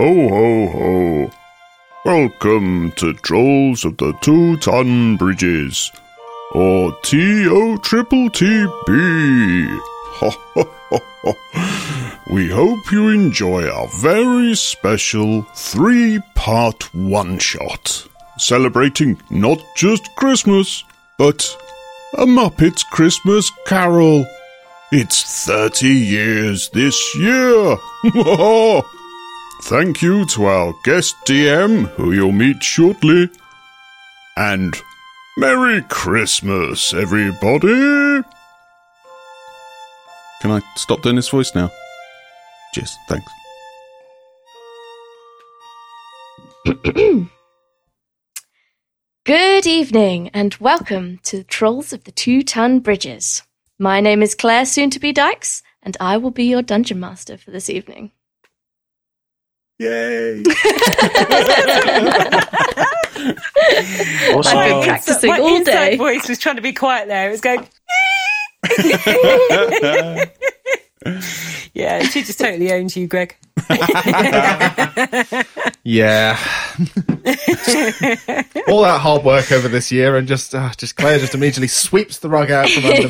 Ho ho ho. Welcome to Trolls of the Two Ton Bridges, or T O Triple T B. Ha ha ha ha. We hope you enjoy our very special three part one shot, celebrating not just Christmas, but a Muppets Christmas Carol. It's 30 years this year. Thank you to our guest DM, who you'll meet shortly. And Merry Christmas, everybody! Can I stop doing this voice now? Cheers, thanks. Good evening and welcome to the Trolls of the Two Ton Bridges. My name is Claire Soon to be Dykes, and I will be your dungeon master for this evening. Yay! I've been practicing my all inside day. voice was trying to be quiet there. It was going. yeah, she just totally owns you, Greg. Yeah. All that hard work over this year, and just uh, just Claire just immediately sweeps the rug out from under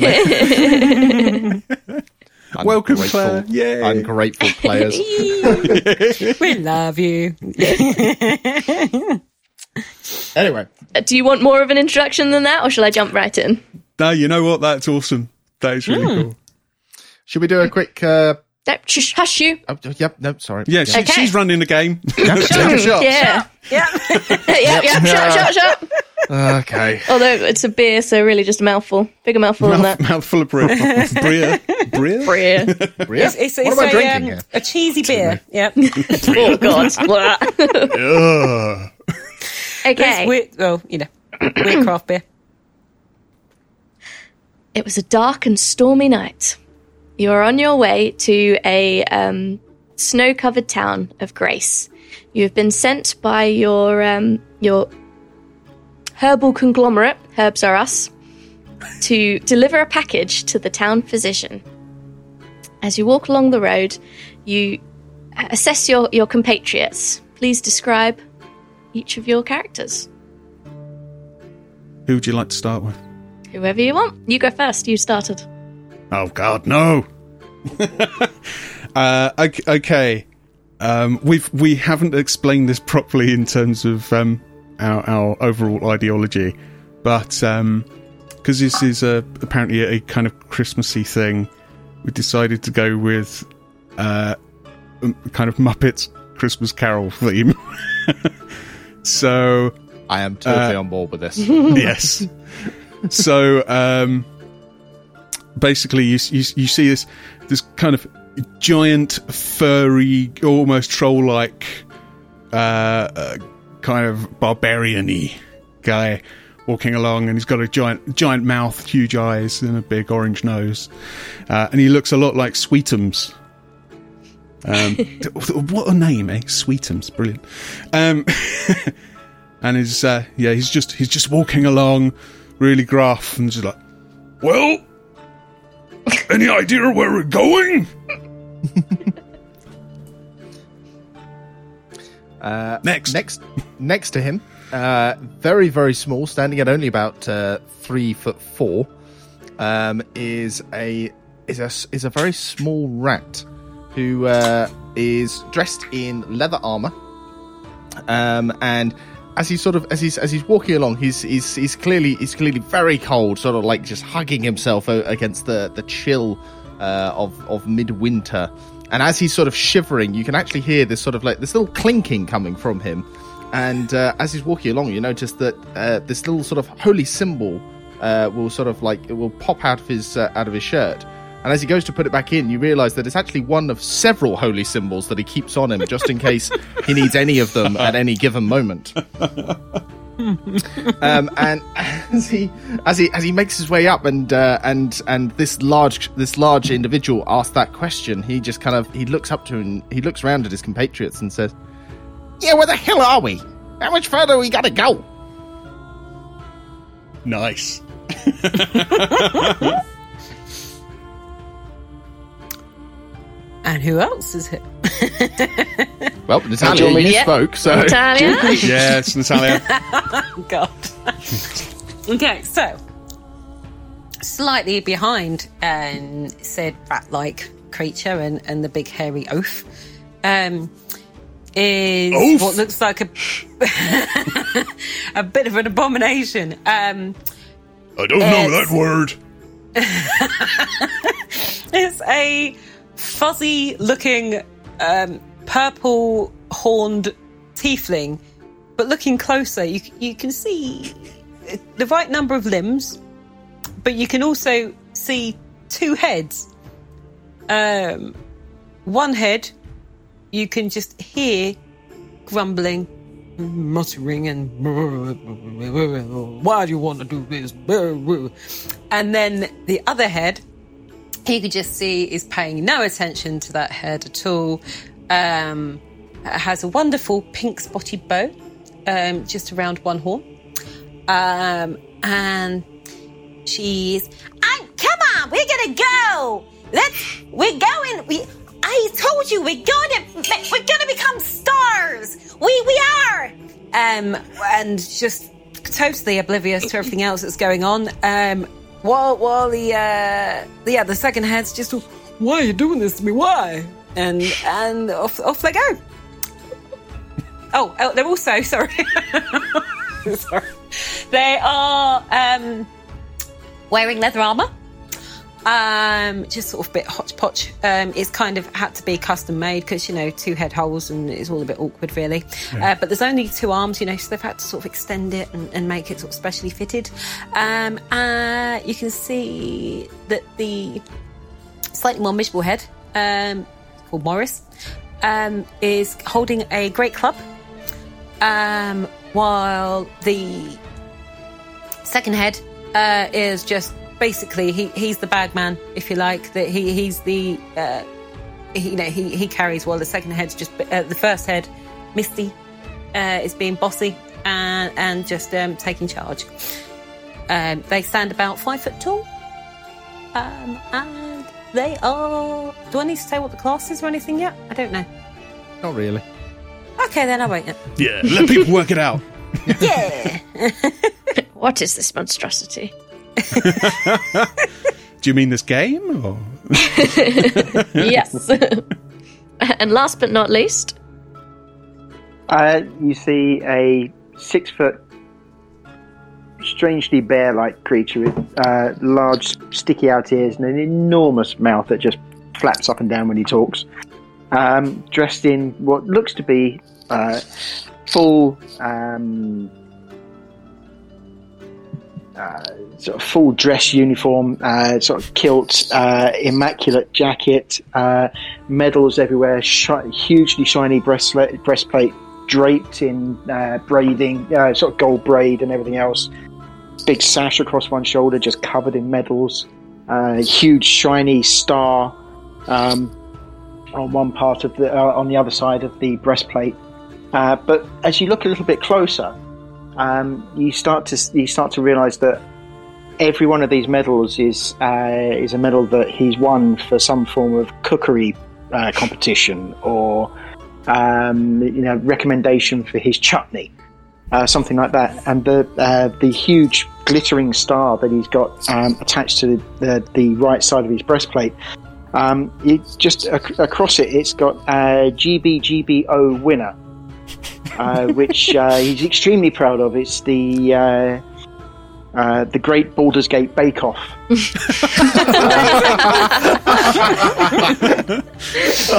me. Welcome, Ungrateful- Claire. Yay. Ungrateful players. We love you. Anyway, Do you want more of an introduction than that, or shall I jump right in? No, you know what? That's awesome. That is really cool. should we do a quick? Uh, No, shush, hush you. oh, yep. No, sorry. Yeah, she, Okay. she's running the game. Yep, take a shot. Yeah. Yeah. yep, yep, shut, shut, shut. Okay. Although it's a beer, so really just a mouthful. Bigger mouthful than that. mouthful of brie. Brie. Brie? Beer. Bria? It's, it's, what it's am I a, drinking um, here? a cheesy beer. Yeah. oh, God. Okay. Weird, well, you know, weird craft beer. It was a dark and stormy night. You are on your way to a um, snow covered town of Grace. You have been sent by your um, your herbal conglomerate, Herbs Are Us, to deliver a package to the town physician. As you walk along the road, you assess your, your compatriots. Please describe each of your characters. Who would you like to start with? Whoever you want. You go first. You started. Oh, God, no. Uh, ok- okay. Um, we've we haven't explained this properly in terms of um, our, our overall ideology, but because this is a, apparently a kind of Christmassy thing, we decided to go with uh, um, kind of Muppets Christmas Carol theme. so I am totally Uh, on board with this. yes. So um, basically, you, you you see this this kind of giant, furry, almost troll-like, uh, uh, kind of barbarian-y guy walking along, and he's got a giant giant mouth, huge eyes, and a big orange nose, uh, and he looks a lot like Sweetums. Um, what a name, eh? Sweetums, brilliant. Um, and he's uh, yeah, he's just he's just walking along, really gruff, and just like, Well, any idea where we're going? Uh, Next. next, next to him, uh, very very small, standing at only about uh, three foot four, um, is a is a is a very small rat who uh, is dressed in leather armor, um, and as he's sort of as he's as he's walking along, he's he's he's clearly he's clearly very cold, sort of like just hugging himself against the the chill uh, of of midwinter. And as he's sort of shivering, you can actually hear this sort of like this little clinking coming from him. And uh, as he's walking along, you notice that uh, this little sort of holy symbol uh, will sort of like it will pop out of his uh, out of his shirt. And as he goes to put it back in, you realise that it's actually one of several holy symbols that he keeps on him, just in case he needs any of them at any given moment. um, and as he as he as he makes his way up, and uh, and and this large this large individual asks that question, he just kind of he looks up to and he looks around at his compatriots and says, "Yeah, where the hell are we? How much further we got to go?" nice. And who else is here? Well, Natalia, want me- you Yep. spoke, so Natalia? Yes, Natalia. God. okay, so slightly behind um, said rat-like creature and, and the big hairy oaf um, is Oaf? what looks like a a bit of an abomination. Um, I don't know that word. it's a fuzzy-looking um, purple horned tiefling, but looking closer, you you can see the right number of limbs, but you can also see two heads. Um, one head, you can just hear grumbling, muttering, and why do you want to do this? And then the other head, you could just see is paying no attention to that head at all. Um, has a wonderful pink spotted bow um, just around one horn. Um, and she's, "Ah, come on, we're gonna go. Let's, we're going. We, I told you we're gonna, we're gonna become stars. We, we are. Um, and just totally oblivious to everything else that's going on. Um, while while the uh, yeah the second head's just, why are you doing this to me? Why? And and off off they go. Oh, oh they're also sorry. sorry. They are um, wearing leather armor. Um, just sort of a bit hodgepodge. Um, it's kind of had to be custom made because you know two head holes and it's all a bit awkward, really. Uh, but there's only two arms, you know, so they've had to sort of extend it and, and make it sort of specially fitted. Um, uh, you can see that the slightly more miserable head, um, called Morris, um, is holding a great club, um, while the second head uh, is just basically he, he's the bag man, if you like. That he he's the uh, he, you know he he carries while the second head's just uh, the first head, Misty, uh, is being bossy and and just um, taking charge. Um, they stand about five foot tall, um, and they are. Do I need to say what the class is or anything yet? I don't know. not really. Okay, then I won't. then. Yeah, let people work it out. Yeah. What is this monstrosity? Do you mean this game? Or? yes. and last but not least, Uh, you see a six foot, strangely bear like creature with uh, large, sticky out ears and an enormous mouth that just flaps up and down when he talks. Um, dressed in what looks to be uh, full. Um, uh, sort of full dress uniform, uh, sort of kilt, uh, immaculate jacket, uh, medals everywhere, shi- hugely shiny breastplate, breastplate draped in uh, braiding, uh, sort of gold braid and everything else. Big sash across one shoulder, just covered in medals. Huge shiny star um, on one part of the, on the other side of the breastplate. But as you look a little bit closer, um, you start to you start to realise that every one of these medals is uh, is a medal that he's won for some form of cookery uh, competition or um, you know recommendation for his chutney, uh, something like that. And the uh, the huge glittering star that he's got um, attached to the, the the right side of his breastplate. Um, it just ac- across it, it's got uh, GBGBO winner, uh, which uh, he's extremely proud of. It's the uh, uh, the Great Baldur's Gate Bake Off.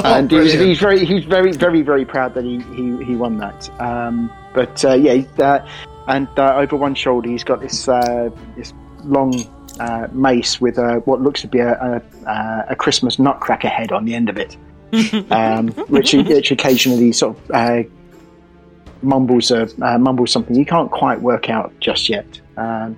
and he was, he's very, he's very, very, very proud that he he, he won that. Um, but uh, yeah, uh, and uh, over one shoulder he's got this uh, this long uh, mace with uh, what looks to be a, a, uh, a Christmas nutcracker head on the end of it, um, which which occasionally sort of uh, mumbles a, uh, mumbles something he can't quite work out just yet. Um,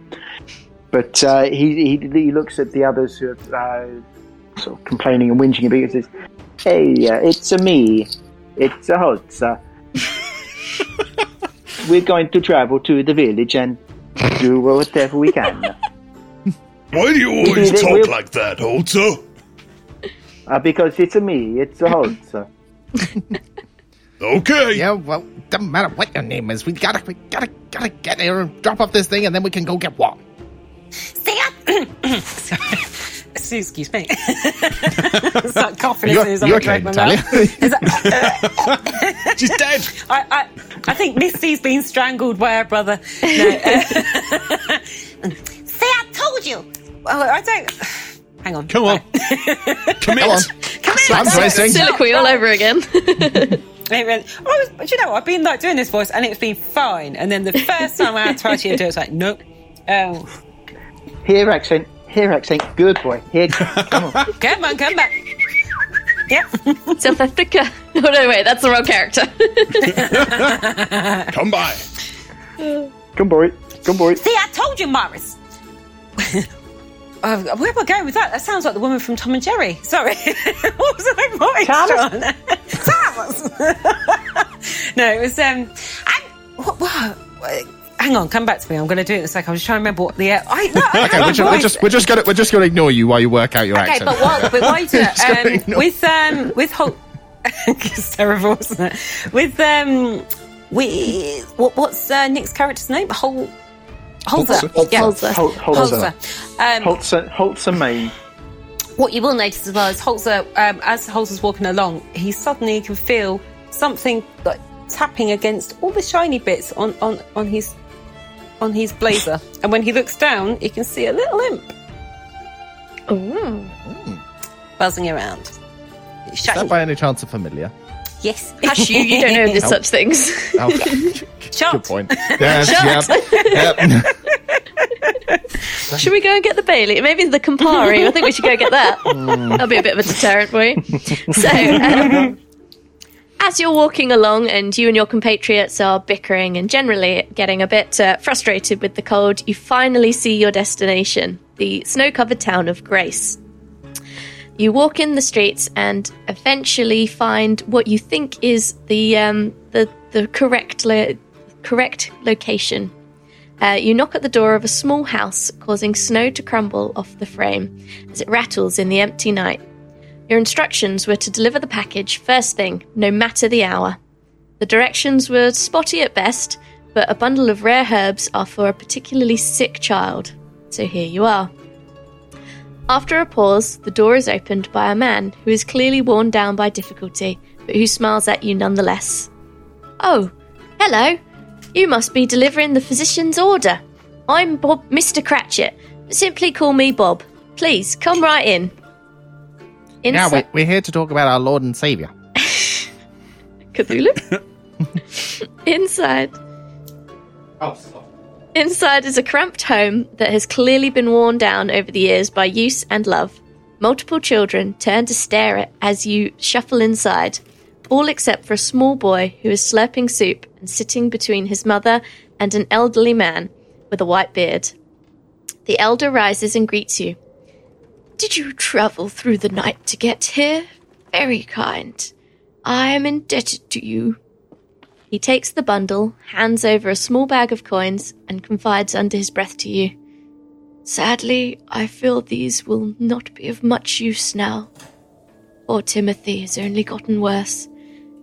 but uh, he, he he looks at the others who are uh, sort of complaining and whinging a bit and says, "Hey, uh, it's a me, it's a Holzer. We're going to travel to the village and do whatever we can." Why do you always talk will- like that, Holzer? Uh, because it's a me, it's a Holzer. Okay. Yeah, well, doesn't matter what your name is. We gotta, we gotta, gotta get there and drop off this thing, and then we can go get what? See ya. Excuse me. Start coughing You're, soon as I you're okay, my Natalia. mouth. She's dead. I, I, I think Misty's been strangled by her brother. No. uh, See, I told you. Well, I don't. Hang on. Come on. Right. Commit. Come on. Come I'm Soliloquy all over again. It went, oh, I was- but you know, what? I've been like doing this voice, and it's been fine. And then the first time I tried to do it, it's like, nope. Um, Here accent, here accent, good boy. Here, come on. come on, come back. Yep. South Africa. Oh no, wait, that's the wrong character. Come by. Come boy, come boy. See, I told you, Morris. Uh, where am I going with that? That sounds like the woman from Tom and Jerry. Sorry. what was my voice, Thomas? John? Thomas. no, it was. um. I, what, what, hang on, come back to me. I'm going to do it in a second. I'm just trying to remember what the. I, no, I Okay, we're just, we're just, we're just gonna, we're just gonna ignore you while you work out your action. Okay, accent. but while, but while you do Just um, with um, with Hol- it's terrible, isn't it? With um, with what, what's uh, Nick's character's name? Hol, Holzer. Holzer. Yeah. Holzer. Hol- Holzer. Holzer. Um, Holzer, Holzer Main. what you will notice as well is Holzer, um, as Holzer's walking along, he suddenly can feel something like tapping against all the shiny bits on, on, on his on his blazer. and when he looks down, he can see a little imp Ooh. buzzing around. Is that by any chance a familiar? Yes. Hush you, you don't know there's such things. Oh, good point. Yes, yep, yep. Should we go and get the Bailey? Maybe the Campari. I think we should go get that. That'll be a bit of a deterrent for you. So, um, as you're walking along and you and your compatriots are bickering and generally getting a bit uh, frustrated with the cold, you finally see your destination, the snow covered town of Grace. You walk in the streets and eventually find what you think is the um, the the correct lo- correct location. Uh, you knock at the door of a small house, causing snow to crumble off the frame as it rattles in the empty night. Your instructions were to deliver the package first thing, no matter the hour. The directions were spotty at best, but a bundle of rare herbs are for a particularly sick child. So here you are. After a pause, the door is opened by a man who is clearly worn down by difficulty, but who smiles at you nonetheless. Oh, hello. You must be delivering the physician's order. I'm Bob, Mr. Cratchit. Simply call me Bob. Please, come right in. Now we're, we're here to talk about our Lord and Savior. Cthulhu? Inside. Oh, Inside is a cramped home that has clearly been worn down over the years by use and love. Multiple children turn to stare at as you shuffle inside, all except for a small boy who is slurping soup and sitting between his mother and an elderly man with a white beard. The elder rises and greets you. Did you travel through the night to get here? Very kind. I am indebted to you. He takes the bundle, hands over a small bag of coins, and confides under his breath to you. Sadly, I feel these will not be of much use now. Poor Timothy has only gotten worse,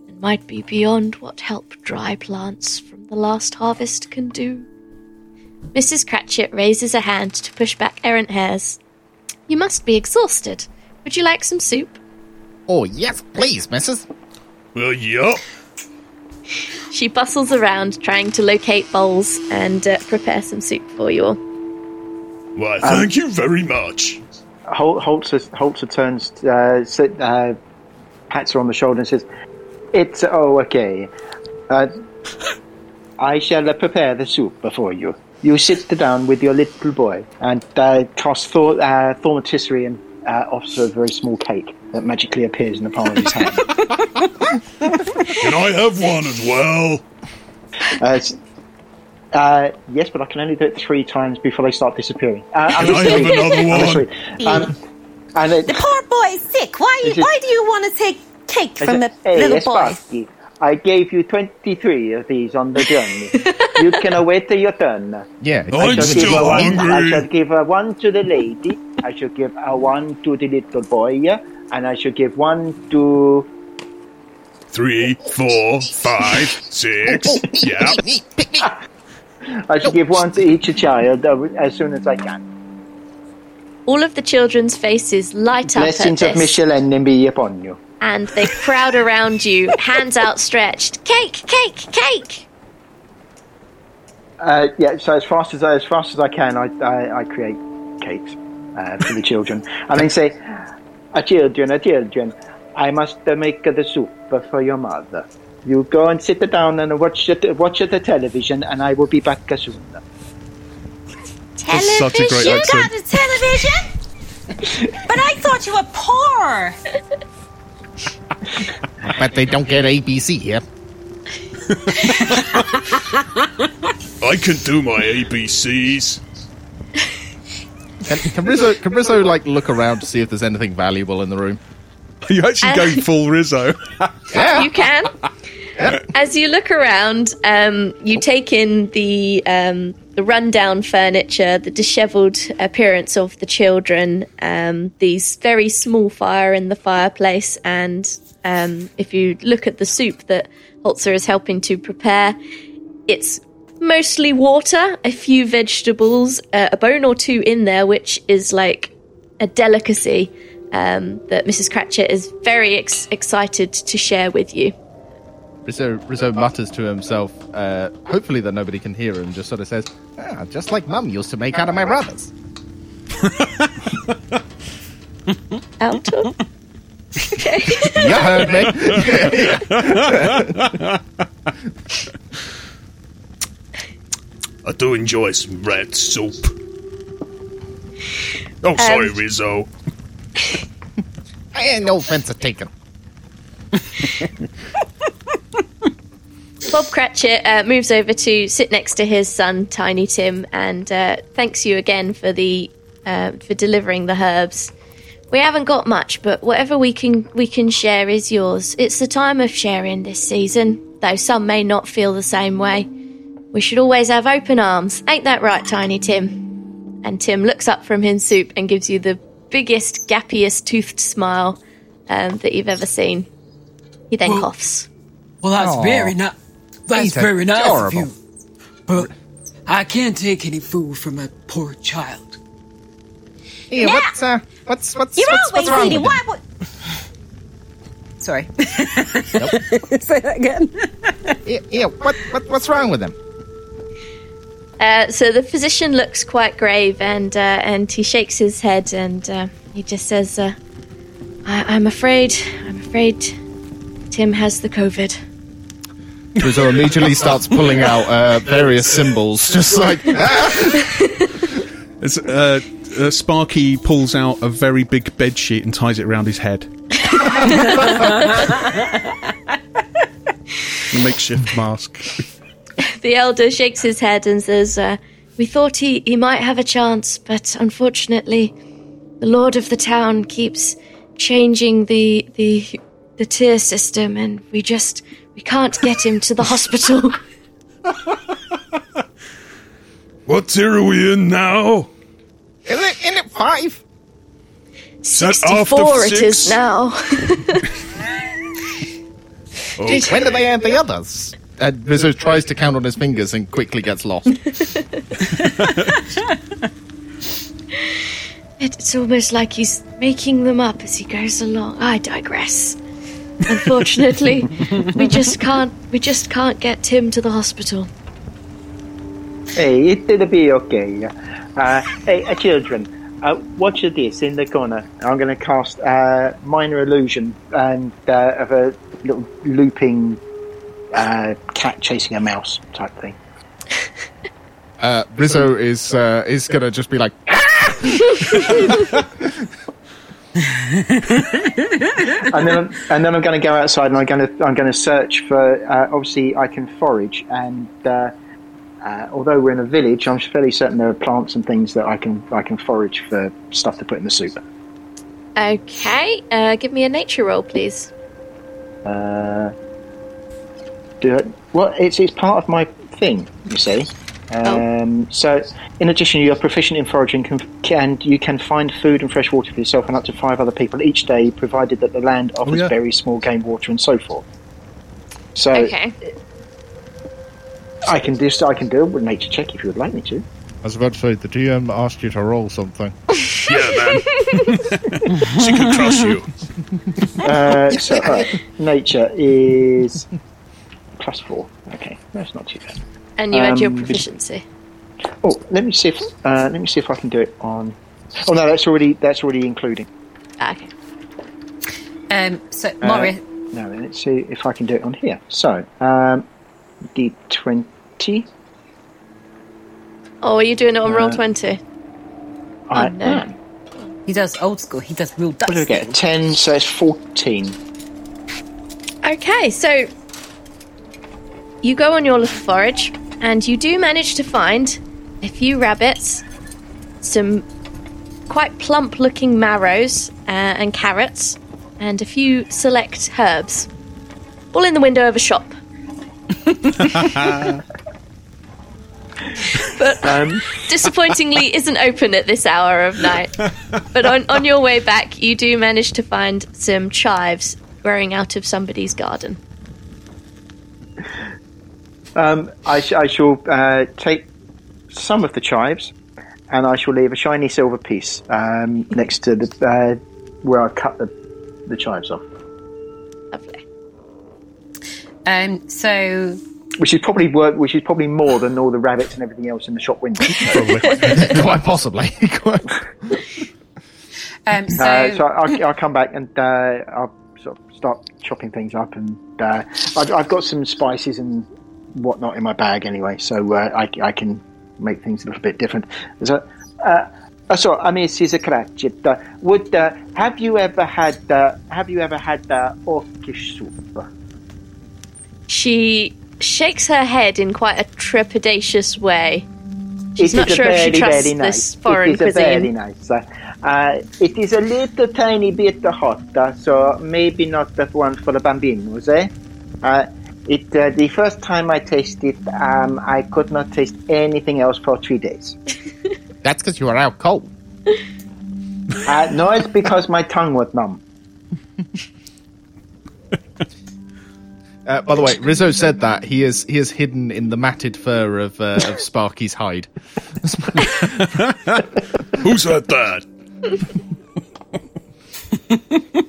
and might be beyond what help dry plants from the last harvest can do. Mrs. Cratchit raises a hand to push back errant hairs. You must be exhausted. Would you like some soup? Oh, yes, please, missus. Well, yup. She bustles around trying to locate bowls and uh, prepare some soup for you all. Why, thank you very much. Hol- Holzer, Holzer turns, uh, sit, uh, pats her on the shoulder and says, It's oh, okay. Uh, I shall uh, prepare the soup before you. You sit down with your little boy and uh, toss Thor- uh, thaumatisserie and uh, offers a very small cake that magically appears in the palm of his hand. Can I have one as well? Uh, uh, yes, but I can only do it three times before they start disappearing. Uh, I'm Can I have another one? Um, and it, The poor boy is sick. Why? Is it- Why do you want to take cake I from the said, hey, little yes, boy? Basti, I gave you 23 of these on the journey. you can await your turn. Yeah. I I'm shall still give a one, hungry. I shall give a one to the lady. I shall give a one to the little boy, and I should give one to three, four, five, six. Yeah. I should give one to each child uh, as soon as I can. All of the children's faces light up at Blessings of this, Michelin be upon you. and they crowd around you, hands outstretched. Cake, cake, cake! Uh, yeah, so as fast as I, as fast as I can, I, I, I create cakes uh, for the children, and then say, "A children, a children, I must uh, make the soup for your mother. You go and sit down and watch the, watch the television, and I will be back soon." That's such a great You accent. got a television? but I thought you were poor. But they don't get ABC here. I can do my ABCs. Can, can Rizzo, can Rizzo like look around to see if there's anything valuable in the room? Are you actually going full Rizzo. yeah. You can. As you look around, um, you take in the um, the rundown furniture, the dishevelled appearance of the children, um, the very small fire in the fireplace, and um, if you look at the soup that Holzer is helping to prepare, it's mostly water, a few vegetables, uh, a bone or two in there, which is like a delicacy um, that Mrs. Cratchit is very ex- excited to share with you. Rizzo, Rizzo mutters to himself, uh, hopefully that nobody can hear him, just sort of says, ah, just like Mum used to make out of my brothers. Out of? okay. You heard me. I do enjoy some red soup. Oh, sorry, Um, Rizzo. I ain't no offense are taken. Bob Cratchit uh, moves over to sit next to his son, Tiny Tim, and uh, thanks you again for the uh, for delivering the herbs. We haven't got much, but whatever we can we can share is yours. It's the time of sharing this season, though some may not feel the same way. We should always have open arms, ain't that right, Tiny Tim? And Tim looks up from his soup and gives you the biggest, gappiest toothed smile um, that you've ever seen. He then coughs. Well, that's Aw. very nice. That's He's very nice of you. But I can't take any food from a poor child. Here, what's, uh, what's, what's, You're what's, always what's wrong eating. with Why would? Sorry. Say that again. him? Here, here, what, what, what's wrong with him? Uh, so the physician looks quite grave and uh, and he shakes his head and uh, he just says, uh, I- "I'm afraid, I'm afraid, Tim has the COVID." Rizzo immediately starts pulling out uh, various symbols, just like, As, uh, uh, Sparky pulls out a very big bed sheet and ties it around his head. a makeshift mask. The elder shakes his head and says, uh, "We thought he he might have a chance, but unfortunately, the lord of the town keeps changing the the the tier system, and we just we can't get him to the hospital." What tier are we in now? is it, in it five? that after 64 it is six? now. When do they add the others? Uh, Rizzo tries to count on his fingers and quickly gets lost. It's almost like he's making them up as he goes along. I digress. Unfortunately, we just can't we just can't get Tim to the hospital. Hey, it'll be okay. Uh, hey, uh, children, uh, watch this in the corner. I'm going to cast uh, minor illusion and uh, of a little looping uh, cat chasing a mouse type thing. Uh, Rizzo is uh, is gonna just be like, and then I'm, and then I'm going to go outside and I'm going to I'm going to search for. Uh, obviously, I can forage, and uh, uh, although we're in a village, I'm fairly certain there are plants and things that I can I can forage for stuff to put in the soup. Okay, uh, give me a nature roll, please. Uh, do it. Well, it's it's part of my thing, you see. Um, So, in addition, you are proficient in foraging, can, can you can find food and fresh water for yourself and up to five other people each day, provided that the land offers yeah. very small game water and so forth. So Okay. I can do I can do a nature check if you would like me to. I was about to say the DM asked you to roll something. Yeah, man. she could crush you. Uh, so uh, nature is plus four. Okay, that's not too bad. And you add your Um, proficiency. Oh, let me see if uh, let me see if I can do it on. Oh no, that's already that's already including. Ah, okay. Um, so, Uh, No, let's see if I can do it on here. So, um, D twenty. Oh, are you doing it on roll Uh, 20? I no. am. he does old school. He does real dice. What do we get? Ten. So it's fourteen. Okay, so you go on your little forage, and you do manage to find a few rabbits, some quite plump looking marrows uh, and carrots, and a few select herbs. All in the window of a shop. but Um, disappointingly isn't open at this hour of night. But on, on your way back, you do manage to find some chives growing out of somebody's garden. Um, I, sh- I shall uh, take some of the chives, and I shall leave a shiny silver piece um, next to the uh, where I cut the the chives off, Lovely. Um, so, which is probably work, which is probably more than all the rabbits and everything else in the shop window. Quite possibly. um, so, Uh, so I'll, I'll come back and uh, I'll sort of start chopping things up, and uh, I've, I've got some spices and whatnot in my bag anyway, so uh, I, I can make things a little bit different. So, uh, uh, so I mean, Caesar Cratchit, uh, would uh, have you ever had uh, have you ever had uh, orcish soup? She shakes her head in quite a trepidatious way. She's It not sure if she trusts very nice. this foreign it is a very cuisine. nice. Uh, uh, it is a little tiny bit hot, uh, so maybe not the one for the bambinos, eh? It uh, the first time I tasted, um, I could not taste anything else for three days. That's because you were out cold. Uh, no, it's because my tongue was numb. Uh, by the way, Rizzo said that he is he is hidden in the matted fur of uh, of Sparky's hide. Who said that?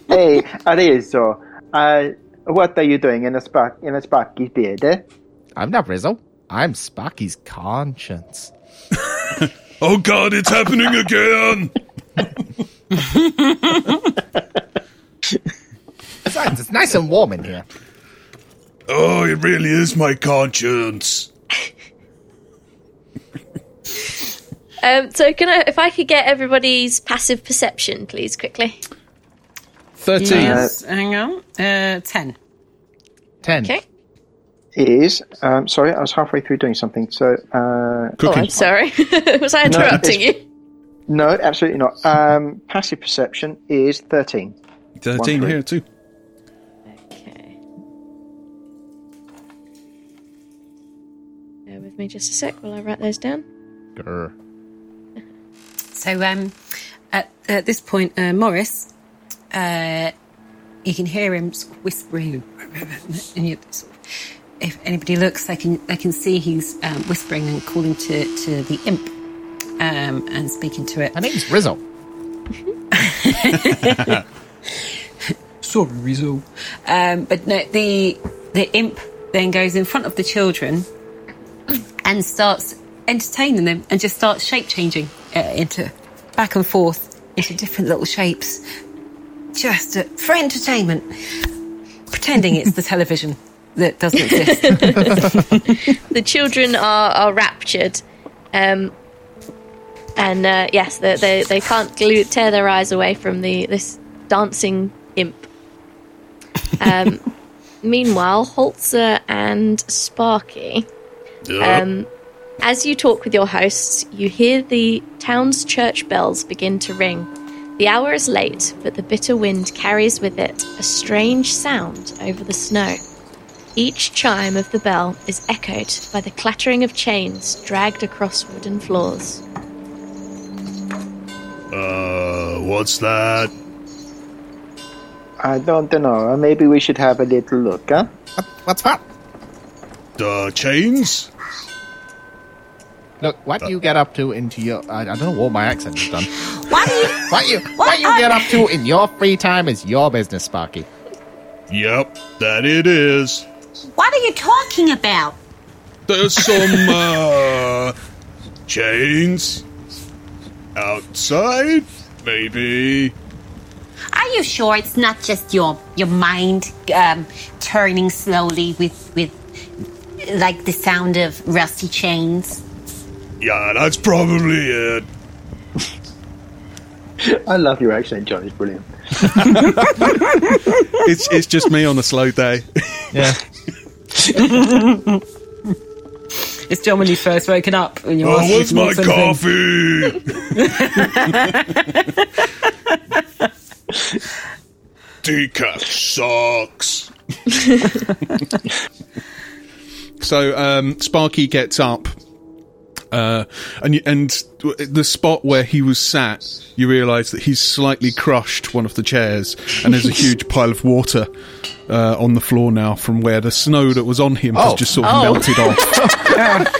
Hey, Arezzo, uh, what are you doing in a spark in a sparky beard? Eh? I'm not Rizzo. I'm Sparky's conscience. Oh god, it's happening again! Besides, it's nice and warm in here. Oh, it really is my conscience. Um, so, can I, if I could get everybody's passive perception, please, quickly. 13. yes, hang on. Uh, 10. Ten. Okay. Is um, sorry, I was halfway through doing something. So uh, Oh, Cooking. I'm sorry. Was I interrupting it's- you? no, absolutely not. Um, passive perception is thirteen. 13 One, here too. Okay. Bear with me just a sec while I write those down. Grr. So um, at, at this point, uh, Morris, uh, you can hear him sort of whispering, and you sort of, if anybody looks, they can they can see he's um, whispering and calling to to the imp um, and speaking to it. My name's Rizzo. Sorry, Rizzo. Um, but no, the the imp then goes in front of the children and starts entertaining them and just starts shape changing uh, into back and forth into different little shapes, just uh, for entertainment, pretending it's the television that doesn't exist. The children are, are raptured. Um, and uh, yes, they, they, they can't glue, tear their eyes away from the this dancing imp. Um, meanwhile, Holzer and Sparky, um, as you talk with your hosts, you hear the town's church bells begin to ring. The hour is late, but the bitter wind carries with it a strange sound over the snow. Each chime of the bell is echoed by the clattering of chains dragged across wooden floors. Uh, what's that? I don't know. Maybe we should have a little look, huh? What, what's that? The chains? Look, what do you get up to into your? I, I don't know what my accent has done. What do you? What you what you get up to in your free time is your business, Sparky. Yep, that it is. What are you talking about? There's some uh, chains outside, maybe. Are you sure it's not just your your mind um, turning slowly with with like the sound of rusty chains? Yeah, that's probably it. I love your accent, John. It's brilliant. It's it's just me on a slow day. Yeah. It's John when he's first woken up and you're Oh, asking what's my coffee? Decaf sucks. So um, Sparky gets up, uh, and and the spot where he was sat, you realise that he's slightly crushed one of the chairs, and there's a huge pile of water uh, on the floor now from where the snow that was on him has Oh. just sort of Oh. melted off.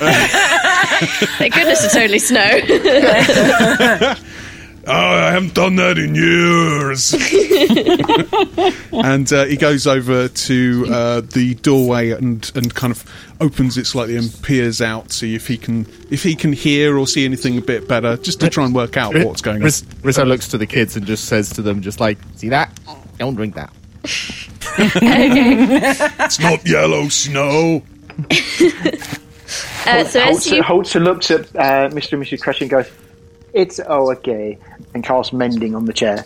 Thank goodness it's only snow. Oh, I haven't done that in years. and uh, he goes over to uh, the doorway and, and kind of opens it slightly and peers out, see if he can if he can hear or see anything a bit better, just to try and work out what's going on. Riz- Rizzo looks to the kids and just says to them, just like, see that? Don't drink that. It's not yellow snow. Uh, so as Holzer, you Holzer looks at uh, Mr. and Mrs. Crush and goes, "It's oh okay," and Carl's mending on the chair.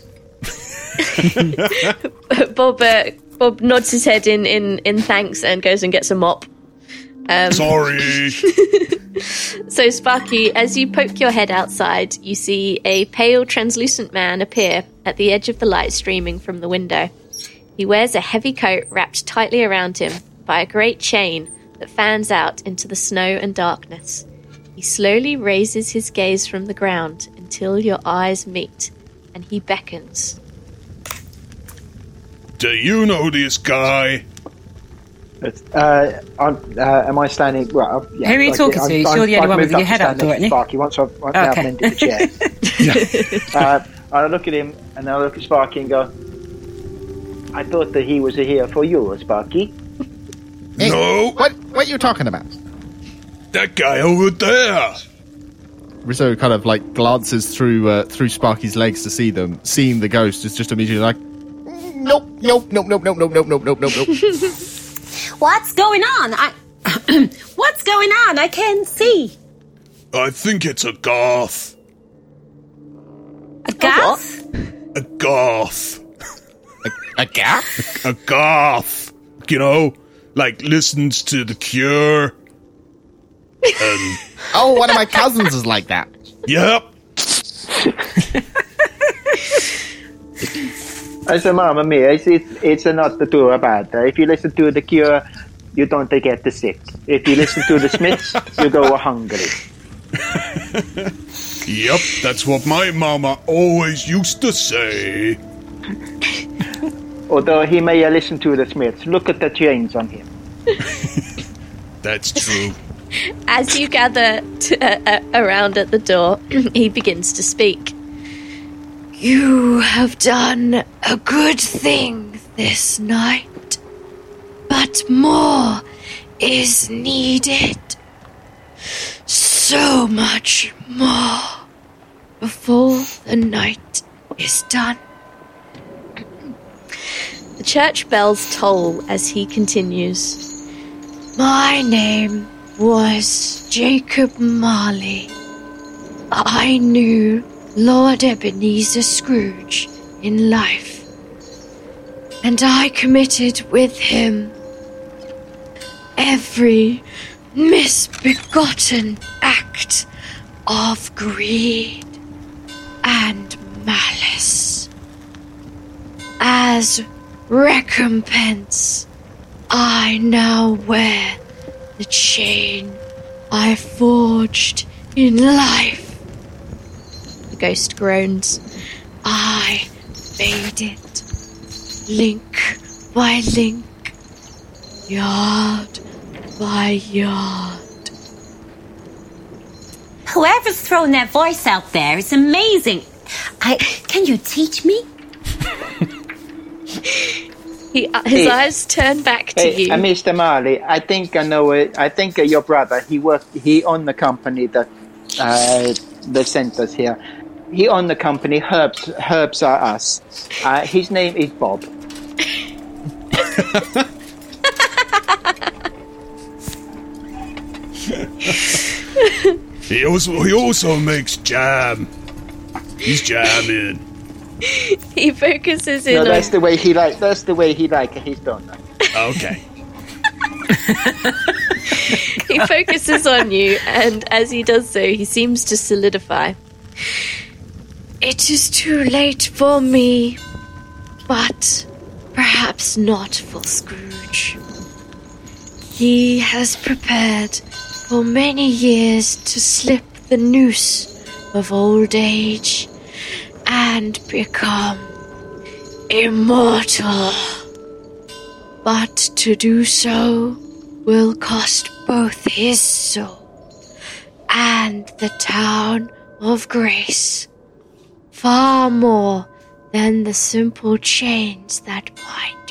Bob uh, Bob nods his head in, in, in thanks and goes and gets a mop. Um, Sorry. So, Sparky, as you poke your head outside, you see a pale, translucent man appear at the edge of the light streaming from the window. He wears a heavy coat wrapped tightly around him by a great chain that fans out into the snow and darkness. He slowly raises his gaze from the ground until your eyes meet, and he beckons. Do you know this guy? Uh, I'm, uh, am I standing? Well, uh, yeah, Who are you okay, talking to? I'm- You're I'm- the only I've one with your head out stand to aren't you? Sparky, once I've, once I've Okay. the chair. uh, I look at him and I look at Sparky and go, I thought that he was here for you, Sparky. Hey, No. What what are you talking about? That guy over there. Rizzo kind of like glances through uh, through Sparky's legs to see them. Seeing the ghost is just immediately like, nope, nope, nope, nope, nope, nope, nope, nope, nope, nope, nope. What's going on? I. What's going on? I can't see. I think it's a goth. A gas? A goth. A gaff? A goth. You know, like listens to The Cure. And, Oh, one of my cousins is like that. yep. I said, Mamma Mia, it's, it's, it's not the two bad. Uh, if you listen to The Cure, you don't get the sick. If you listen to The Smiths, you go hungry. Yep, that's what my mama always used to say. Although he may listen to The Smiths, look at the chains on him. That's true. As you gather uh, uh, around at the door, he begins to speak. You have done a good thing this night, but more is needed. So much more before the night is done. The church bells toll as he continues. My name was Jacob Marley. I knew Lord Ebenezer Scrooge in life, and I committed with him every misbegotten act of greed and malice. As recompense, I now wear the chain I forged in life. The ghost groans. I made it. link by link, yard by yard. Whoever's throwing that voice out there is amazing. I, can you teach me? He, uh, his Hey. eyes turn back to Hey, you. uh, Mr. Marley, I think I know it. I think uh, your brother, he worked, he owned the company that uh, that sent us here. He owned the company. Herbs, Herbs are us. Uh, his name is Bob. He also he also makes jam. He's jamming. he focuses in No, on that's the way he like. That's the way he like his donut. Oh, okay. he focuses on you, and as he does so, he seems to solidify. It is too late for me, but perhaps not for Scrooge. He has prepared for many years to slip the noose of old age and become immortal. But to do so will cost both his soul and the town of Grace far more than the simple chains that bind.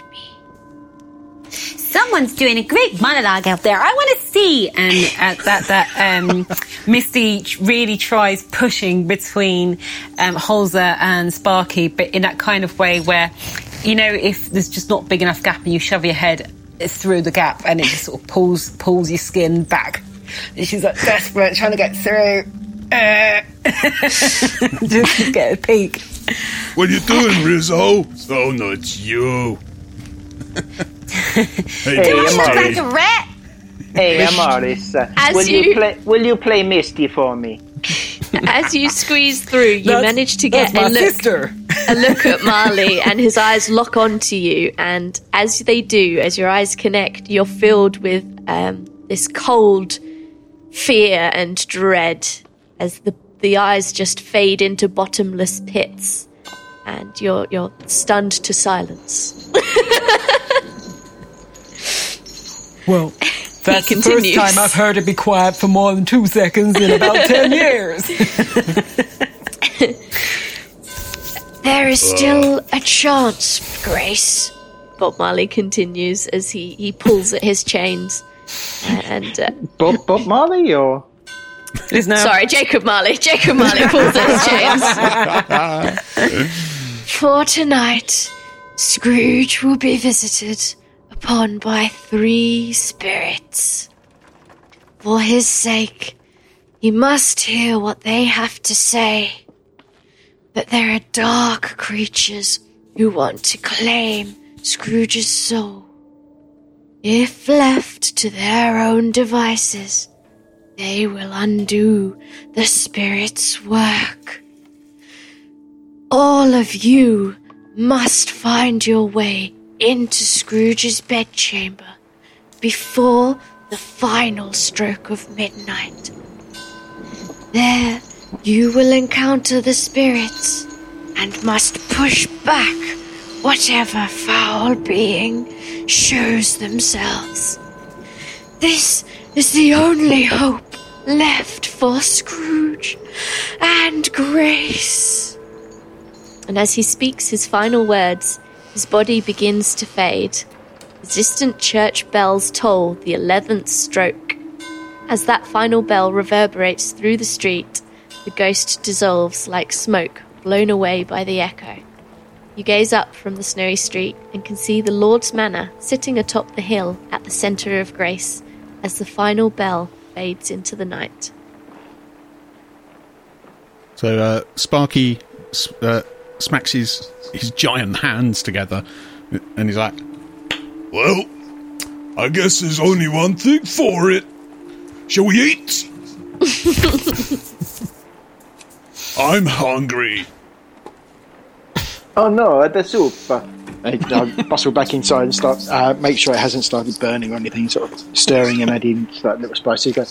Someone's doing a great monologue out there. I want to see. And uh, that that um, Misty really tries pushing between um, Holzer and Sparky, but in that kind of way where, you know, if there's just not big enough gap and you shove your head through the gap and it just sort of pulls pulls your skin back. And she's like desperate, trying to get through. Uh, just to get a peek. What are you doing, Rizzo? Oh no, it's you. Hey, Hey, Do I look like a rat? Hey, Amaris. Uh, As will you... you- play? Will you play Misty for me? As you squeeze through, you That's- manage to get That's a look, a look at Marley, and his eyes lock onto you. And as they do, as your eyes connect, you're filled with um, this cold fear and dread as the the eyes just fade into bottomless pits, and you're you're stunned to silence. Well, that's the first time I've heard it be quiet for more than two seconds in about ten years. There is still a chance, Grace. Bob Marley continues as he, he pulls at his chains. And uh, Bob, Bob Marley or? There's no sorry, Jacob Marley. Jacob Marley pulls at his chains. For tonight, Scrooge will be visited upon by three spirits. For his sake, he must hear what they have to say. But there are dark creatures who want to claim Scrooge's soul. If left to their own devices, they will undo the spirit's work. All of you must find your way into Scrooge's bedchamber before the final stroke of midnight. There you will encounter the spirits and must push back whatever foul being shows themselves. This is the only hope left for Scrooge and Grace. And as he speaks his final words, his body begins to fade. The distant church bells toll the eleventh stroke. As that final bell reverberates through the street, the ghost dissolves like smoke blown away by the echo. You gaze up from the snowy street and can see the Lord's Manor sitting atop the hill at the centre of Grace as the final bell fades into the night. So uh, Sparky uh, smacks his his giant hands together, and he's like, Well, I guess there's only one thing for it. Shall we eat? I'm hungry. Oh no, the soup. Uh, I, I bustle back inside and start. Uh, make sure it hasn't started burning or anything. Sort of stirring and adding that little spicy. Go.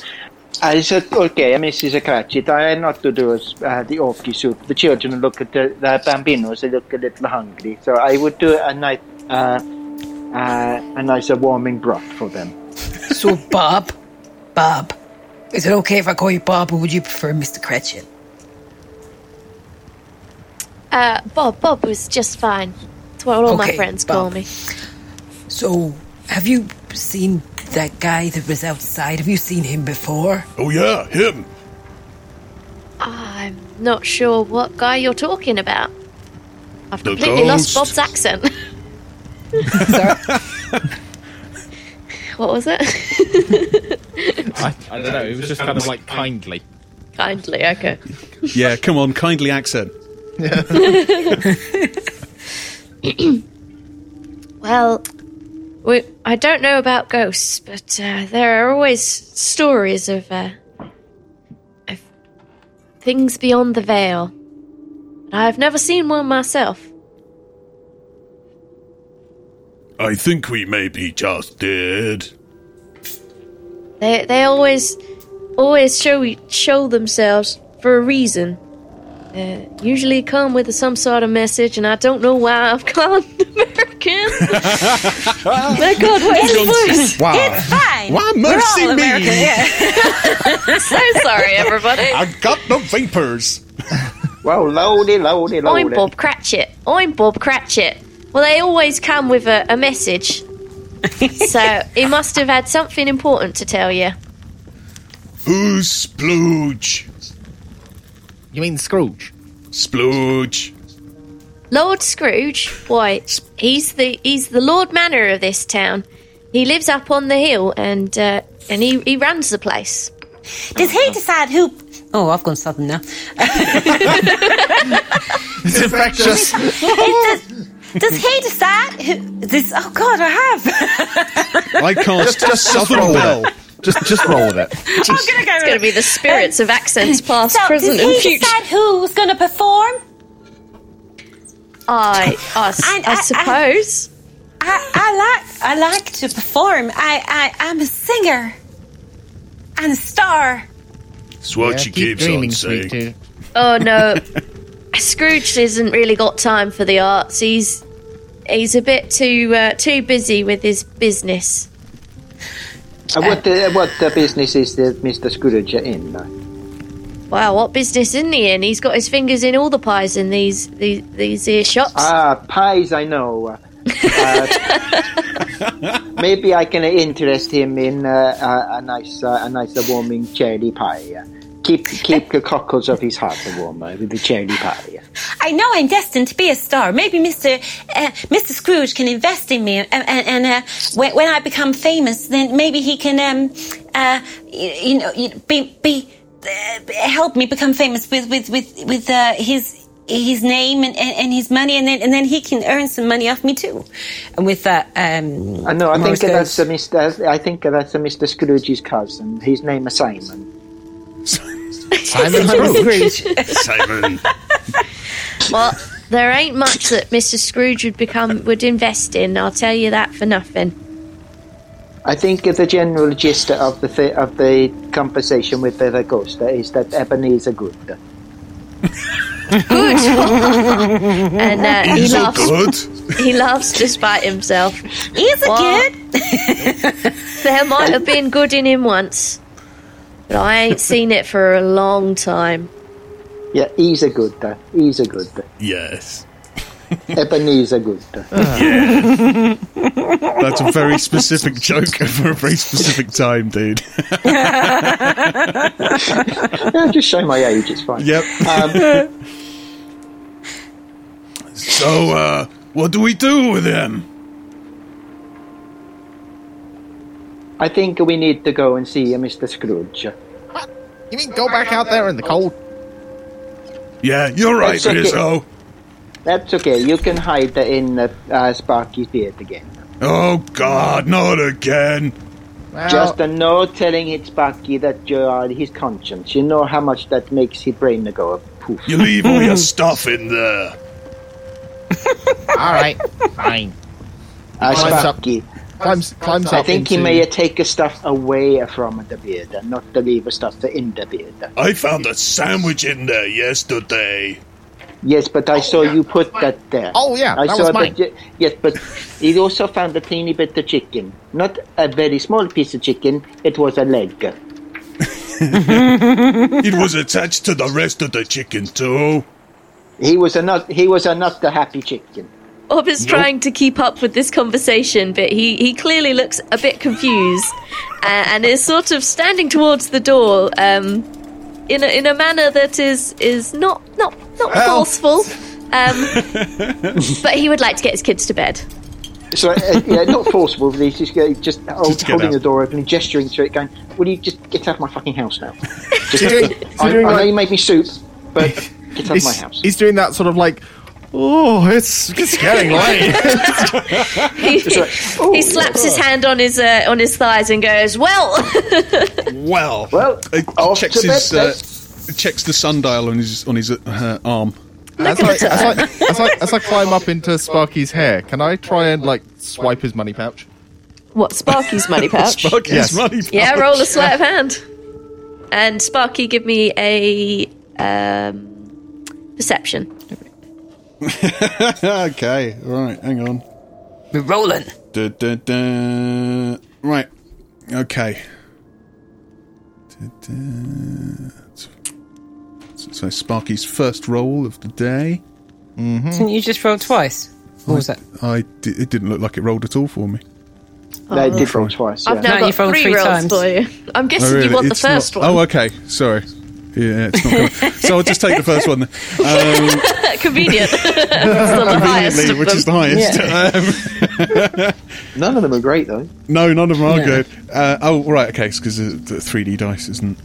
I said, okay, Mrs. Cratchit, I not to do uh, the orky soup. The children look at the, the bambinos, they look a little hungry. So I would do a nice uh, uh, a nice uh, warming broth for them. So, Bob, Bob, is it okay if I call you Bob, or would you prefer Mr. Cratchit? Uh, Bob, Bob was just fine. That's what all my Okay, friends call me. So, have you seen that guy that was outside? Have you seen him before? Oh, yeah, him. I'm not sure what guy you're talking about. I've The completely lost ghost. Bob's accent. what was it? I, I don't know. It was just kind of like kindly. Kindly, okay. Yeah, come on, kindly accent. Well, we, I don't know about ghosts, but uh, there are always stories of, uh, of things beyond the veil. I've never seen one myself. I think we may be just dead. They they always always show show themselves for a reason. Uh, usually come with some sort of message, and I don't know why I've gone American. My God, what is this? Wow. It's fine. Why mercy me? American, yeah. So sorry, everybody. I've got the vapors. Well, loady, loady, I'm. Bob Cratchit. I'm Bob Cratchit. Well, they always come with a, a message. so he must have had something important to tell you. Who's Splooge? You mean Scrooge? Splooge. Lord Scrooge, why, he's the he's the Lord Manor of this town. He lives up on the hill and uh, and he, he runs the place. Does he decide who? Oh, I've gone southern now. It's infectious. Does he decide who? This? Oh God, I have. I cast just Southern roll Bell. it. Just, just roll with it. I'm gonna go. It's going to be the spirits of accents past, so, present, does and future. decide who's going to perform? I, suppose. I, I like I like to perform. I, I I'm a singer and a star. That's what Yeah, she keep keeps dreaming, on saying. Oh no, Scrooge hasn't really got time for the arts. He's he's a bit too uh, too busy with his business. Uh, what, uh, what uh, business is the Mr. Scrooge in? Wow, what business isn't he in? He's got his fingers in all the pies in these these these here shops. Ah, pies, I know. Uh, maybe I can interest him in uh, a, a nice, uh, a nice warming cherry pie. Uh, keep keep the cockles of his heart warm uh, with the cherry party. I know I'm destined to be a star. Maybe Mr. Uh, Mr. Scrooge can invest in me, and, and, and uh, when, when I become famous, then maybe he can, um, uh, you, you know, be be uh, help me become famous with with with with uh, his. His name and, and, and his money, and then and then he can earn some money off me too. And with that, um, I know. I think that's uh, Mr. I think that's uh, Mr. Scrooge's cousin. His name is Simon. Simon Scrooge. Scrooge. Simon. Well, there ain't much that Mr. Scrooge would become would invest in. I'll tell you that for nothing. I think the general gist of the th- of the conversation with the, the ghost is that Ebenezer good. Good. and uh, he laughs. good. He laughs despite himself. He's a What? kid. There might have been good in him once, but I ain't seen it for a long time. Yeah, he's a good. Uh, he's a good. Yes. Ebenezer good. That's a very specific joke for a very specific time, dude. Yeah, just show my age. It's fine. yep. Um, So, uh, what do we do with him? I think we need to go and see Mr. Scrooge. You mean go back out there in the cold? Yeah, you're right, That's okay. Rizzo. That's okay. You can hide in uh, uh, Sparky's beard again. Oh, God, not again. Well, Just uh, no telling it Sparky that you are his conscience. You know how much that makes his brain go poof. You leave all your stuff in there. all right, fine. Uh, Climbs up. Sparky, Climbs, climbs I up think he may take the stuff away from the beard and not to leave the stuff in the beard. I found a sandwich in there yesterday. Yes, but I saw you put that there. Oh, yeah, I that saw was mine. That, yes, but he also found a teeny bit of chicken. Not a very small piece of chicken. It was a leg. It was attached to the rest of the chicken too. He was a not. He was a not the happy chicken. Bob is trying to keep up with this conversation, but he, he clearly looks a bit confused uh, and is sort of standing towards the door um, in, a, in a manner that is is not not not Help. forceful. Um, but he would like to get his kids to bed. So uh, yeah, not forcible. But he's just, uh, just hold- Just holding out. the door open and gesturing to it, going, "Will you just get out of my fucking house now?" Just, doing- I, doing I know like- you made me soup, but get out of my house. he's doing that sort of like, oh, it's, it's getting late. He, oh, he slaps his hand on his uh, on his thighs and goes, "Well, Well, Well, uh, off checks to bed, his uh, checks the sundial on his on his uh, arm. as, I, as, I, as, I, as I climb up into Sparky's hair, can I try and like swipe his money pouch? what Sparky's money pouch?" Sparky's Yes. money. Yeah, roll a sleight of hand. And Sparky, give me a um, perception. okay, right. Hang on. We're rolling. Da, da, da. Right. Okay. Da, da. So Sparky's first roll of the day. Mm-hmm. Didn't you just roll twice? What was that? I di- it didn't look like it rolled at all for me. They did roll twice. I've now No, got you've three, three rolls times. for you. I'm guessing Oh, really? you want It's the first not- one. Oh, okay. Sorry. Yeah, it's not gonna, so I'll just take the first one. Um, Convenient. it's the conveniently, which is the highest. Um, None of them are great though. no, none of them are No. good. Uh, oh, right, okay, because the 3D dice isn't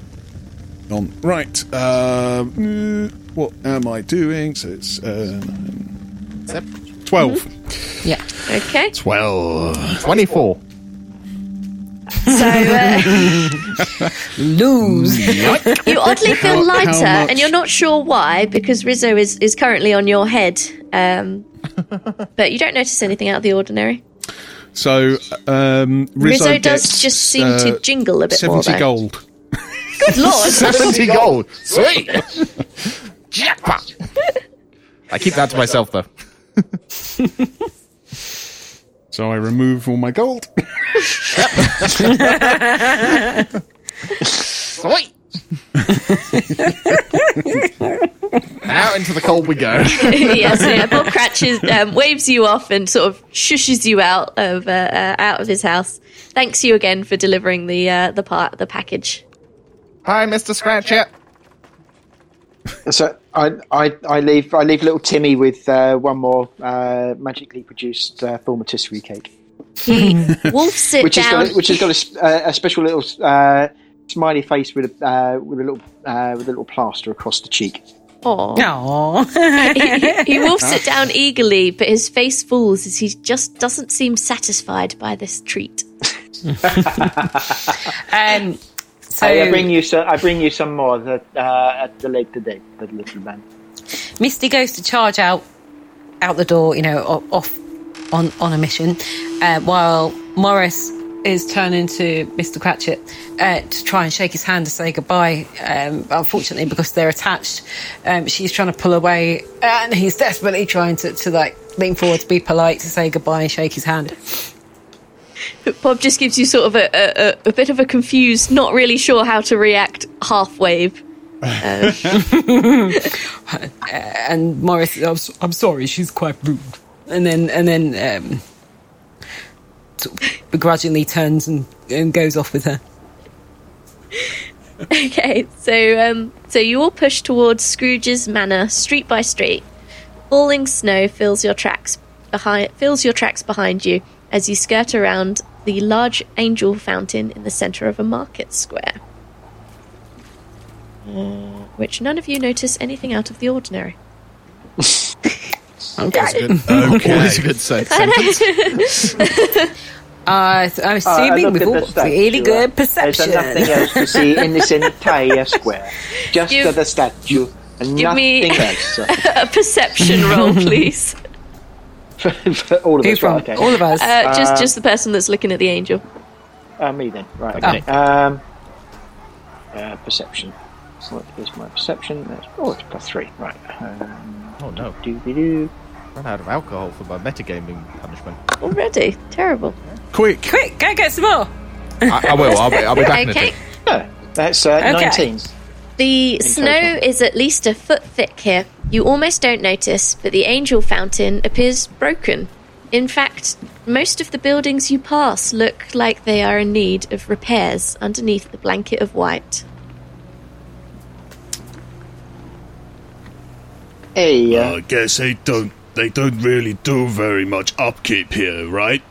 on. Right. Um, mm, what am I doing? So it's uh, 12. Yeah. Okay. 12. 24. So uh, Lose. you oddly feel How- how lighter, and you're not sure why, because Rizzo is, is currently on your head. Um, but you don't notice anything out of the ordinary. So um, Rizzo, Rizzo, does gets, just seem uh, to jingle a bit more. 70 gold. Good lord! 70 gold. Sweet. Jackpot. I keep that to myself though. So I remove all my gold. Sweet. Out into the cold we go. yes, yeah. Bob Cratchit um, waves you off and sort of shushes you out of uh, uh, out of his house. Thanks you again for delivering the uh, the part the package. Hi, Mr. Scratchit. So I, I, I leave I leave little Timmy with uh, one more uh, magically produced uh, thaumatisserie cake, He wolfs it which has down. got a, which has got a, s- uh, a special little uh, smiley face with a uh, with a little uh, with a little plaster across the cheek. Aw. Aww. he, he wolfs it down eagerly, but his face falls as he just doesn't seem satisfied by this treat. Um, so I, bring you some. I bring you some more that, uh, at the later date, the little man. Misty goes to charge out out the door, you know, off on on a mission, uh, while Morris is turning to Mr. Cratchit uh, to try and shake his hand to say goodbye. Um, unfortunately, because they're attached, um, she's trying to pull away, and he's desperately trying to, to like lean forward to be polite to say goodbye and shake his hand. Bob just gives you sort of a, a, a, bit of a confused, not really sure how to react half wave. and Morris, I'm, I'm sorry, she's quite rude. And then, and then, um, sort of begrudgingly turns and, and goes off with her. Okay, so um, so you all push towards Scrooge's manor, street by street. Falling snow fills your tracks behind fills your tracks behind you as you skirt around the large angel fountain in the center of a market square. Uh, which none of you notice anything out of the ordinary. Always a good, always a good se- sentence. Uh, I'm I assuming looked with at all the statue, really good uh, perception. There's nothing else to see in this entire square. Just Give- the statue and give me- nothing else. a perception roll, please. For, for all of Who us, from? right, okay. All of us. Uh, just just the person that's looking at the angel. Uh, me then, right? Okay. Okay. Um, uh, perception. So what is my perception? That's, oh, it's plus three. Right. Um, Oh no, Doo-doo-doo. run out of alcohol for my metagaming punishment. Already terrible. Quick! Quick, go get some more. I, I will. I'll be, I'll be back in a Okay. tick. That's uh, Okay. 19. The snow total. is at least a foot thick here. You almost don't notice, but the angel fountain appears broken. In fact, most of the buildings you pass look like they are in need of repairs underneath the blanket of white. Hey, uh, I guess they don't. They don't really do very much upkeep here, right?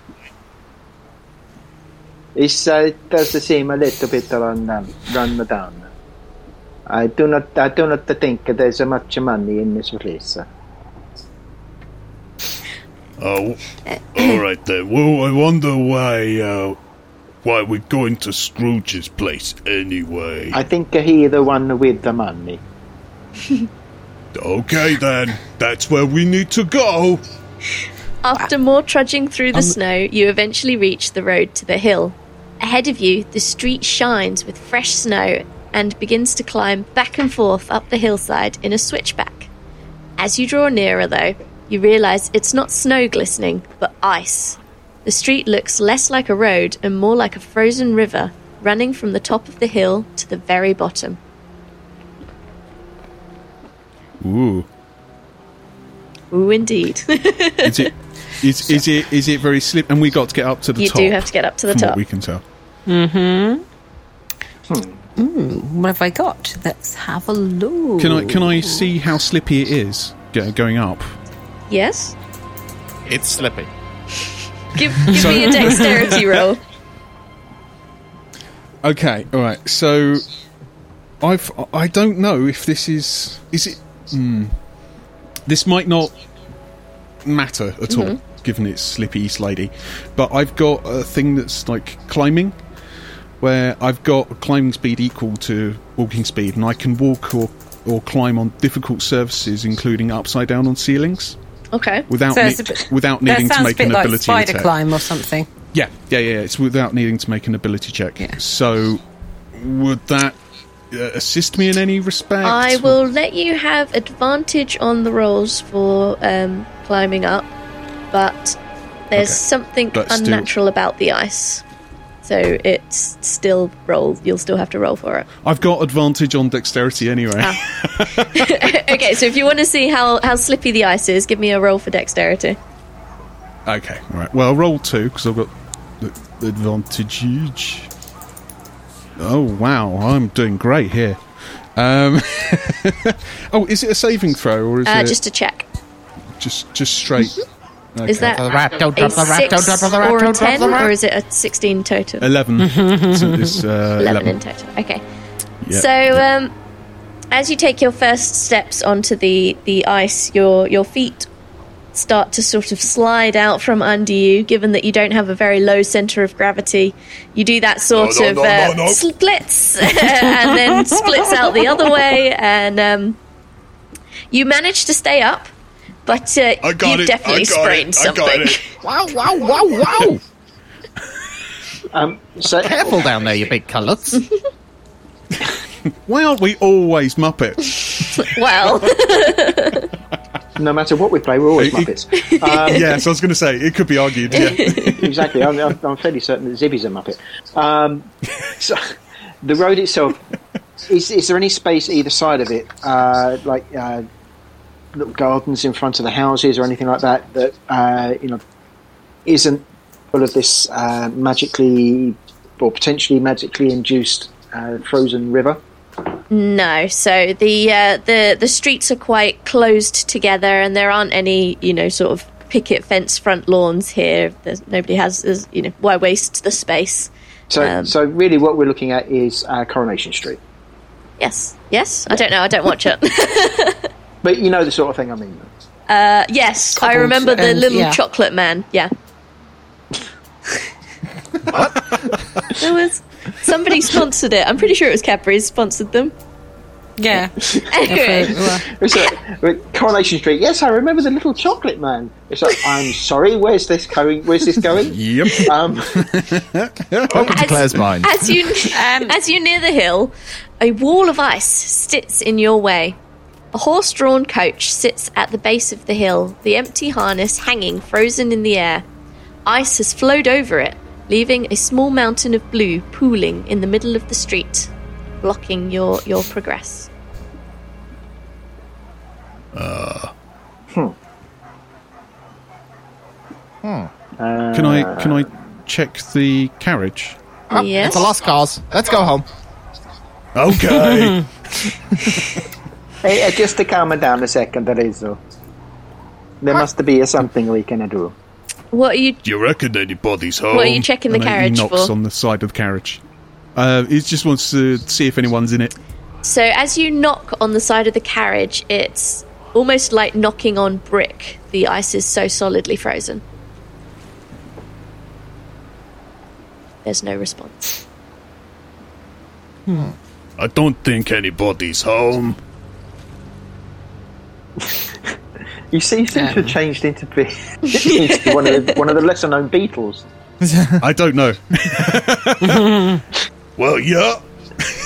It's, uh, it does seem a little bit run down. Run down. I do not. I do not think there's much money in this place. Oh, all right then. Well, I wonder why. Uh, why we're going to Scrooge's place anyway? I think he the one with the money. Okay then, that's where we need to go. After more trudging through the snow, you eventually reach the road to the hill. Ahead of you, the street shines with fresh snow and begins to climb back and forth up the hillside in a switchback. As you draw nearer, though, you realize it's not snow glistening, but ice. The street looks less like a road and more like a frozen river running from the top of the hill to the very bottom. Ooh. Ooh, indeed. Is it? Is, is it? Is it very slip? And we got to get up to the you top. You do have to get up to the from top. what we can tell. Mm-hmm. Hmm. What have I got? Let's have a look. Can I? Can I see how slippy it is going up? Yes? It's slippy. Give, give me a dexterity roll. Okay, all right. So, I've I don't know if this is is it. Hmm. this might not matter at all, given it's slippy, slidey. But I've got a thing that's like climbing, where I've got climbing speed equal to walking speed, and I can walk or or climb on difficult surfaces, including upside down on ceilings, Okay. without So ne- it's a bit- without That needing to sounds a make bit an like ability spider check. climb or something. Yeah, yeah, yeah. It's without needing to make an ability check. Yeah. So, would that uh, assist me in any respect? I will let you have advantage on the rolls for um, climbing up, but there's Okay. something But still- unnatural about the ice. So it's still roll. You'll still have to roll for it. I've got advantage on dexterity anyway. Ah. okay, so if you want to see how, how slippy the ice is, give me a roll for dexterity. Okay, all right. Well, roll two because I've got advantage. Oh wow, I'm doing great here. Um, oh, is it a saving throw or is Uh, it just a check. just just straight? Okay. Is that The rat, don't a drop the don't six drop the rat, or a ten, or is it a sixteen total? eleven? so it's, uh, 11 in total. Okay. Yeah, so, yeah. um, as you take your first steps onto the, the ice, your your feet start to sort of slide out from under you. Given that you don't have a very low center of gravity, you do that sort No, no, of no, uh, no, no. splits and then splits out the other way, and um, you manage to stay up. But uh, I got you've it, definitely I got sprained it, I something. got it. Wow, wow, wow, wow! Um, so Careful down there, you big cullets. Why aren't we always Muppets? well, no matter what we play, we're always Hey, Muppets. Um, yes, I was going to say it could be argued. Yeah. exactly. I'm, I'm, I'm fairly certain that Zibby's a Muppet. Um, so, the road itself, is, is there any space either side of it, uh, like uh, little gardens in front of the houses or anything like that, that uh, you know isn't full of this uh, magically or potentially magically induced uh, frozen river? No, so the uh, the the streets are quite closed together, and there aren't any you know sort of picket fence front lawns here. There's nobody has you know why waste the space? So, Um, so really, what we're looking at is uh, Coronation Street. Yes, yes. I don't know. I don't watch it. But you know the sort of thing I mean. uh, yes, I Cobbled remember the and- little yeah. chocolate man. Yeah. What? There was somebody sponsored it. I'm pretty sure it was Cadbury's sponsored them. Yeah. Anyway, It's like, Coronation Street. Yes, I remember the little chocolate man. It's like, I'm sorry. Where's this going? Where's this going? Yep. Um, Welcome to Claire's mind. As you Um, as you near the hill, a wall of ice sits in your way. A horse drawn coach sits at the base of the hill, the empty harness hanging frozen in the air. Ice has flowed over it, leaving a small mountain of blue pooling in the middle of the street, blocking your, your progress. Ah. Hmm. Hmm. Can I can I check the carriage? Oh, Yes. It's a lost cause. Let's go home. Okay. Hey, uh, just to calm it down a second, Rizzo. There must be something we can do. What are you Do you reckon anybody's home? what are you checking the And he carriage knocks for? on the side of the carriage. Uh, he just wants to see if anyone's in it. So as you knock on the side of the carriage, it's almost like knocking on brick. The ice is so solidly frozen. There's no response. Hmm. I don't think anybody's home. You see, he seems to have changed into, be- into one of the, one of the lesser known Beatles. I don't know. Well, yeah.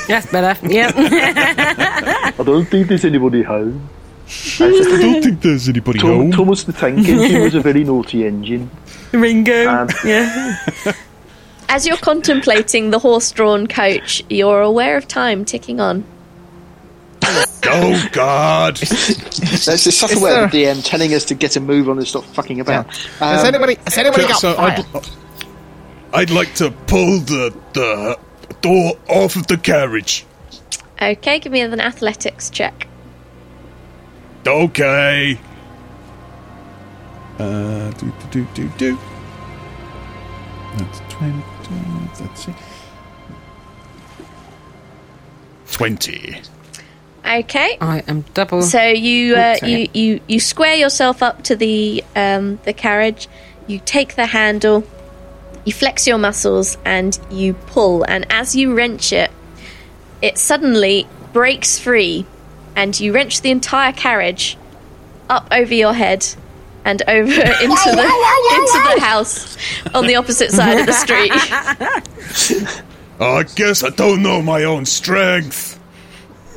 That's better. Yeah. I don't think there's anybody home. I don't think there's anybody Tom, home. Thomas the Tank Engine was a very naughty engine. Ringo. Um, yeah. As you're contemplating the horse-drawn coach, you're aware of time ticking on. Oh, God. That's the subtle way of the DM telling us to get a move on and stop fucking about. has Um, anybody? Has anybody got so fire? I'd, I'd like to pull the, the door off of the carriage. Okay, give me an athletics check. Okay. uh, do do do do do. That's twenty. Let's see. 20. Okay. I am double. So you uh, you, you you square yourself up to the um, the carriage. You take the handle. You flex your muscles and you pull. And as you wrench it, it suddenly breaks free, and you wrench the entire carriage up over your head and over into the into the house on the opposite side of the street. I guess I don't know my own strength.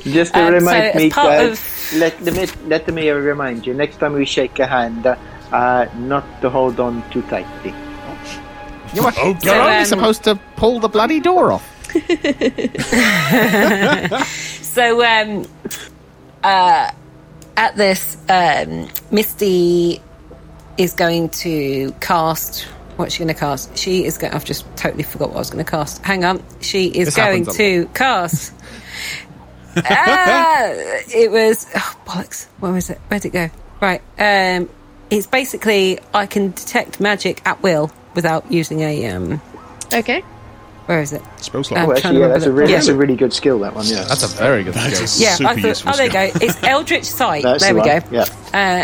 Just to Um, remind as me, part uh, of- let, me, let me remind you, next time we shake a hand, uh, uh, not to hold on too tightly. You are, Okay. you're only um, supposed to pull the bloody door off. So, um, uh, at this, um, Misty is going to cast. What's she going to cast? She is going. I've just totally forgot what I was going to cast. Hang on. She is This going to cast. ah, it was oh, bollocks. Where was it? Where'd it go? Right. Um, it's basically I can detect magic at will without using a um. Okay. Where is it? Spell slot. Oh, actually, yeah, that's a really, Yeah. that's a really good skill. That one, yeah. That's a very good That skill. Yeah, super I thought, useful oh, there you go. It's Eldritch Sight. That's there the we one, go. yeah.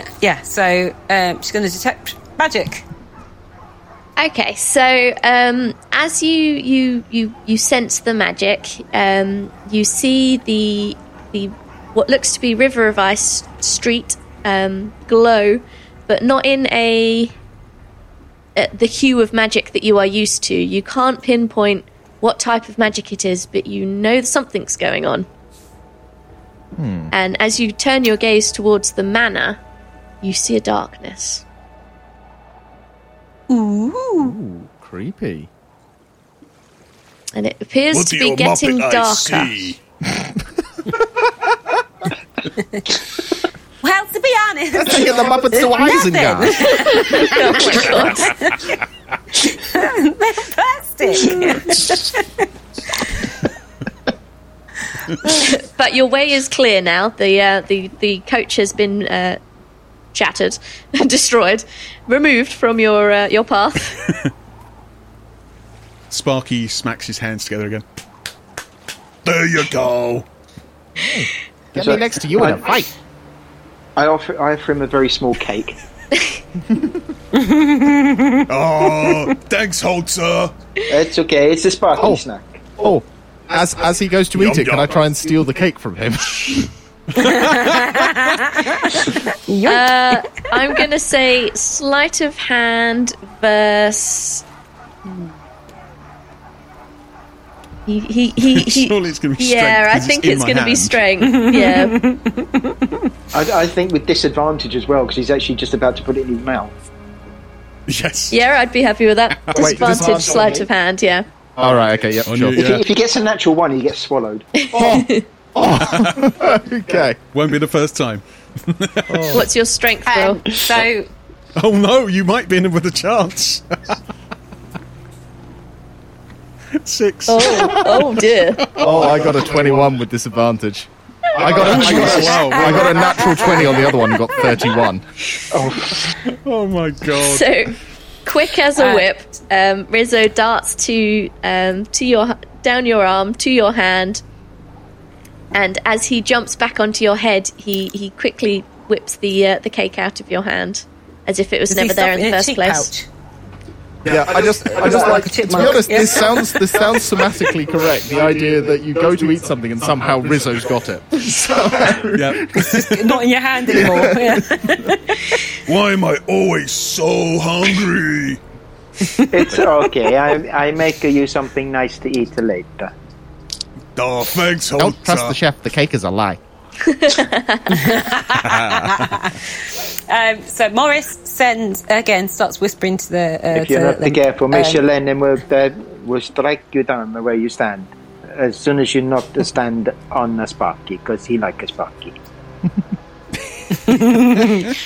Uh, yeah, so um, she's going to detect magic. Okay, so um, as you you you you sense the magic, um, you see the the what looks to be River of Ice street um, glow, but not in a uh, the hue of magic that you are used to. You can't pinpoint what type of magic it is, but you know something's going on. And as you turn your gaze towards the manor, you see a darkness. Ooh creepy. And it appears What to be getting Muppet darker. Well, to be honest, Taking the Muppets to Isengard. plastic. But your way is clear now. The uh, the the coach has been uh, shattered, destroyed, removed from your uh, your path. Sparky smacks his hands together again. There you go. Get So- me next to you in a fight. I offer, I offer him a very small cake. Oh, thanks, Holzer. It's okay. It's a sparkly Oh. snack. Oh, as as he goes to Yum, eat it, can yum. I try and steal the cake from him? Uh, I'm gonna say sleight of hand versus. He he he. he Surely it's gonna be Yeah, I think it's it's going to be strength. Yeah, I, I think with disadvantage as well because he's actually just about to put it in his mouth. Yes. yeah, I'd be happy with that. Disadvantage, disadvantage sleight of hand. Yeah. All right. Okay. Yep. Sure. you, If, yeah. he, if he gets a natural one, he gets swallowed. Okay. Won't be the first time. What's your strength roll? Um, so Oh no, you might be in with a chance. Six. Oh, oh dear. Oh, I got a 21 with disadvantage. I got a, I got a, Wow. I got a natural 20 on the other one and got 31. Oh my god. So, quick as a Uh, whip, um, Rizzo darts to um, to your down your arm to your hand, and as he jumps back onto your head, he he quickly whips the uh, the cake out of your hand, as if it was does never there in the a first place. pouch? Yeah, I just, I just like, Like to be honest, this sounds, this sounds somatically correct. The idea that you go to eat something and somehow Rizzo's got it. Yeah. Not in your hand anymore. Yeah. Why am I always so hungry? It's okay. I, I make you something nice to eat later. Oh, thanks, Don't trust the chef. The cake is a lie. Um, so Morris sends again, starts whispering to the. Uh, If you're to not them. careful, Um, Monsieur Lennon will, uh, will strike you down where you stand. As soon as you not stand on a Sparky, because he like a Sparky.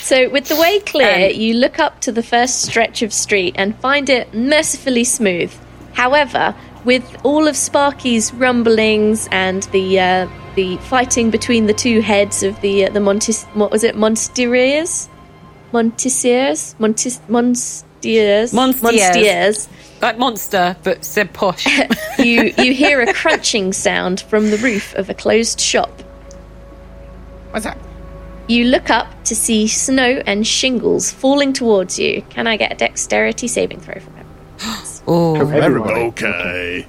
So, with the way clear, Um, you look up to the first stretch of street and find it mercifully smooth. However, with all of Sparky's rumblings and the uh, the fighting between the two heads of the uh, the Montis, what was it, Monstiers, Montisiers, Montis, Monstiers, Monstiers. Monstiers. like monster, but said posh. You you hear a crunching sound from the roof of a closed shop. What's that? You look up to see snow and shingles falling towards you. Can I get a dexterity saving throw from him? oh, Everybody. Okay.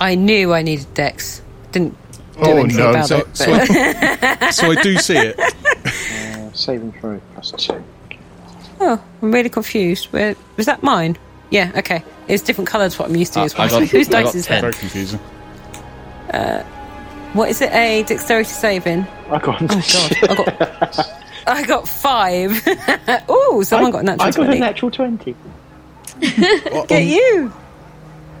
I knew I needed Dex. Didn't do Oh, anything no. about So, it. so, I, so I do see it. Uh, saving throw plus two. oh, I'm really confused. Where was that mine? Yeah, okay. It's different colours to what I'm used to Uh, as well. Got- Whose I dice is 10. it? Very confusing. What is it? A dexterity saving? I got. Oh god, I got. I got five. oh, someone got a natural I got a natural twenty. Get you.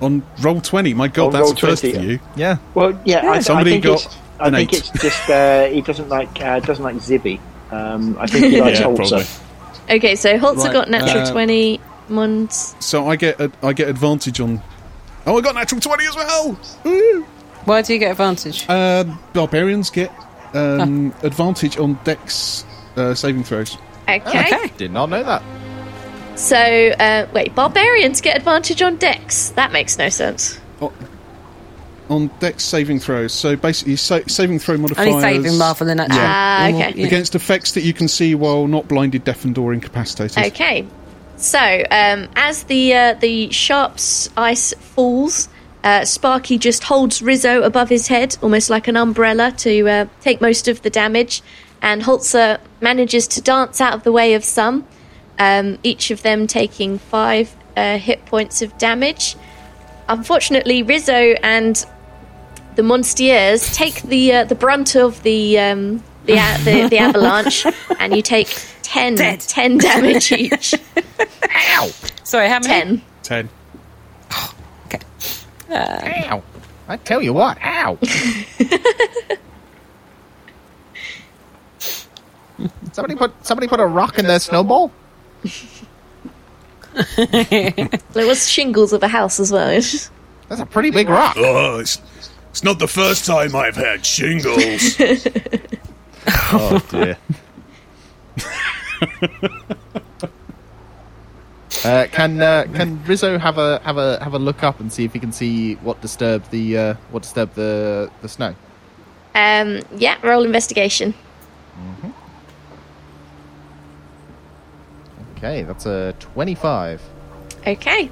On roll twenty. My god, On that's roll a first 20, for you. Yeah. Well, yeah, I, Somebody I think got it's, I think eight. it's just uh, he doesn't like uh, doesn't like Zibby. Um, I think he likes Yeah, Holzer. probably. Okay, so Holzer Right, got natural uh, 20. Mons. So I get a, I get advantage on. Oh, I got natural twenty as well. Woo! Why do you get advantage? Uh, barbarians get um, advantage on Dex uh, saving throws. Okay. Okay. Did not know that. So, uh, wait, barbarians get advantage on dex. That makes no sense. On Dex saving throws. So basically, sa- saving throw modifiers Only saving rather than actually. Ah, normal- okay. yeah. against effects that you can see while not blinded, deafened, or incapacitated. Okay. So, um, as the uh, the sharp's ice falls, uh, Sparky just holds Rizzo above his head, almost like an umbrella, to uh, take most of the damage. And Holzer manages to dance out of the way of some, um, each of them taking five uh, hit points of damage. Unfortunately, Rizzo and the Monstiers take the uh, the brunt of the um, the, a- the the avalanche, and you take 10, 10 damage each. Ow! Sorry, how many? Ten. Ten. Okay. Ow. I tell you what. Ow. somebody put somebody put a rock in their snowball. There was shingles of a house as well. That's a pretty big rock. Oh, it's, it's not the first time I've had shingles. Oh dear. Uh, can uh, can Rizzo have a have a have a look up and see if he can see what disturbed the uh, what disturbed the the snow? Um, yeah, roll investigation. Okay, that's a twenty-five. Okay.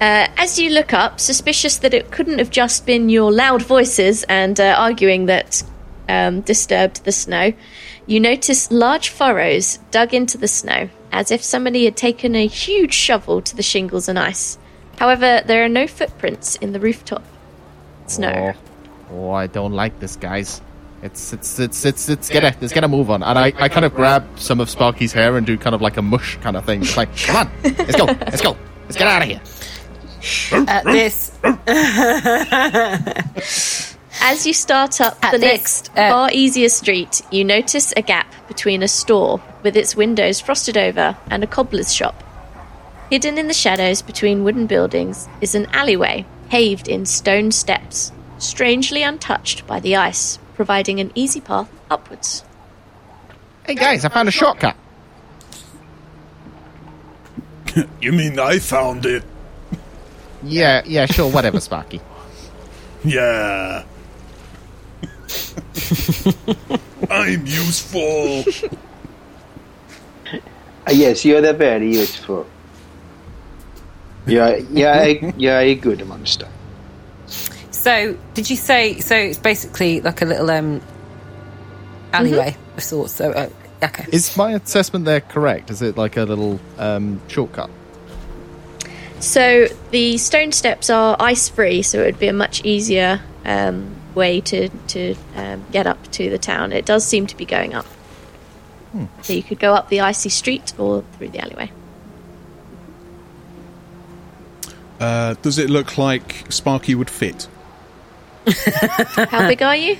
Uh, as you look up, suspicious that it couldn't have just been your loud voices and uh, arguing that um, disturbed the snow, you notice large furrows dug into the snow, as if somebody had taken a huge shovel to the shingles and ice. However, there are no footprints in the rooftop. snow. Oh, oh, I don't like this, guys. It's it's it's it's it's get a let's get a move on. And I, I kind of grab some of Sparky's hair and do kind of like a mush kind of thing. It's like, come on, let's go, let's go, let's get out of here. At this, As you start up At the this, next uh, far easier street, you notice a gap between a store with its windows frosted over and a cobbler's shop. Hidden in the shadows between wooden buildings is an alleyway paved in stone steps, strangely untouched by the ice, providing an easy path upwards. Hey guys, I found a shortcut. You mean I found it? Yeah, yeah, sure, whatever, Sparky. Yeah. I'm useful. Uh, yes, you're very useful. You're, you're, you're a good monster. So did you say? So it's basically like a little um alleyway of sorts. So uh, okay. Is my assessment there correct? Is it like a little um, shortcut? So the stone steps are ice free, so it would be a much easier um, way to to um, get up to the town. It does seem to be going up, so you could go up the icy street or through the alleyway. Uh, does it look like Sparky would fit? How big are you?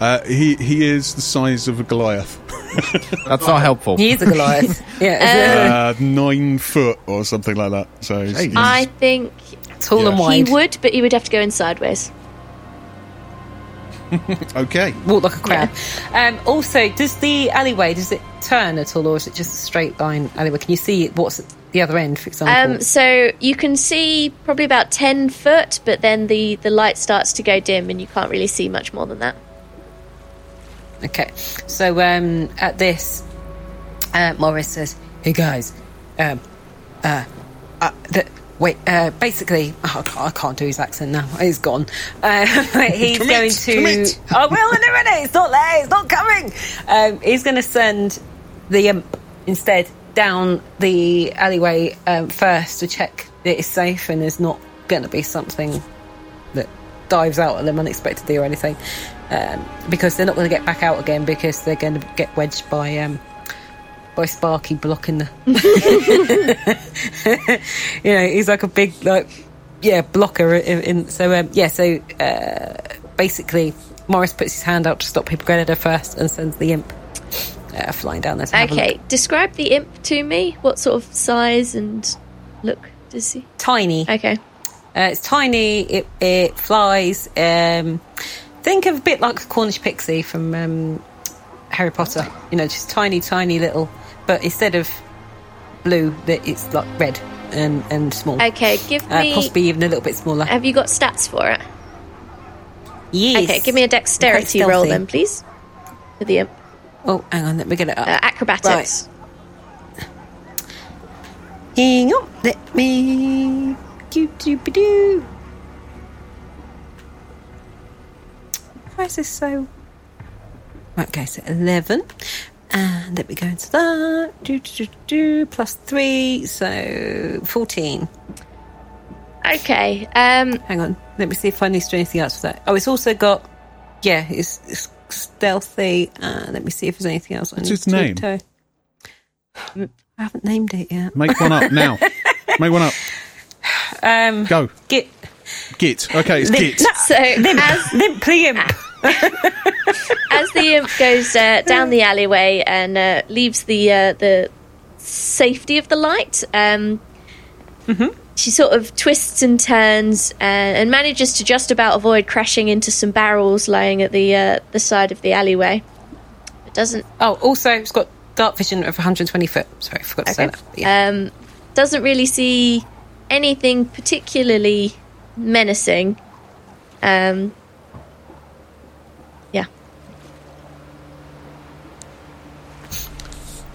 Uh, he he is the size of a Goliath, That's not helpful. He is a Goliath. yeah, uh, nine foot or something like that. So he's- Jesus. I think tall and Yeah. he would, but he would have to go in sideways. okay. Walk like a crab. Um, also, does the alleyway does it turn at all, or is it just a straight line alleyway? Can you see what's at the other end, for example? Um, so you can see probably about ten foot, but then the the light starts to go dim, and you can't really see much more than that. Okay, so um, at this, uh, Morris says, "Hey guys, um, uh, uh, the, wait. Uh, basically, oh, I, can't, I can't do his accent now. He's gone. Uh, he's Commit, going to. commit. I will in a minute. It's not there. It's not coming. Um, he's going to send the imp instead down the alleyway um, first to check that it's safe and there's not going to be something that dives out at them unexpectedly or anything, um, because they're not going to get back out again because they're going to get wedged by um, by Sparky blocking the. you know, he's like a big like yeah blocker. In, in, so um, yeah, so uh, basically, Morris puts his hand out to stop people going at her first and sends the imp uh, flying down there. To have a Okay, describe the imp to me. What sort of size and look does he? tiny. Okay. Uh, it's tiny. It it flies. Um, think of a bit like a Cornish pixie from um, Harry Potter. You know, just tiny, tiny little. But instead of blue, that it's like red and and small. Okay, give Uh, me. possibly even a little bit smaller. Have you got stats for it? yes. Okay, give me a dexterity roll then, please. For the imp. Oh, hang on. Let me get it up. Uh, acrobatics. Hang on. Let me. Do do ba do. Why is this so? Okay, so eleven, and let me go into that. Do do do do plus three, so fourteen. Okay. Um. Hang on. Let me see if I need to do anything else for that. Oh, it's also got. Yeah, it's, it's stealthy. Uh, let me see if there's anything else. I What's need its to name? toe. I haven't named it yet. Make one up now. Make one up. Um, Go. Git. Git. Okay, it's Limp. Git. No, So as Limp the imp. as the imp goes uh, down the alleyway and uh, leaves the uh, the safety of the light, um, she sort of twists and turns and, and manages to just about avoid crashing into some barrels lying at the uh, the side of the alleyway. It doesn't Oh, also, it's got dark vision of 120 foot. Sorry, I forgot to say that. Yeah. um, doesn't really see anything particularly menacing. Um, yeah.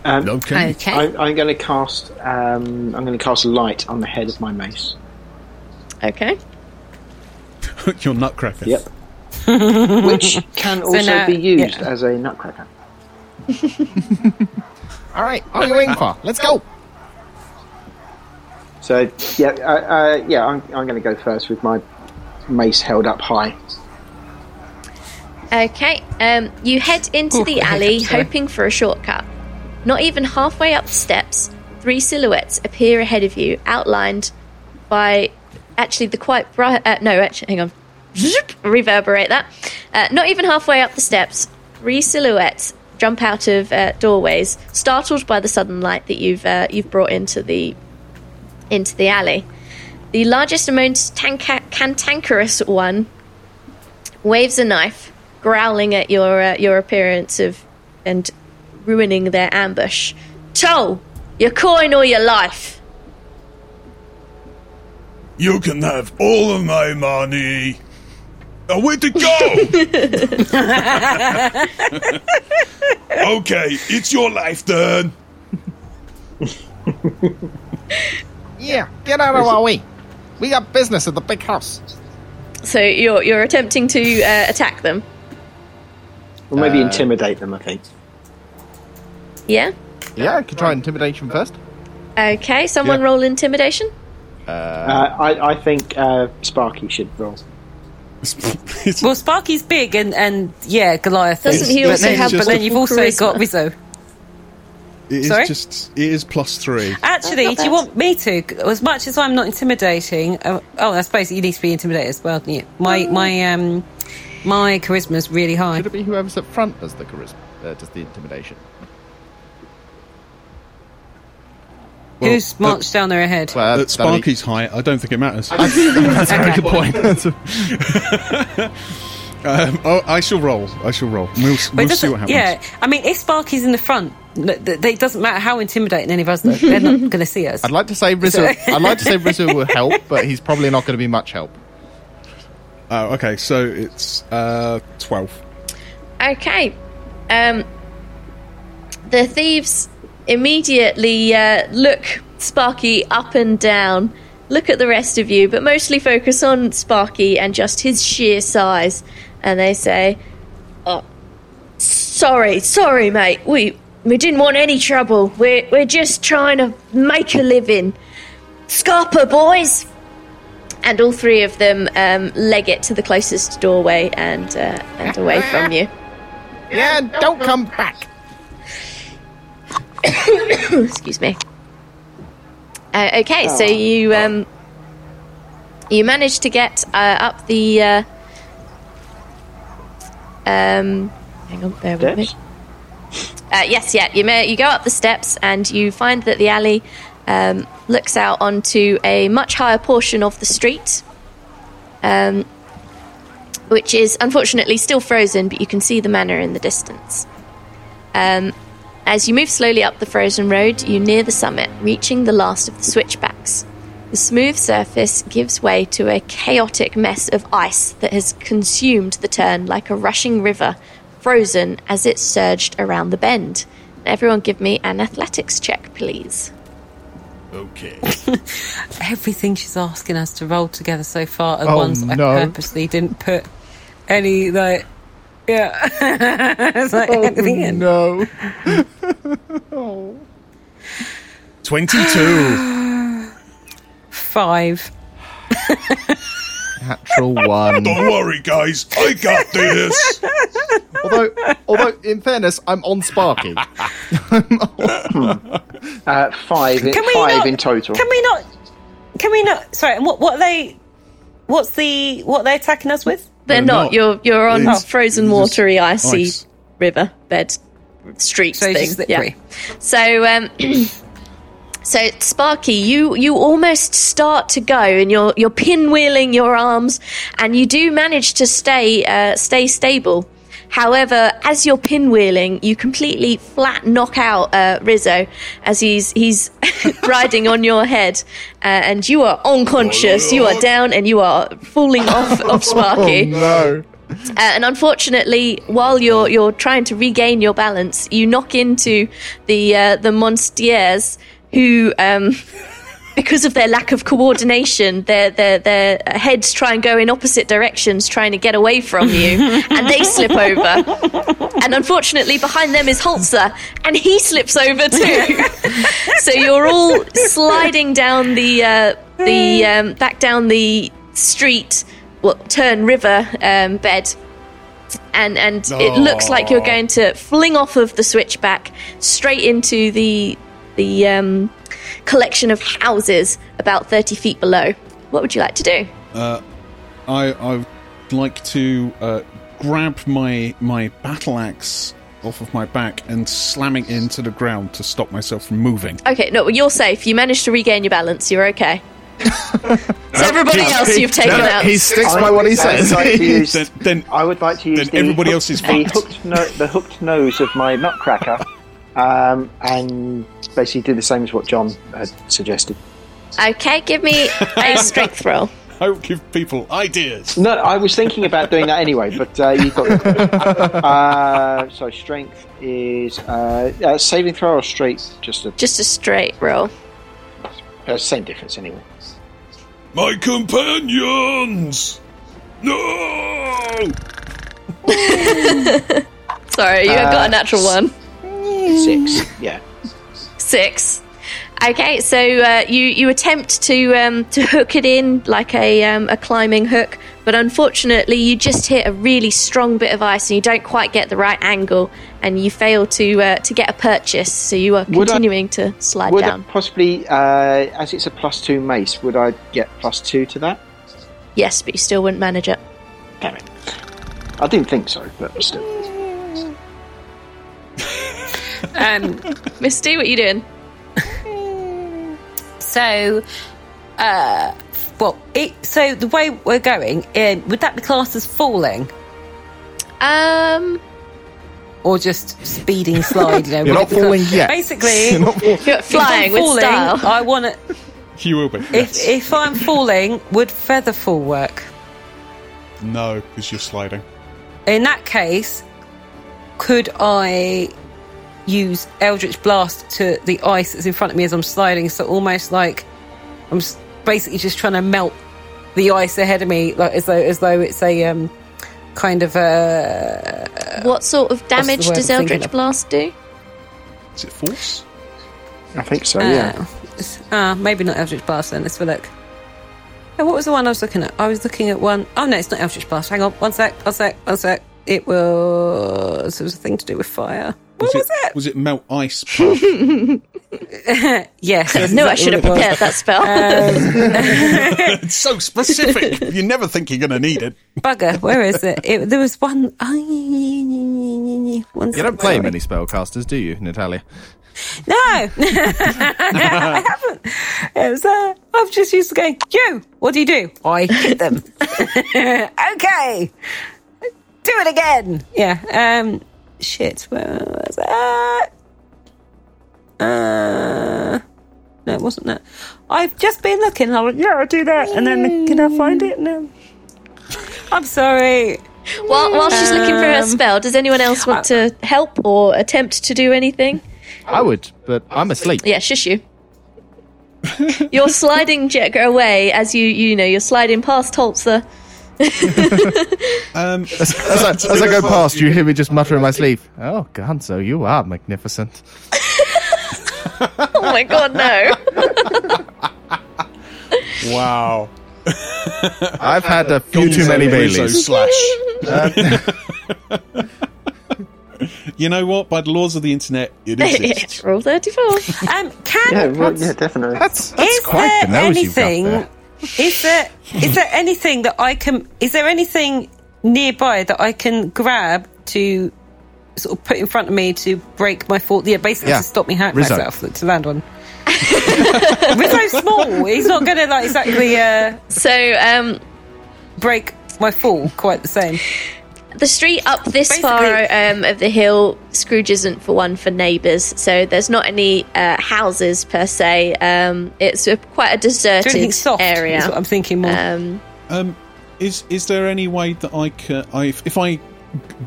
Um, Okay. okay. I, I'm going to cast. Um, I'm going to cast light on the head of my mace. Okay. Your nutcracker. Yep. Which can also now- be used yeah. as a nutcracker. All right, what are you waiting for? Let's go. So yeah, uh, uh, yeah, I'm, I'm going to go first with my mace held up high. Okay, um, you head into the alley hoping for a shortcut. Not even halfway up the steps, three silhouettes appear ahead of you, outlined by actually the quite bright. Uh, no, actually, hang on. Reverberate that. Uh, not even halfway up the steps, three silhouettes jump out of uh, doorways, startled by the sudden light that you've uh, you've brought into the into the alley. The largest and most cantankerous one waves a knife, growling at your uh, your appearance of and ruining their ambush. Toll, your coin or your life. You can have all of my money. Now, where to go? okay, it's your life then. Yeah, get out of our way. We got business at the big house. So you're you're attempting to uh, attack them. Or maybe intimidate them, I think. Yeah. Yeah, I could try intimidation first. Okay. Someone Yeah. roll intimidation. Uh, I, I think uh, Sparky should roll. Well, Sparky's big and, and yeah, Goliath. Doesn't is. he but also then, have But then you've also charisma? got Rizzo. It is Sorry? just it is plus three. Actually, do you want me to? As much as I'm not intimidating. Uh, oh, I suppose you need to be intimidated as well. don't you? My my um my charisma's really high. Should it be whoever's at front does the charisma, uh, does the intimidation? Well, Who's marched down there ahead? Well, At that'll Sparky's height, I don't think it matters. That's a very good point. Um, oh, I shall roll. I shall roll. We'll, we'll see what happens. Yeah, I mean, if Sparky's in the front, th- th- it doesn't matter how intimidating any of us. Though. They're not going to see us. I'd like to say Rizzo. I'd like to say Rizzo will help, but he's probably not going to be much help. Oh, okay. So it's uh, twelve. Okay. Um, the thieves immediately uh, look Sparky up and down, look at the rest of you, but mostly focus on Sparky and just his sheer size. And they say, "Oh, sorry, sorry, mate. We we didn't want any trouble. We're we're just trying to make a living. Scarpa, boys." And all three of them um, leg it to the closest doorway and uh, and away from you. Yeah, don't come back. Excuse me. Uh, okay, so you um, you managed to get uh, up the. Uh, um, hang on, bear with me. Uh, yes, yeah. You may, you go up the steps and you find that the alley um, looks out onto a much higher portion of the street, um, which is unfortunately still frozen, but you can see the manor in the distance. Um, as you move slowly up the frozen road, you near the summit, reaching the last of the switchbacks. The smooth surface gives way to a chaotic mess of ice that has consumed the turn like a rushing river, frozen as it surged around the bend. Everyone give me an athletics check, please. Okay. Everything she's asking us to roll together so far are Oh, ones I purposely didn't put any like. Yeah, it's like everything in. No. Twenty-two. Five. Natural one. Don't worry, guys. I got this. although, although in fairness, I'm on Sparky. Uh, five, in, Can we five not- in total. Can we not? Can we not? Sorry, and what what are they? What's the what are they attacking us with? They're They're not. not. You're you're on It's- frozen, it's watery, icy ice. river bed street So it's thing. slippery. Yeah. So um, so Sparky, you you almost start to go, and you're you're pinwheeling your arms, and you do manage to stay uh, stay stable. However, as you're pinwheeling, you completely flat knock out uh, Rizzo as he's he's riding on your head, uh, and you are unconscious. You are down, and you are falling off of Sparky. no. Uh, and unfortunately, while you're you're trying to regain your balance, you knock into the uh, the monstiers who, um, because of their lack of coordination, their their their heads try and go in opposite directions, trying to get away from you, and they slip over. And unfortunately, behind them is Holzer, and he slips over too. so you're all sliding down the uh, the um, back down the street well, turn river um, bed, and and it looks like you're going to fling off of the switchback straight into the the um, collection of houses about thirty feet below. What would you like to do? I I would like to uh, grab my my battle axe off of my back and slam it into the ground to stop myself from moving. Okay, no, you're safe. You managed to regain your balance. You're okay. So everybody else you've taken out. He sticks by what he would- I would says. like to use- Then, then I would like to use Then the everybody hooked- else is the fucked. hooked, no, the hooked nose of my nutcracker, um, and basically do the same as what John had suggested. Okay, give me a strength roll. I will give people ideas. No, I was thinking about doing that anyway, but uh, you got. uh, so strength is uh, uh, saving throw or straight, just a Just a straight roll. uh, same difference anyway. My companions! No! Sorry, you have got a natural one. Six, yeah. Six. Okay, so uh, you you attempt to um, to hook it in like a um, a climbing hook, but unfortunately you just hit a really strong bit of ice and you don't quite get the right angle, and you fail to uh, to get a purchase. So you are Would I- continuing to slide Would I down. possibly, uh, as it's a plus two mace, would I get plus two to that? Yes, but you still wouldn't manage it. Damn it! I didn't think so, but still. Um, Misty, what are you doing? so, uh, well, it, so the way we're going, um, would that be classed as falling Um, or just speeding slide? You know, You're not it be falling yet. Basically, You're not falling. you're flying if I'm with falling, style. I want to. You will be. If Yes. if I'm falling, would feather fall work? no, because you're sliding. In that case, could I use Eldritch Blast to the ice that's in front of me as I'm sliding? So almost like I'm basically just trying to melt the ice ahead of me, like as though as though it's a um, kind of a What sort of damage does I'm Eldritch? Blast do? Is it force? I think so. uh, Yeah. it's- ah maybe not Eldritch Blast. Then let's have a look. Oh, what was the one I was looking at? I was looking at one oh no, it's not Eldritch Blast. Hang on, one sec, one sec, one sec. It was it was a thing to do with fire. What was, it? Was it melt ice? puff? Yes, that's No, I should have what it was. prepared that spell. it's so specific. you never think you're going to need it. Bugger, where is it? it there was one. One You don't play many spellcasters, do you, Natalia? No, I haven't. It was, uh, I've just used to going. You, what do you do? I hit them. okay, do it again. Yeah. Um. Shit. Where was that? Uh. No, it wasn't that. I've just been looking. I was yeah, I'll do that, and then can I find it? No. I'm sorry. while, while she's looking for her Um, spell, does anyone else want to help or attempt to do anything? I would, but I'm asleep. Yeah, shush you. you're sliding Jekka away as you you know you're sliding past Holzer. Um, As, I, as I go past, you hear me just mutter in my sleep. Oh, Gonzo, you are magnificent. Oh my god, no! wow. I've had a few too many Rizzo Baileys. slash. you know what? By the laws of the internet, it exists. Roll thirty four. Um. Can Yeah, well, yeah, definitely. That's, that's is quite the there nose you've got anything? There. Is there is there anything that I can? Is there anything nearby that I can grab to sort of put in front of me to break my fall? Yeah, basically Yeah. to stop me hurt Rizzo. myself to land on. Rizzo's small. He's not going to like exactly uh, So um, break my fall quite the same. The street up this Basically- far um, of the hill, Scrooge isn't for one for neighbours. So there's not any uh, houses per se. Um, it's a, quite a Is deserted soft? area. Is what I'm thinking more. Um, Um, is is there any way that I can? I, if I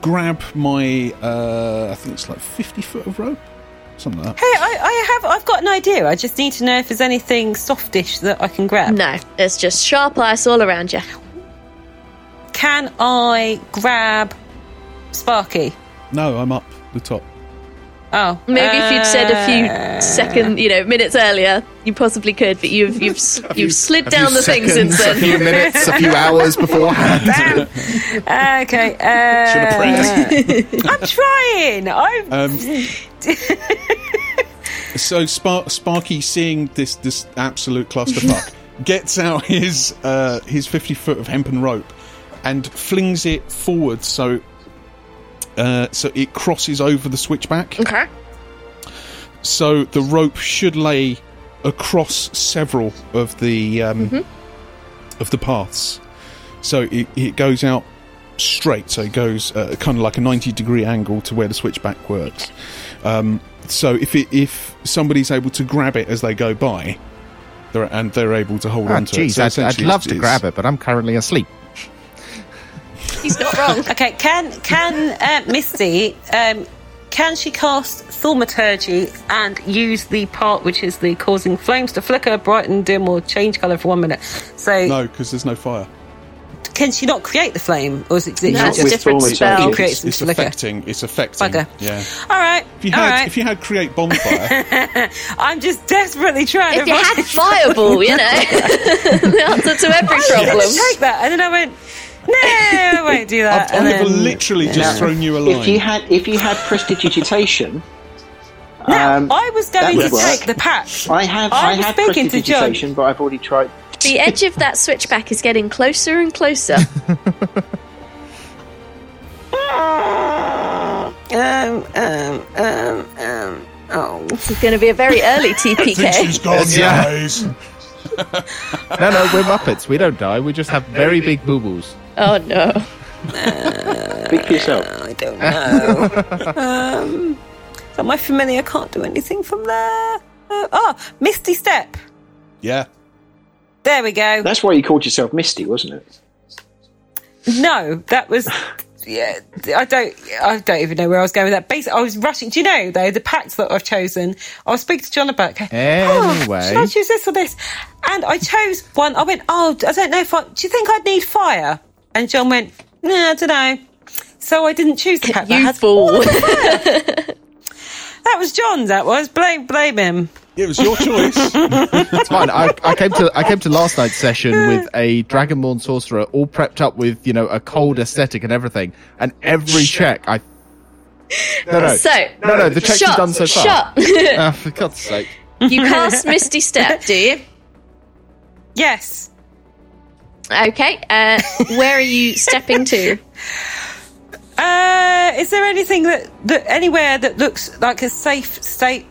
grab my, uh, I think it's like fifty foot of rope, something like that. hey, I, I have. I've got an idea. I just need to know if there's anything softish that I can grab. no, there's just sharp ice all around you. Can I grab Sparky? No, I'm up the top. Oh, Maybe if you'd said a uh, few second, you know, minutes earlier, you possibly could. But you've you've you've slid A down few the thing seconds, since a few minutes, a few hours beforehand. Uh, okay. Uh, I'm trying. I'm. Um, so Spar- Sparky, seeing this this absolute clusterfuck, gets out his uh, his fifty foot of hempen rope and flings it forward so uh, so it crosses over the switchback. Okay. So the rope should lay across several of the um, of the paths. So it, it goes out straight. So it goes uh, kind of like a ninety degree angle to where the switchback works. Um, so if it, if somebody's able to grab it as they go by, they're, and they're able to hold Ah, on to it. So I'd, I'd love to grab it, but I'm currently asleep. He's not wrong. Okay, can can uh, Misty um, can she cast thaumaturgy and use the part which is the causing flames to flicker, brighten, dim, or change color for one minute? So No, because there's no fire. can she not create the flame, or is it literally No, it's a just different spell. It creates It's, it's affecting. It's affecting. Bugger. Yeah. All right, If you had right. if you had create bonfire, I'm just desperately trying If to. you had fireball, you know, the answer to every problem. take that, and then I went, no, I won't do that. I've, and I've then, literally just Now, thrown you a line. If you had if you had prestidigitation, now, um, I was going to work. take the patch. I have I I, was have speaking to John. prestidigitation, but I've already tried. The edge of that switchback is getting closer and closer. Um, um, um, um. Oh, This is going to be a very early TPK. gone, Yeah. guys. No, no, we're Muppets. We don't die. We just have very big boo boos. Oh no! Speak for yourself. I don't know. um, so my familiar can't do anything from there. Uh, oh, Misty Step. yeah. There we go. That's why you called yourself Misty, wasn't it? No, that was. Yeah, I don't. I don't even know where I was going with that. Basically, I was rushing. Do you know though the pact that I've chosen? I'll speak to John about. going, Anyway. oh, should I choose this or this? And I chose one. I went. Oh, I don't know if I. Do you think I'd need fire? And John went. No, I don't know. So I didn't choose the pact. that You has fool! That was John's. That was blame blame him. It was your choice. It's fine. I, I came to I came to last night's session with a Dragonborn sorcerer, all prepped up with you know a cold aesthetic and everything. And every check, I no no So no no the checks shut, you've done so far. shut. Ah, for God's sake! you cast Misty Step, do you? Yes. Okay. Uh, where are you stepping to? Uh, is there anything that, that anywhere that looks like a safe state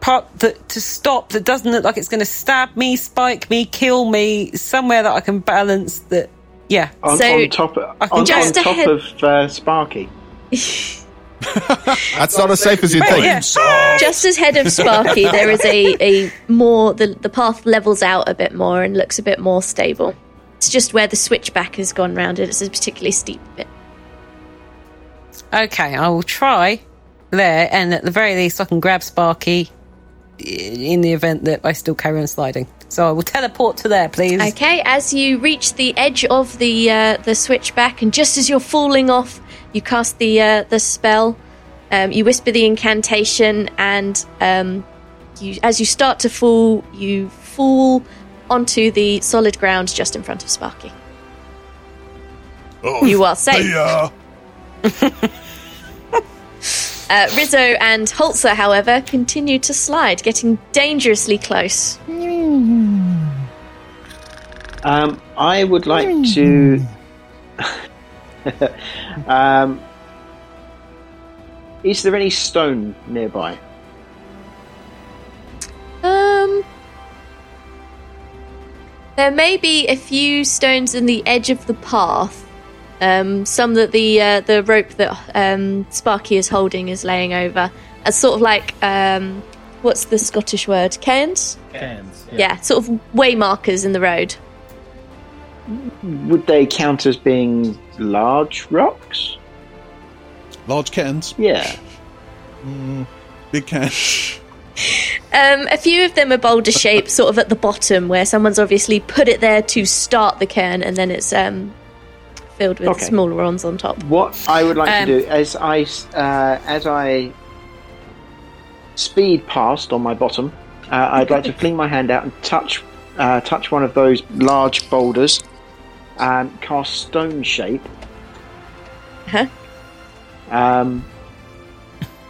part that to stop that doesn't look like it's going to stab me, spike me, kill me? Somewhere that I can balance that. Yeah. On, So, on top, I on, can on top ahead- of uh, Sparky. That's not as safe as you think. Yeah. Just as head of Sparky, there is a, a more the the path levels out a bit more and looks a bit more stable. It's just where the switchback has gone round it. It's a particularly steep bit. Okay, I will try there, and at the very least, I can grab Sparky in the event that I still carry on sliding. So I will teleport to there, please. Okay, as you reach the edge of the uh, the switchback, and just as you're falling off, you cast the uh, the spell. Um, you whisper the incantation, and um, you, as you start to fall, you fall onto the solid ground just in front of Sparky. Oh, You are safe. yeah. Uh, Rizzo and Holzer, however, continue to slide, getting dangerously close. Um, I would like to. um, is there any stone nearby? Um, there may be a few stones in the edge of the path. Um, some that the uh, the rope that um, Sparky is holding is laying over, as sort of like um, what's the Scottish word? Cairns. Cans, Yeah. sort of way markers in the road. Would they count as being large rocks? Large cairns. Yeah. big cans. Um, a few of them are boulder shaped, sort of at the bottom, where someone's obviously put it there to start the cairn, and then it's um, filled with Okay. smaller ones on top. What I would like Um, to do as I s- uh, as I speed past on my bottom, uh, I'd like to fling my hand out and touch uh, touch one of those large boulders and cast stone shape Huh? um,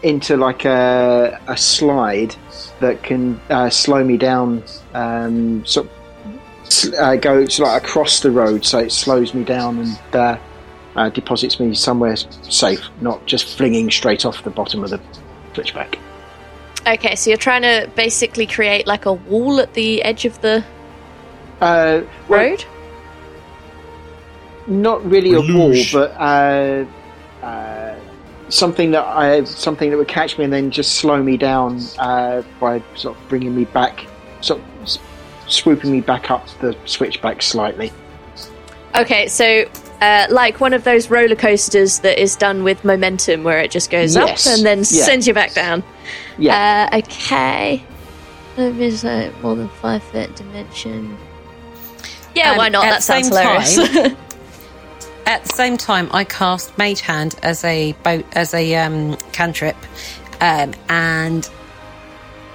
into like a, a slide that can uh, slow me down, um, sort of, uh, go sort like across the road, so it slows me down and uh, uh, deposits me somewhere safe, not just flinging straight off the bottom of the switchback. Okay, so you're trying to basically create like a wall at the edge of the Uh, well, road. not really a wall, but uh, uh, something that I something that would catch me and then just slow me down uh, by sort of bringing me back, sort of swooping me back up the switchback slightly. Okay, so uh, like one of those roller coasters that is done with momentum, where it just goes Yes, up and then yeah. sends you back down. Yeah, Uh, okay. That is uh, more than five foot dimension. Yeah, Um, why not? That sounds same hilarious. At the same time, I cast Mage Hand as a boat as a um, cantrip, um, and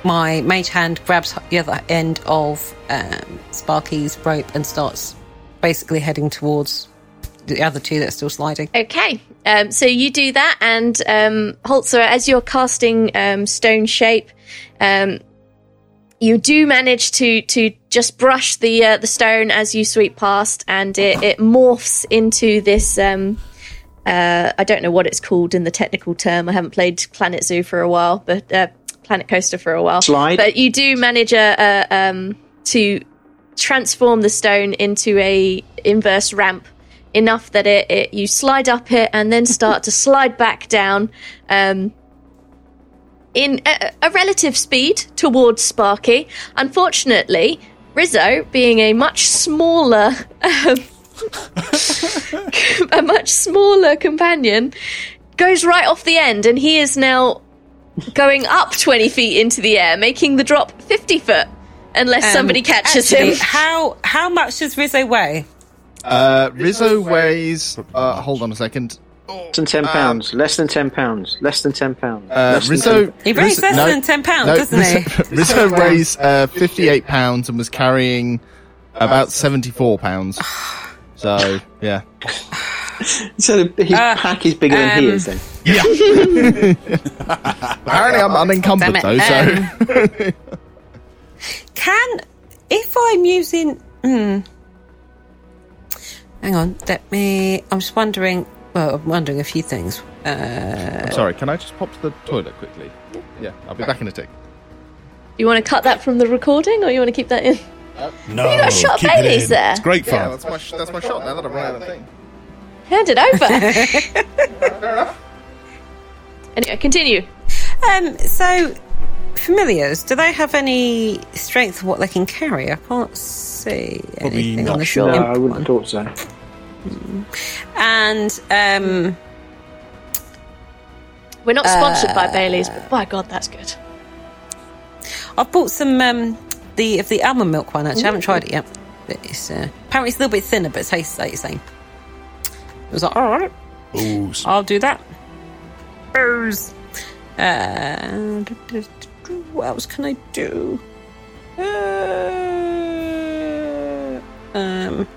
my Mage Hand grabs the other end of um, Sparky's rope and starts basically heading towards the other two that are still sliding. Okay, um, so you do that, and um, Holzer, as you're casting um, stone shape, um, you do manage to to just brush the uh, the stone as you sweep past, and it, it morphs into this. Um, uh, I don't know what it's called in the technical term. I haven't played Planet Zoo for a while, but uh, Planet Coaster for a while. Slide? But you do manage a, a, um, to transform the stone into a inverse ramp enough that it, it you slide up it and then start to slide back down um, in a, a relative speed towards Sparky. Unfortunately, Rizzo, being a much smaller, um, a much smaller companion, goes right off the end, and he is now going up twenty feet into the air, making the drop fifty foot. Unless somebody Um, catches actually, him. How how much does Rizzo weigh? Uh, Rizzo weighs. Uh, hold on a second. Less than ten pounds. less than ten pounds. Less than ten pounds. Uh, less than Rizzo. 10 He weighs less no, than ten pounds, no, doesn't Rizzo, he? Rizzo weighs uh, 58 pounds and was carrying about 74 pounds. So yeah, So his Uh, pack is bigger than he um, is. Then apparently I'm unencumbered though. it, So um, Can if I'm using? Hmm. Hang on, let me. I'm just wondering. Well, I'm wondering a few things. Uh, I'm sorry. Can I just pop to the toilet quickly? Yeah, I'll be back in a tick. You want to cut that from the recording, or you want to keep that in? No, You got shot keep it Baileys in. there. It's great Yeah, fun. that's my sh- that's my shot. Now that I've run out of thing. Hand it over. anyway, continue. um. So, familiars. Do they have any strength of what they can carry? I can't see Probably anything not on the sure. no, imp I wouldn't one. have thought so. And um. We're not sponsored by Bailey's, but by God, that's good. I've bought some um, the of the almond milk one. Actually, I haven't tried it yet. But it's uh, apparently it's a little bit thinner, but it tastes like the same. I was like, all right, Booze. I'll do that. Booze. Uh, what else can I do? Uh, um.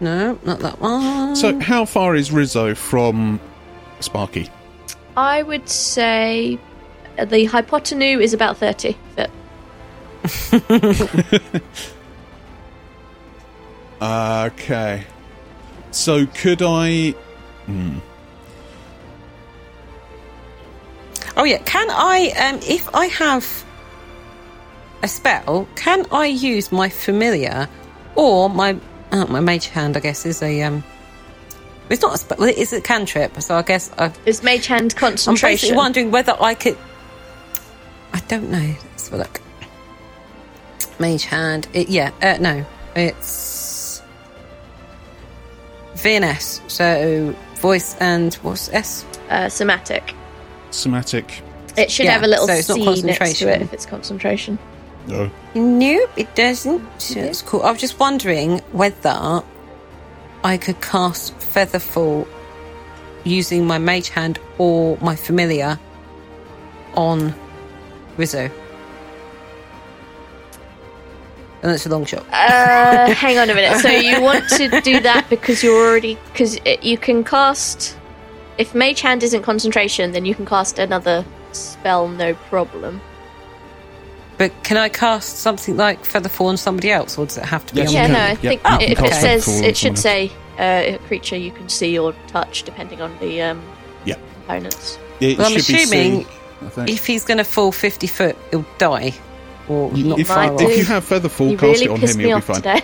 No, not that one. So, how far is Rizzo from Sparky? I would say the hypotenuse is about 30 foot. Okay. So, could I? Oh yeah, can I? Um, if I have a spell, can I use my familiar or my uh, my mage hand? I guess is a um. It's not a spell. Well, it is a cantrip, so I guess I, Is mage hand concentration. I'm basically wondering whether I could. I don't know. Let's have a look. Mage hand. It, yeah. Uh, no, it's VNS. So voice and what's S? uh, somatic. Somatic. It should Yeah, have a little so it's not C next to concentration. it if it's concentration. No. Nope, it doesn't. So That's cool. I was just wondering whether I could cast Featherfall using my mage hand or my familiar on Rizzo? And that's a long shot. Uh, hang on a minute. So you want to do that because you're already because you can cast. If Mage Hand isn't concentration, then you can cast another spell, no problem. But can I cast something like Featherfall on somebody else, or does it have to be Yes, on you Yeah, no, I Yep, think you can if it says it should say uh, a creature you can see or touch, depending on the um, Yeah. components. It Well, I'm assuming C, I think. If he's going to fall 50 foot, he'll die. Or You- not if, far Might off. if you have Featherfall, You cast really it on him, he'll be fine.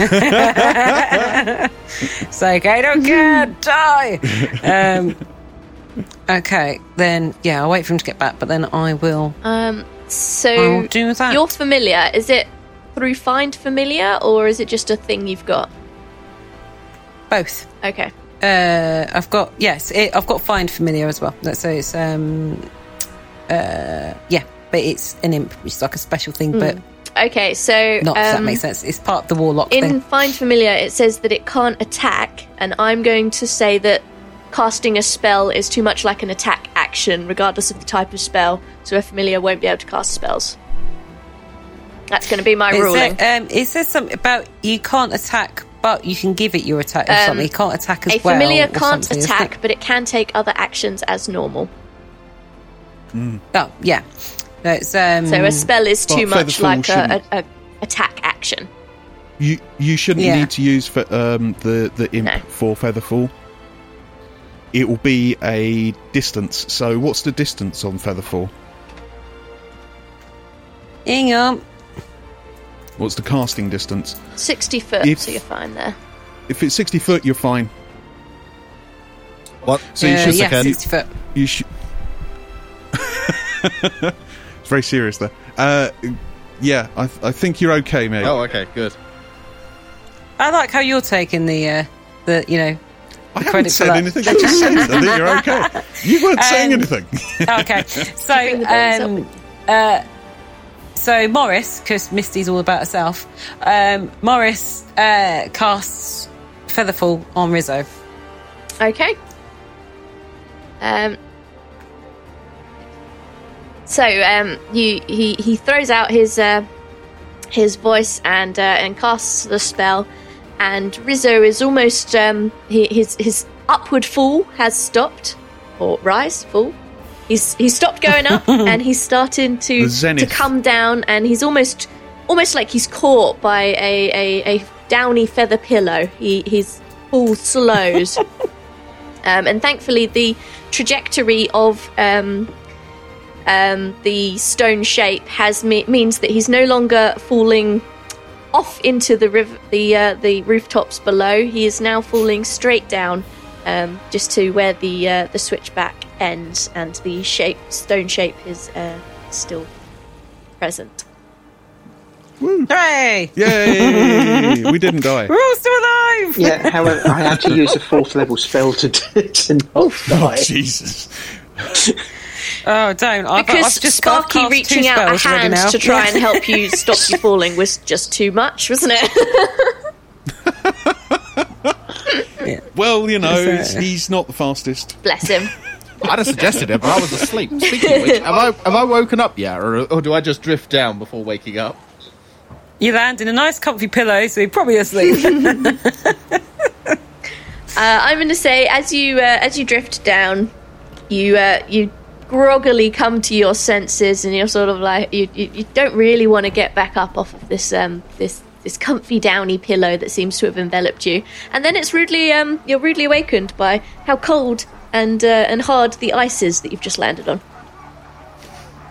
it's like I don't care, die. Um, okay, then yeah, I'll wait for him to get back, but then I will. um, so I'll do that. You're familiar. Is it through find familiar, or is it just a thing you've got? Both. Okay. Uh, I've got yes, it, I've got find familiar as well. So it's um, uh, yeah, but it's an imp. It's like a special thing, but Okay. So not if that um, makes sense. It's part of the warlock in thing. find familiar, it says that it can't attack, and I'm going to say that casting a spell is too much like an attack action, regardless of the type of spell. So a familiar won't be able to cast spells. That's going to be my Is ruling. there, um, it says something about you can't attack, but you can give it your attack or Um, something. You can't attack as a well. familiar can't attack, but it can take other actions as normal. Oh, yeah. No, it's, um, So a spell is too But much like a, shouldn't. a, a attack action. You you shouldn't Yeah. need to use for, um, the the imp No. for Featherfall. It will be a distance. So what's the distance on Featherfall? Hang on. What's the casting distance? 60 foot, If- so you're fine there. If it's sixty foot, you're fine. What? So you Uh, should yeah, again. 60 foot. You should. it's very serious there. Uh, yeah, I, th- I think you're okay, mate. Oh, okay, good. I like how you're taking the, uh, the you know, I haven't said that. anything. I just said I think you're okay. You weren't saying Um, anything. okay. So, Bring um, uh, so Morris, because Misty's all about herself, um, Morris uh, casts Featherfall on Rizzo. Okay. Um. So um, you he he throws out his uh, his voice and uh, and casts the spell, and Rizzo is almost um he, his his upward fall has stopped or rise fall. He's he's stopped going up and he's starting to to come down and he's almost almost like he's caught by a, a, a downy feather pillow. He his fall slows. Um, and thankfully, the trajectory of um, um, the stone shape has me- means that he's no longer falling off into the riv- the uh, the rooftops below. He is now falling straight down, um, just to where the uh, the switchback ends, and the shape stone shape is uh, still present. Hooray! Yay! we didn't die. We're all still alive! Yeah, however, I had to use a fourth level spell to, to not Oh, die. Jesus. Oh, don't. I've, Because I've just I've Sparky cast reaching two out a hand to try and help you stop you falling was just too much, wasn't it? Well, you know, Yes, he's not the fastest. Bless him. I'd have suggested it, but I was asleep. Speaking of which, have I have I woken up yet, or, or do I just drift down before waking up? You land in a nice comfy pillow, so you're probably asleep. Uh, I'm going to say, as you uh, as you drift down, you uh, you groggily come to your senses, and you're sort of like you, you, you don't really want to get back up off of this um this this comfy downy pillow that seems to have enveloped you, and then it's rudely um you're rudely awakened by how cold and uh, and hard the ice is that you've just landed on.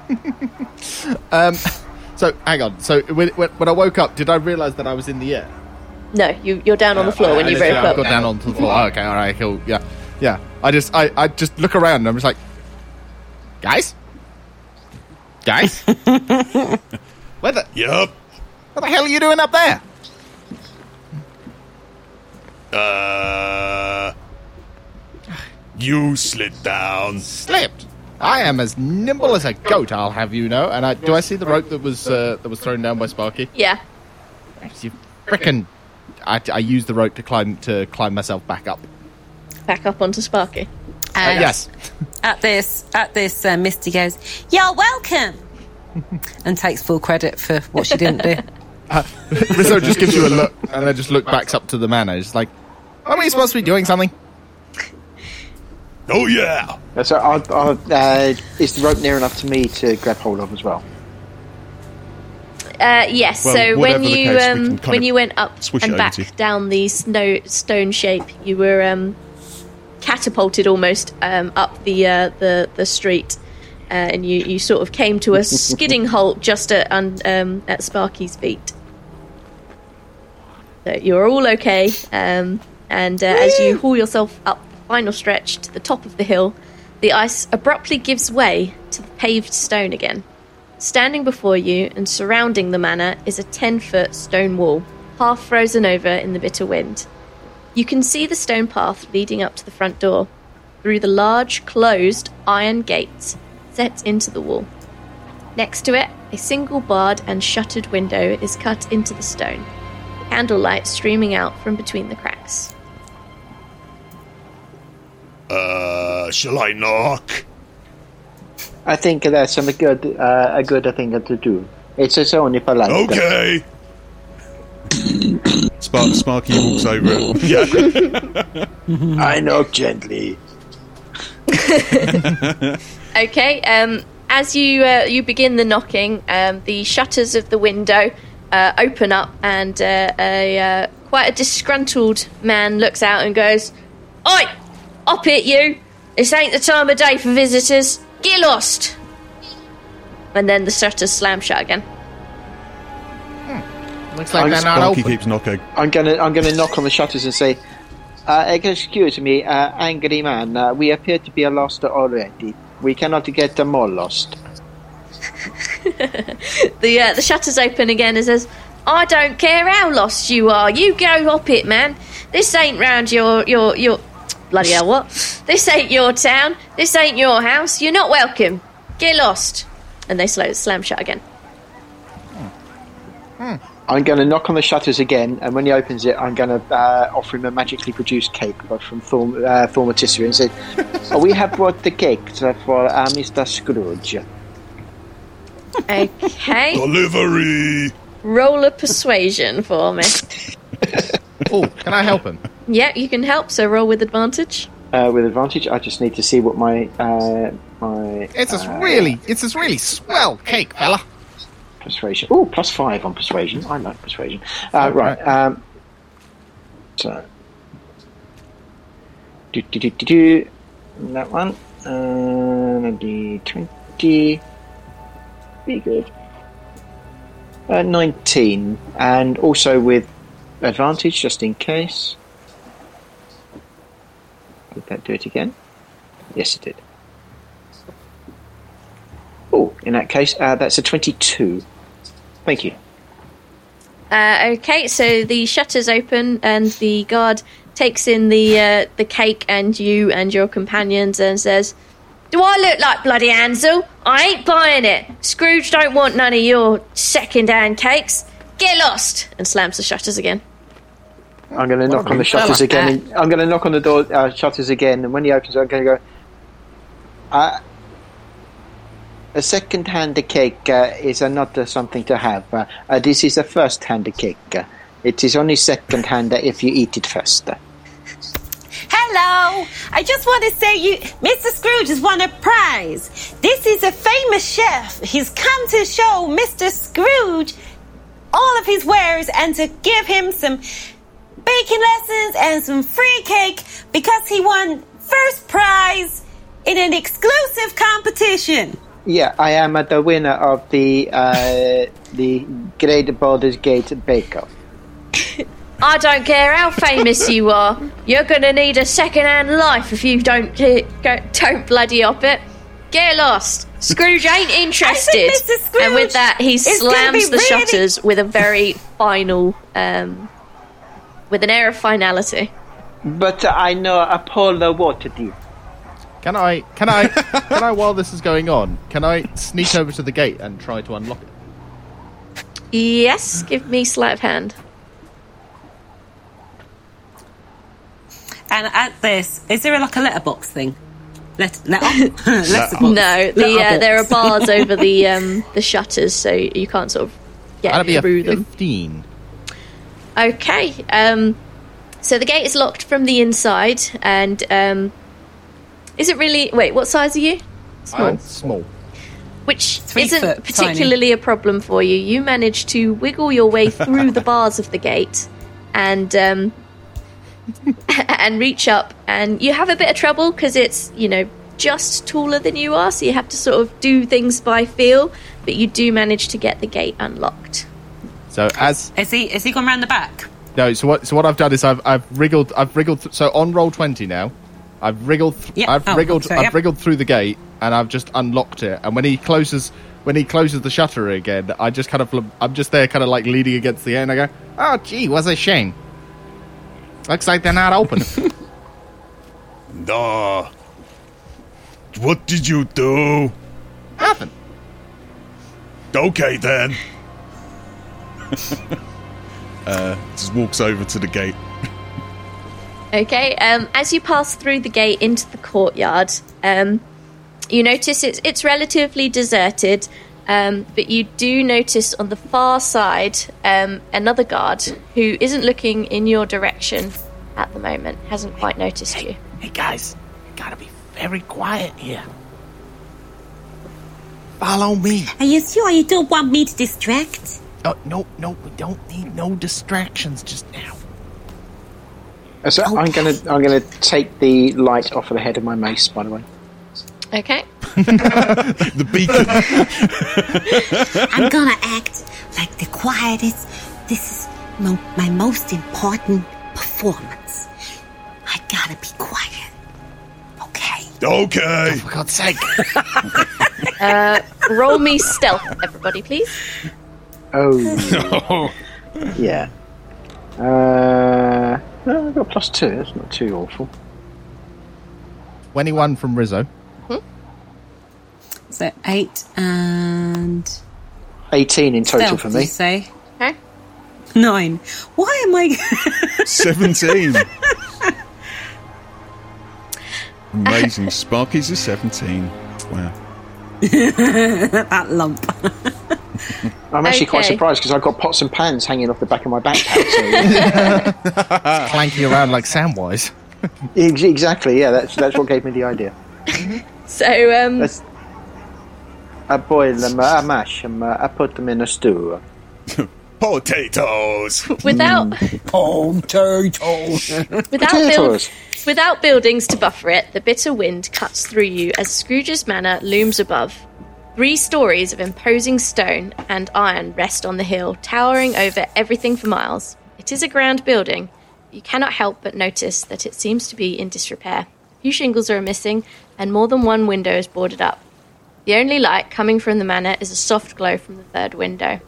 So hang on. So when, when, I woke up, did I realise that I was in the air? No, you you're down on the floor when I you woke I up. got down onto the floor. Okay, all right, cool. Yeah, yeah. I just I, I just look around and I'm just like, guys, guys, where the Yup. what the hell are you doing up there? Uh. You slid down. Slipped. I am as nimble as a goat. I'll have you know. And I do I see the rope that was uh, that was thrown down by Sparky? Yeah. You frickin' I, I used the rope to climb to climb myself back up. Back up onto Sparky. And yes. At this, at this, uh, Misty goes, "You're welcome," and takes full credit for what she didn't do. Rizzo just gives you a look and then just look backs up to the man. and It's like, aren't we supposed to be doing something? Oh, yeah. So, I, I, uh, is the rope near enough to me to grab hold of as well? Uh, yes. Well, so when you case, um, can when you went up and back down the snow stone shape, you were um, catapulted almost um, up the uh, the the street, uh, and you, you sort of came to a skidding halt just at um, at Sparky's feet. So you're all okay, um, and uh, as you haul yourself up the final stretch to the top of the hill, the ice abruptly gives way to the paved stone again. Standing before you and surrounding the manor is a 10 foot stone wall, half frozen over in the bitter wind. You can see the stone path leading up to the front door, through the large, closed iron gates set into the wall. Next to it, a single barred and shuttered window is cut into the stone, candlelight streaming out from between the cracks. Uh, shall I knock? I think that's a good, uh, a good thing to do. It's it's only polite. Okay. Spark, Sparky walks over. Yeah. I knock gently. Okay. Um, as you uh, you begin the knocking, um, the shutters of the window uh, open up, and uh, a uh, quite a disgruntled man looks out and goes, "Oi, up it, you! This ain't the time of day for visitors. Get lost!" And then the shutters slam shut again. Looks like I'm they're not Sparky open. keeps knocking. I'm gonna I'm gonna knock on the shutters and say, uh, "Excuse me, uh, angry man. Uh, we appear to be lost already. We cannot get them all lost." The uh, the shutters open again and says, "I don't care how lost you are. You go up it, man. This ain't round your your your bloody hell what? This ain't your town. This ain't your house. You're not welcome. Get lost." And they slow slam shut again. I'm going to knock on the shutters again, and when he opens it, I'm going to uh, offer him a magically produced cake from Thorm, uh, Thaumatisserie and say, oh, "We have brought the cake for uh, Mr. Scrooge." Okay, Delivery. roll a persuasion for me. Oh, can I help him? Yeah, you can help. So roll with advantage. Uh, with advantage, I just need to see what my uh, my It's a uh, really, it's a really swell cake, fella. Persuasion. Oh, plus five on persuasion. I like persuasion. Uh, right. Um, so, do do do do do. That one. Uh, the twenty. Be good. Uh, Nineteen, and also with advantage, just in case. Did that do it again? Yes, it did. Oh, in that case, uh, that's a twenty-two. Thank you. Uh, okay, so the shutters open and the guard takes in the uh, the cake and you and your companions and says, "Do I look like bloody Ansel? I ain't buying it. Scrooge don't want none of your second-hand cakes. Get lost!" And slams the shutters again. I'm going to knock on the shutters fella. again. And I'm going to knock on the door uh, shutters again, and when he opens, it, I'm going to go. Uh, a second-hand cake uh, is not something to have. Uh, uh, this is a first-hand cake. It is only second-hand if you eat it first. Hello! I just want to say you Mr. Scrooge has won a prize. This is a famous chef. He's come to show Mr. Scrooge all of his wares and to give him some baking lessons and some free cake because he won first prize in an exclusive competition. Yeah, I am uh, the winner of the uh, the Great Baldur's Gate Bake Off. I don't care how famous you are. You're gonna need a second-hand life if you don't uh, go, don't bloody up it. Get lost. Scrooge ain't interested. Scrooge and with that, he is slams the really- shutters with a very final, um, with an air of finality. But uh, I know Apollo Waterdeep. Can I, can I, can I, while this is going on, can I sneak over to the gate and try to unlock it? Yes, give me sleight of hand. And at this, is there a, like a letterbox thing? Let let off. Let's. No, the Let uh, there are bars over the um, the shutters, so you can't sort of get That'd be a through them. fifteen. Okay. Um, so the gate is locked from the inside, and um, is it really? Wait, what size are you? Small. I'm small. Which Three isn't foot, particularly a problem for you. You manage to wiggle your way through the bars of the gate, and um, and reach up, and you have a bit of trouble because it's you know just taller than you are, so you have to sort of do things by feel. But you do manage to get the gate unlocked. So as Is he is he gone round the back? no, so what? So what I've done is I've I've wriggled I've wriggled. Th- so on roll twenty now, I've wriggled. Th- Yeah. I've Oh, wriggled. so, I've yep. wriggled through the gate, and I've just unlocked it. And when he closes, when he closes the shutter again, I just kind of I'm just there, kind of like leaning against the end. I go, oh gee, was a shame. Looks like they're not open. Nah. What did you do? Nothing. Okay then. Uh, just walks over to the gate. Okay, um, as you pass through the gate into the courtyard, um, you notice it's, it's relatively deserted, um, but you do notice on the far side um, another guard who isn't looking in your direction at the moment, hasn't quite noticed you. Hey guys, you gotta be very quiet here. Follow me. Are you sure you don't want me to distract? Oh no, no, we don't need no distractions just now. Uh, So I'm gonna I'm gonna take the light off of the head of my mace. By the way, Okay, The beacon. I'm gonna act like the quietest. This is mo- my most important performance. I gotta be quiet. Okay. Okay. For God's sake. roll me stealth, everybody, please. oh yeah. Uh, no, I've got plus two. That's not too awful. Twenty-one from Rizzo. Hmm? So eight and Eighteen in total stealth, for did you me. say Okay. nine. Why am I? 17. Amazing. Sparky's a 17. Wow. that lump. I'm actually quite surprised because I've got pots and pans hanging off the back of my backpack. So, Clanking around like Samwise. Exactly. Yeah, that's that's what gave me the idea. So, um, That's. I boil them, uh, I mash them, uh, I put them in a stew. Potatoes. without Potatoes. without build, Potatoes. Without buildings to buffer it, the bitter wind cuts through you as Scrooge's manor looms above. Three stories of imposing stone and iron rest on the hill, towering over everything for miles. It is a grand building. You cannot help but notice that it seems to be in disrepair. Few shingles are missing, and more than one window is boarded up. The only light coming from the manor is a soft glow from the third window.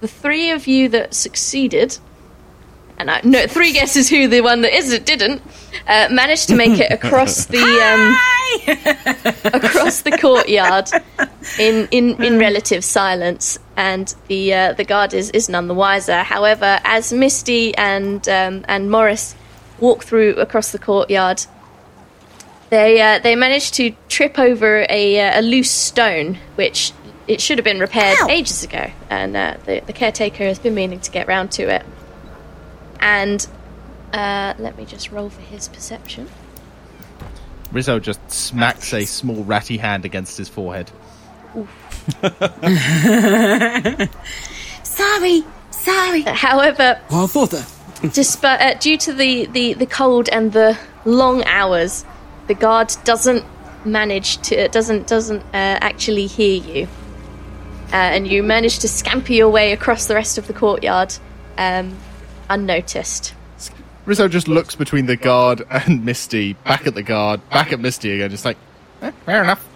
The three of you that succeeded and I, no, three guesses who the one that isn't didn't uh, managed to make it across the um, across the courtyard in, in, in relative silence, and the uh, the guard is, is none the wiser. However, as Misty and um, and Morris walk through across the courtyard, they uh, they manage to trip over a, uh, a loose stone, which it should have been repaired Ow. ages ago, and uh, the the caretaker has been meaning to get round to it. And uh, let me just roll for his perception. Rizzo just smacks a small ratty hand against his forehead. Sorry, sorry. However, Well, I thought that. despite uh, due to the, the, the cold and the long hours, the guard doesn't manage to doesn't doesn't uh, actually hear you, uh, and you manage to scamper your way across the rest of the courtyard, um, unnoticed. Rizzo just looks between the guard and Misty, back at the guard, back at Misty again, just like, eh, fair enough.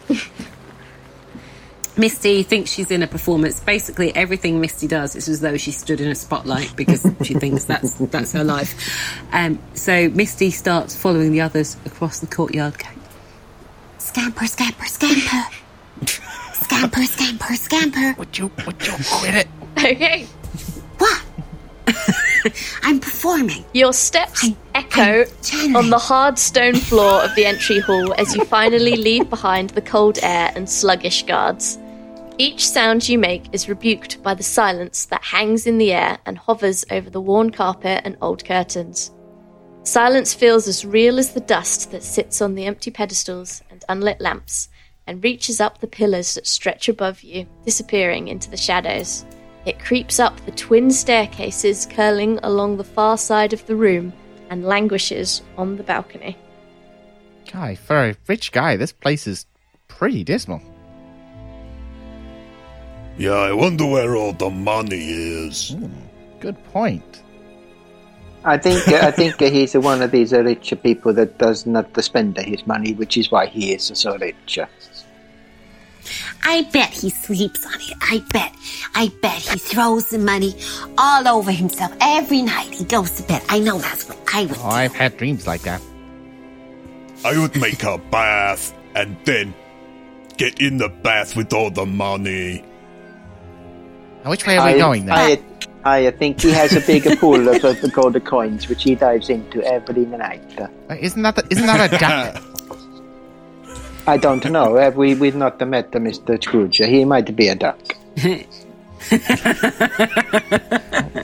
Misty thinks she's in a performance. Basically, everything Misty does is as though she stood in a spotlight because she thinks that's that's her life. Um, so Misty starts following the others across the courtyard. Going, Scamper, scamper, scamper. scamper, scamper, scamper. Would you, would you quit it? Okay. What? I'm performing. Your steps I'm- echo on the hard stone floor of the entry hall as you finally leave behind the cold air and sluggish guards. Each sound you make is rebuked by the silence that hangs in the air and hovers over the worn carpet and old curtains. Silence feels as real as the dust that sits on the empty pedestals and unlit lamps and reaches up the pillars that stretch above you, disappearing into the shadows. It creeps up the twin staircases curling along the far side of the room and languishes on the balcony. Guy, for a rich guy, this place is pretty dismal. Yeah, I wonder where all the money is. Hmm, good point. I think uh, I think he's one of these rich people that does not spend his money, which is why he is so rich. I bet he sleeps on it. I bet. I bet he throws the money all over himself every night he goes to bed. I know that's what I would Oh, do. I've had dreams like that. I would make a bath and then get in the bath with all the money. Now, which way are we going then? I, I think he has a bigger pool of, of the gold coins, which he dives into every night. Uh, Isn't that the, isn't that a duck? I don't know. Have we we've not met Mr. Scrooge? He might be a duck.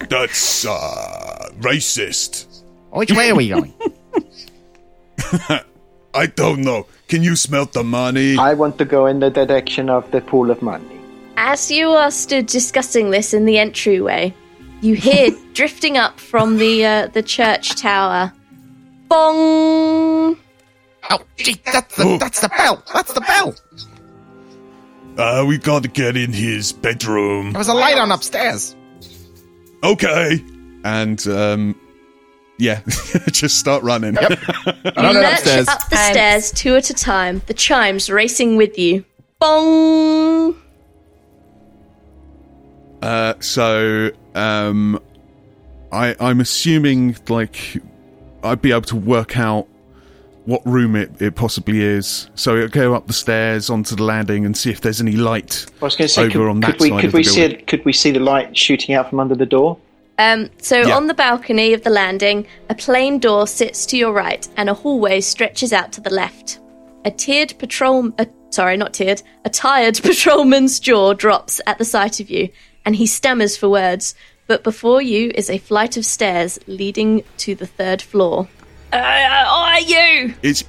That's uh, racist. which way are we going? I don't know. Can you smell the money? I want to go in the direction of the pool of money. As you are stood discussing this in the entryway, you hear drifting up from the uh, the church tower. Bong! Oh, gee, that's the, that's the bell. That's the bell. Uh, we gotta get in his bedroom. There was a light on upstairs. Okay. And um, yeah, just start running. You Run lurch upstairs. up the stairs two at a time, the chimes racing with you. Bong! Uh, so um, I, I'm assuming like I'd be able to work out what room it, it possibly is. So it'll go up the stairs onto the landing and see if there's any light I was going to say, over could, on could that we side could of we the see building. it, could we see the light shooting out from under the door? Um, so Yeah. on the balcony of the landing, a plain door sits to your right, and a hallway stretches out to the left. A tiered patrol, uh, sorry, not tiered, a tired patrolman's jaw drops at the sight of you, and he stammers for words. But before you is a flight of stairs leading to the third floor. Uh, are you? It's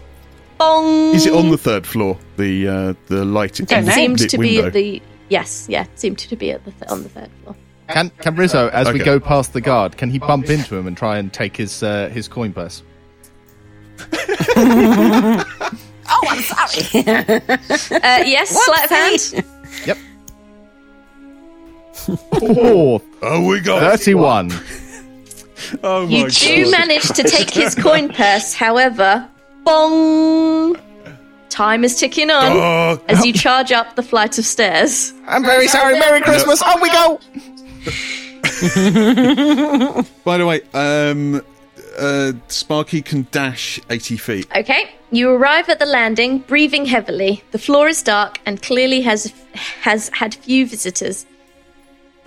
Bong! is it on the third floor? The uh, the light Don't. Seemed lit to be window? at the yes, yeah, seemed to be at the th- on the third floor. Can can Rizzo, as we go past the guard, can he bump into him and try and take his uh, his coin purse? Oh, I'm sorry. Uh, yes, sleight of hand. Yep. Oh, Oh, we got 31. Oh my You do manage to take his coin purse, however, bong! Time is ticking on Uh, as you charge up the flight of stairs. I'm very sorry. Merry Christmas. On we go. By the way, um, uh, Sparky can dash 80 feet. Okay, you arrive at the landing, breathing heavily. The floor is dark and clearly has has had few visitors.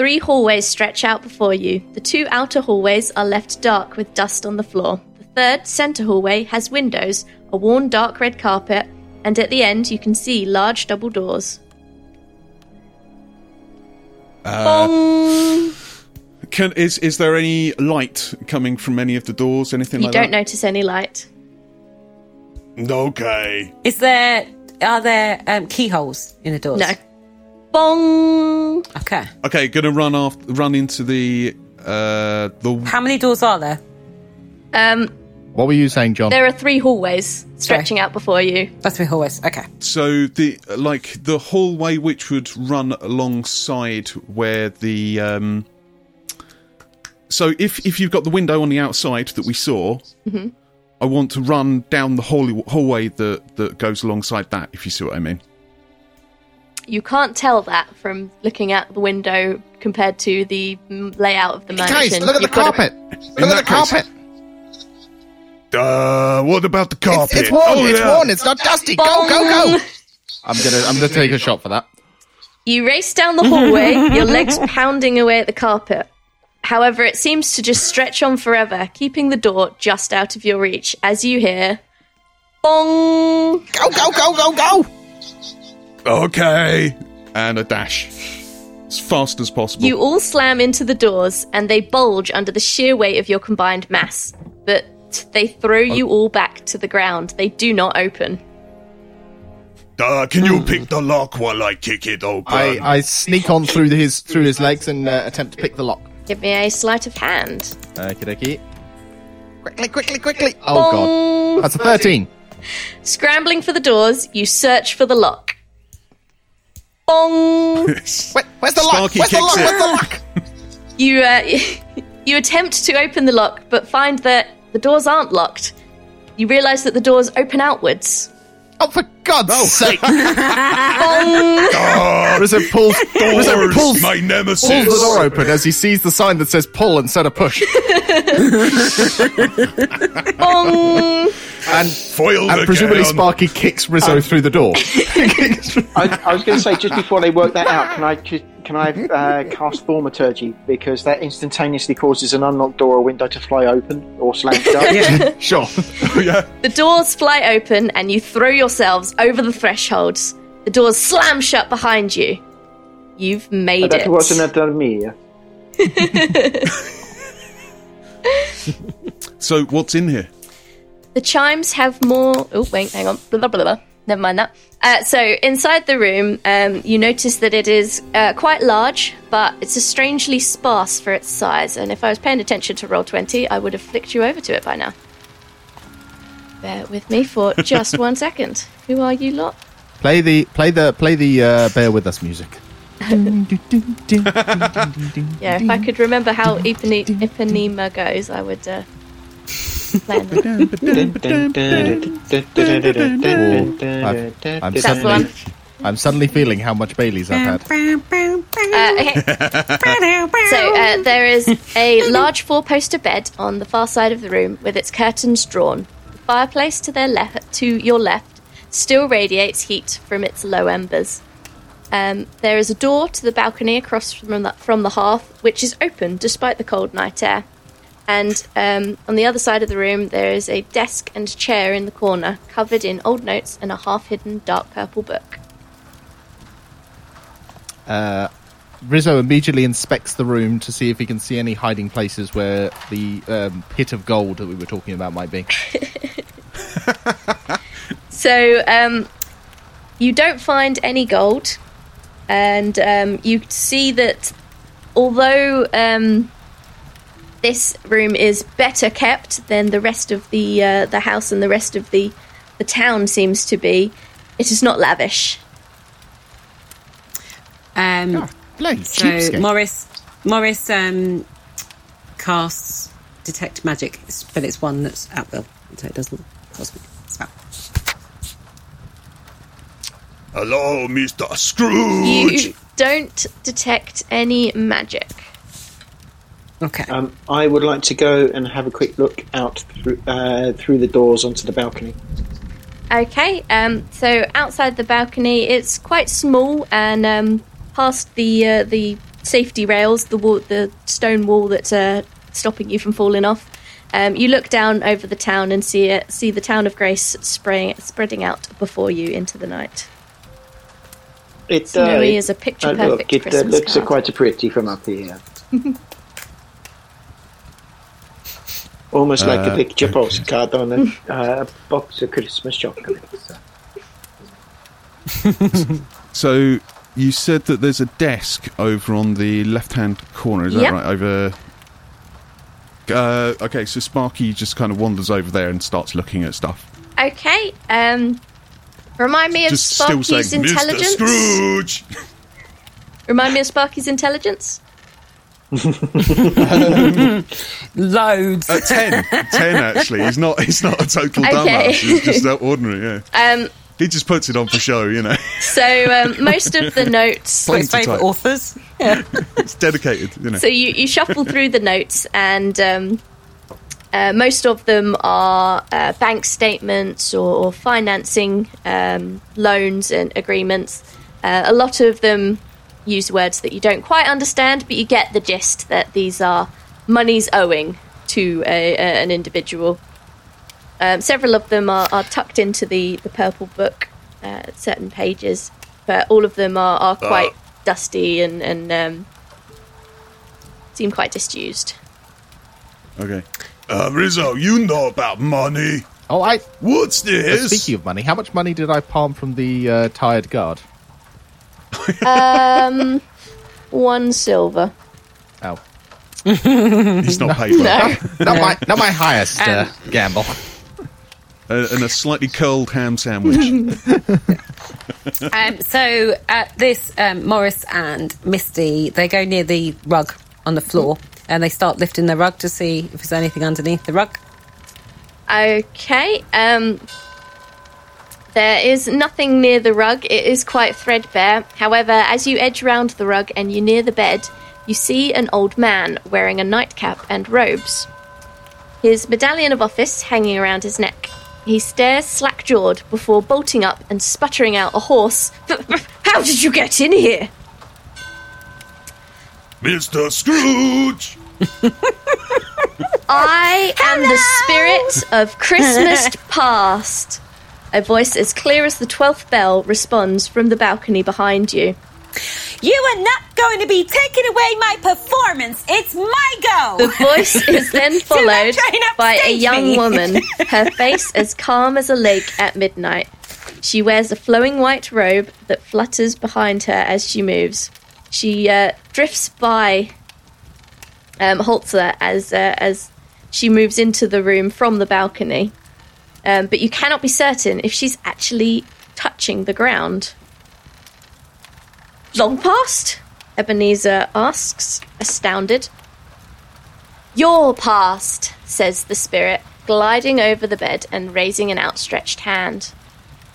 Three hallways stretch out before you. The two outer hallways are left dark with dust on the floor. The third, center hallway, has windows, a worn dark red carpet, and at the end you can see large double doors. Bong! Can is is there any light coming from any of the doors? Anything You like don't that? notice any light. okay. Is there are there um, keyholes in the doors? No. Bong! Okay. Okay, gonna run off, run into the uh the How many doors are there? Um, What were you saying, John? there are three hallways stretching out before you. That's three hallways. Okay. so the like the hallway which would run alongside where the um. So if if you've got the window on the outside that we saw, Mm-hmm. I want to run down the hall- hallway that that goes alongside that. If you see what I mean. You can't tell that from looking out the window compared to the layout of the mansion. Guys, look at the You've got to- carpet. Look at the case- carpet. Uh, what about the carpet? it's worn. Oh, it's yeah. worn. It's not dusty. Go, go, go. I'm gonna, I'm gonna take a shot for that. You race down the hallway, your legs pounding away at the carpet. However, it seems to just stretch on forever, keeping the door just out of your reach as you hear bong. Go, go, go, go, go! Okay. And a dash. As fast as possible. You all slam into the doors and they bulge under the sheer weight of your combined mass, but they throw you all back to the ground. They do not open. Uh, can you pick the lock while I kick it open? I, I sneak on through his through his legs and uh, attempt to pick the lock. Give me a sleight of hand. Okie dokie. Quickly, quickly, quickly! Oh god, that's a thirteen. Scrambling for the doors, you search for the lock. Bong! Where, where's the lock? Sparky Where's the kicks lock? it. Where's the lock? You uh, you attempt to open the lock, but find that the doors aren't locked. You realise that the doors open outwards. Oh, for God's sake! Bong! Rizzo pulls, Rizzo Doors, pulls, my pulls nemesis. the door open as he sees the sign that says pull instead of push. Bong! And, Foiled and presumably again. Sparky kicks Rizzo through the door. I, I was going to say just before they work that out, can I can I uh, cast thaumaturgy because that instantaneously causes an unlocked door or window to fly open or slam shut. yeah, sure. yeah. The doors fly open and you throw yourselves over the thresholds. The doors slam shut behind you. You've made that it. wasn't a me. So what's in here? The chimes have more. Oh, wait, hang on. Blah, blah, blah, blah. Never mind that. Uh, so, inside the room, um, you notice that it is uh, quite large, but it's a strangely sparse for its size. And if I was paying attention to Roll20, I would have flicked you over to it by now. Bear with me for just one second. Who are you lot? Play the play the play the uh, bear with us music. Yeah, if I could remember how Ipanema goes, I would uh, plan that. I've, I'm suddenly. I'm suddenly feeling how much Bailey's I've had. Uh, okay. so uh, there is a large four-poster bed on the far side of the room with its curtains drawn. The fireplace to their left, to your left, still radiates heat from its low embers. Um, there is a door to the balcony across from the, from the hearth, which is open despite the cold night air. And um, on the other side of the room, there is a desk and chair in the corner, covered in old notes and a half-hidden dark purple book. Rizzo immediately inspects the room to see if he can see any hiding places where the um, pit of gold that we were talking about might be. So um, you don't find any gold, and um, you see that although um, this room is better kept than the rest of the uh, the house and the rest of the the town seems to be, it is not lavish. Um, Bloody so cheapskate. Morris, Morris um, casts detect magic, but it's one that's at will, so it doesn't cost me spell. Hello, Mr. Scrooge. You don't detect any magic. Okay. Um, I would like to go and have a quick look out through, uh, through the doors onto the balcony. Okay, um, so outside the balcony, it's quite small, and um, past the uh, the safety rails, the wall, the stone wall that's uh, stopping you from falling off. Um, you look down over the town and see it, see the town of Grace spraying, spreading out before you into the night. It Snowy uh, is a picture uh, perfect look, it uh, Christmas looks card. quite pretty from up here. Almost like a picture postcard on a uh, box of Christmas chocolates. So you said that there's a desk over on the left-hand corner. Is that Yep. right? Over. Uh, okay, so Sparky just kind of wanders over there and starts looking at stuff. Okay, um, remind me of Just still Sparky's saying, Mr. intelligence. Scrooge. Remind me of Sparky's intelligence. Loads. Uh, ten, ten actually. He's not. He's not a total Okay. dumbass. He's just uh, ordinary. Yeah. Um, He just puts it on for show. You know, so um, most of the notes What his favourite authors. Yeah. it's dedicated. You know. So you, you shuffle through the notes, and um, uh, most of them are uh, bank statements or, or financing um, loans and agreements. Uh, a lot of them use words that you don't quite understand, but you get the gist that these are monies owing to a, a, an individual. Um, several of them are, are tucked into the, the purple book, uh, certain pages, but all of them are, are quite dusty and, and um, seem quite disused. Okay. Uh, Rizzo, you know about money. Oh, I. What's uh, this? speaking of money, how much money did I palm from the uh, tired guard? Um, one silver. Oh, He's not paid well. No. not my not my highest uh, gamble. Uh, and a slightly curled ham sandwich. Um, so uh, this um, Morris and Misty, they go near the rug on the floor and they start lifting the rug to see if there's anything underneath the rug. Okay. Um, there is nothing near the rug. It is quite threadbare. However, as you edge round the rug and you near the bed, you see an old man wearing a nightcap and robes. His medallion of office hanging around his neck. He stares slack jawed before bolting up and sputtering out a horse. How did you get in here? Mr. Scrooge. I am the spirit of Christmas past. A voice as clear as the twelfth bell responds from the balcony behind you. You are not going to be taking away my performance. It's my go. The voice is then followed by a young me. woman, her face as calm as a lake at midnight. She wears a flowing white robe that flutters behind her as she moves. She uh, drifts by um, Holzer as uh, as she moves into the room from the balcony, um, but you cannot be certain if she's actually touching the ground. Long past? Ebenezer asks, astounded. Your past, says the spirit, gliding over the bed and raising an outstretched hand.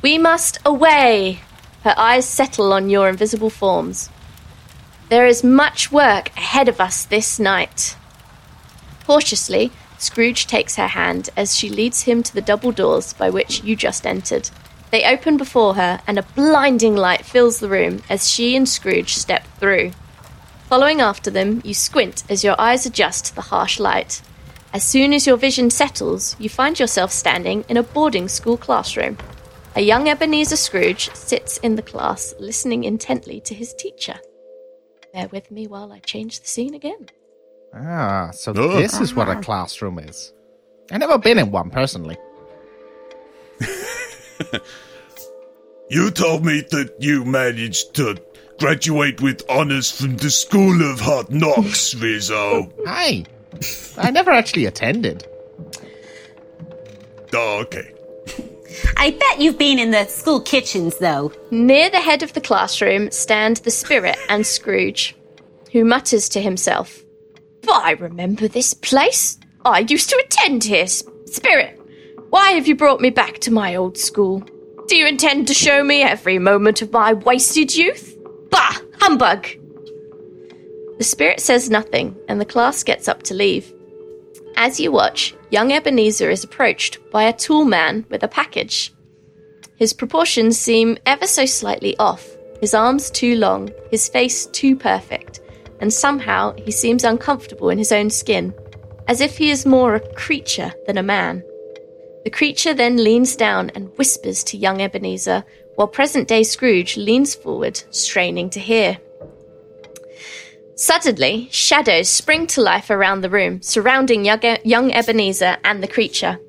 We must away. Her eyes settle on your invisible forms. There is much work ahead of us this night. Cautiously, Scrooge takes her hand as she leads him to the double doors by which you just entered. They open before her, and a blinding light fills the room as she and Scrooge step through. Following after them, you squint as your eyes adjust to the harsh light. As soon as your vision settles, you find yourself standing in a boarding school classroom. A young Ebenezer Scrooge sits in the class, listening intently to his teacher. Bear with me while I change the scene again. Ah, so Oh. this is what a classroom is. I've never been in one personally. You told me that you managed to graduate with honors from the School of Hard Knocks, Rizzo. Hi. I never actually attended. Oh, okay. I bet you've been in the school kitchens, though. Near the head of the classroom stand the spirit and Scrooge, who mutters to himself, I remember this place. I used to attend here. Spirit, why have you brought me back to my old school? Do you intend to show me every moment of my wasted youth? Bah! Humbug! The spirit says nothing, and the class gets up to leave. As you watch, young Ebenezer is approached by a tall man with a package. His proportions seem ever so slightly off, his arms too long, his face too perfect, and somehow he seems uncomfortable in his own skin, as if he is more a creature than a man. The creature then leans down and whispers to young Ebenezer, while present day Scrooge leans forward, straining to hear. Suddenly, shadows spring to life around the room, surrounding young young Ebenezer and the creature.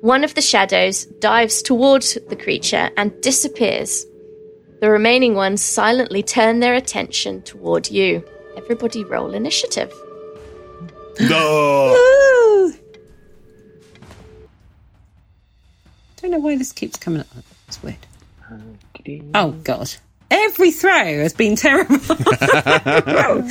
One of the shadows dives towards the creature and disappears. The remaining ones silently turn their attention toward you. Everybody roll initiative. No. don't know why this keeps coming up. It's weird. Oh, God. Every throw has been terrible. I'm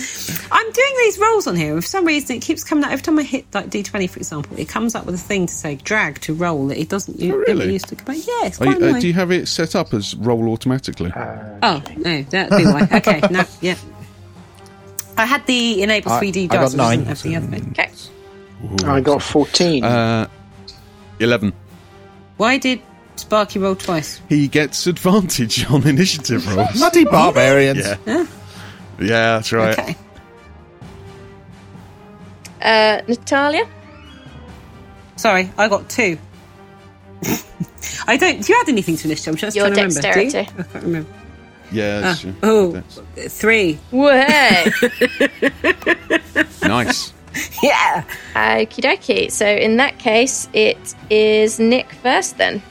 doing these rolls on here, and for some reason it keeps coming up. Every time I hit like D20, for example, it comes up with a thing to say drag to roll. That it doesn't u- Oh, really? never used to come out. Yeah, it's Are quite you, uh, annoying. do you have it set up as roll automatically? Oh, no, that'd be why. Okay, no, yeah. I had the enable 3D I got dice, but I nine. didn't have the other bit. Okay. I got 14. Uh, 11. Why did Sparky roll twice? He gets advantage on initiative rolls. Bloody barbarians. yeah. Yeah, that's right. Okay. Uh, Natalia? Sorry, I got two. I don't. Do you add anything to initiative? I'm just Your trying to remember. Do you? dexterity. I can't remember. Yeah, Ah, it's, uh, oh, that's three. Way! nice. Yeah. Okie dokie. So in that case, it is Nick first then.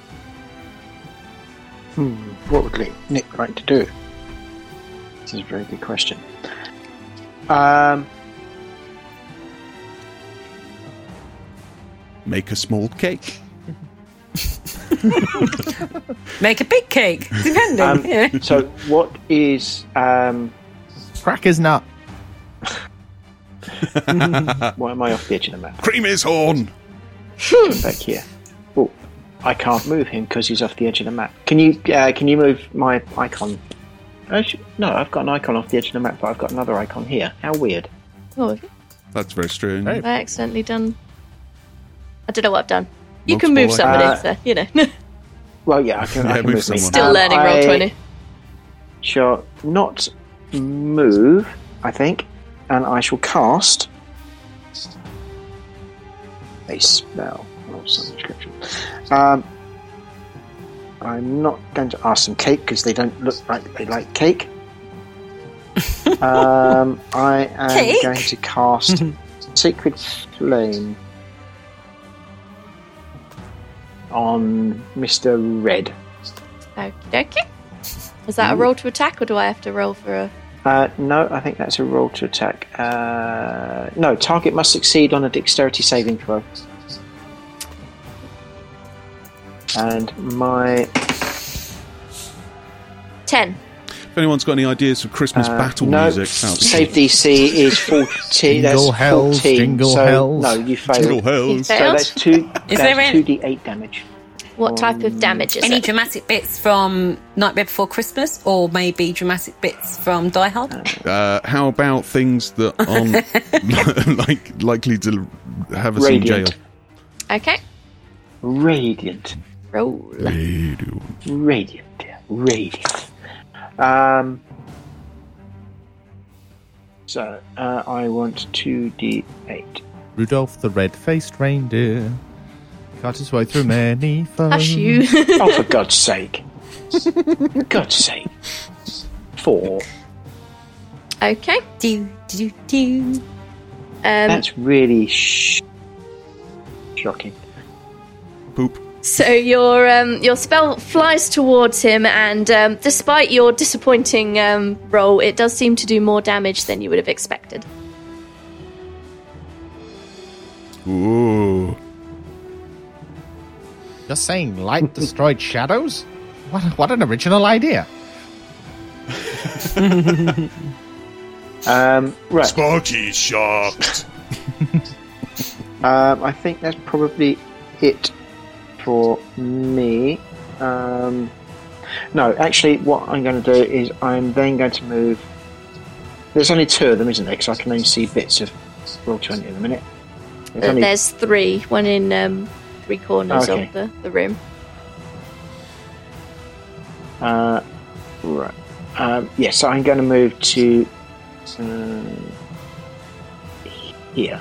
Hmm, what would Nick- Nick like to do? This is a very good question. Um, Make a small cake. Make a big cake, depending. um, yeah. so what is um, Cracker's nut. why am I off the edge of the map? Cream his horn. Back here. Oh, I can't move him because he's off the edge of the map. Can you uh, can you move my icon? Uh, no, I've got an icon off the edge of the map, but I've got another icon here. How weird. Oh, That's very strange. Right. I accidentally done. I don't know what I've done. You can move somebody, Uh, so you know. Well, yeah, I can, Yeah, I can move move, someone. Still Um, learning Roll20. Shall not move, I think, and I shall cast a spell of some description. Um, I'm not going to ask them cake because they don't look like they like cake. um, I am Cake? going to cast Sacred Flame on Mr. Red. Okie dokie. Is that a roll to attack, or do I have to roll for a? Uh, no, I think that's a roll to attack. Uh, no, target must succeed on a dexterity saving throw. And my Ten. If anyone's got any ideas for Christmas uh, battle no, music, that'll be save DC is fourteen. that's Jingle hells, 14, jingle so, hells. No, you failed. Jingle You hells. So that's two. Is that's there any- two d8 damage. What type of damage is Any it? dramatic bits from Nightmare Before Christmas, or maybe dramatic bits from Die Hard? Uh, how about things that aren't like likely to have us in jail? Okay. Radiant. Roll. Radiant. yeah, Radiant. Um. So uh, I want two d8. Rudolph the red-faced reindeer cut his way through many foes. Hush you. Oh, for God's sake! For God's sake! Four. okay. Do, do, do. Um, That's really sh- shocking. Poop. So your um, your spell flies towards him, and um, despite your disappointing um, roll, it does seem to do more damage than you would have expected. Ooh. Just saying, light destroyed shadows. What? What an original idea! Um, right. Sparky's shocked. Um, I think that's probably it for me. Um, no, actually, what I'm going to do is I'm then going to move. There's only two of them, isn't there? Because I can only see bits of Roll20 in a minute. There's Uh, only- There's three, one in um, three corners Okay. of the, the room. Uh, right. Um, yes, so I'm going to move to um, here.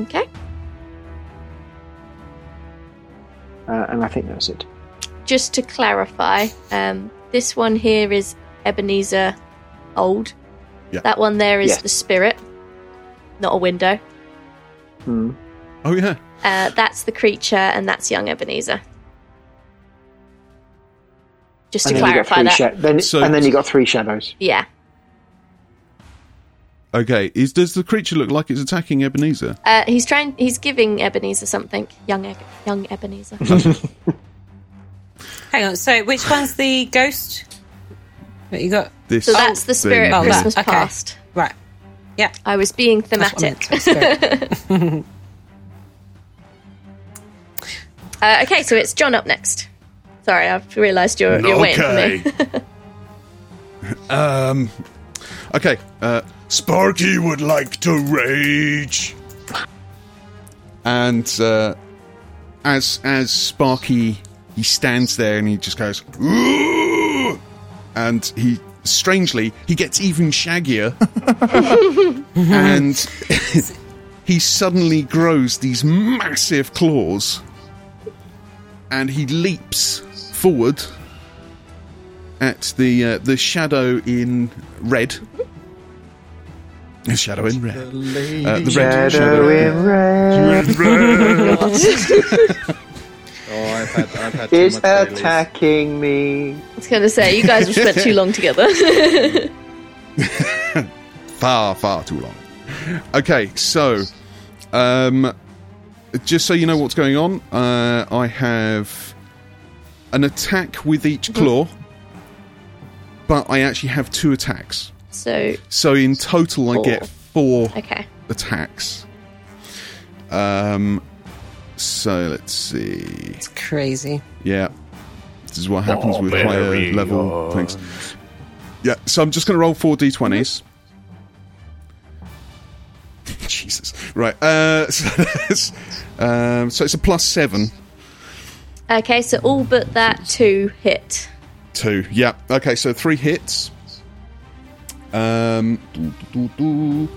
Okay. Uh, and I think that's it. Just to clarify, um, this one here is Ebenezer Old. Yeah. That one there is Yes. the spirit, not a window. Hmm. Oh yeah. Uh, that's the creature, and that's young Ebenezer. Just to And then you got clarify that. sha- then, So- and then you got three shadows. yeah. Okay. Is does the creature look like it's attacking Ebenezer? Uh, he's trying. He's giving Ebenezer something. Young, Eg- young Ebenezer. Hang on. So, which one's the ghost? What you got? This. So that's the spirit thing. of Oh, that, Christmas okay. past. Right. Yeah. I was being That's what I thematic. meant, spirit. Uh, okay, so it's John up next. Sorry, I've realised you're, you're waiting for me. Um. Okay. Uh. Sparky would like to rage. And uh, as as Sparky he stands there and he just goes, "Ooh!" and he strangely he gets even shaggier, and he suddenly grows these massive claws, and he leaps forward at the uh, the shadow in red. The shadow in red. Uh, the red shadow in Oh, I've had, I've had too much Baileys. attacking me. I was going to say, you guys have spent too long together. far, far too long. Okay, so um, just so you know what's going on, uh, I have an attack with each claw, but I actually have two attacks. So, So in total, I get four okay. attacks. Um, so let's see. It's crazy. Yeah, this is what happens with higher level things. Yeah, so I'm just going to roll four d20s. Jesus. Right. Uh, so, that's, um, so it's a plus seven. Okay, so all but that two hit. Two. Yeah. Okay, so three hits. Um. doo, doo, doo.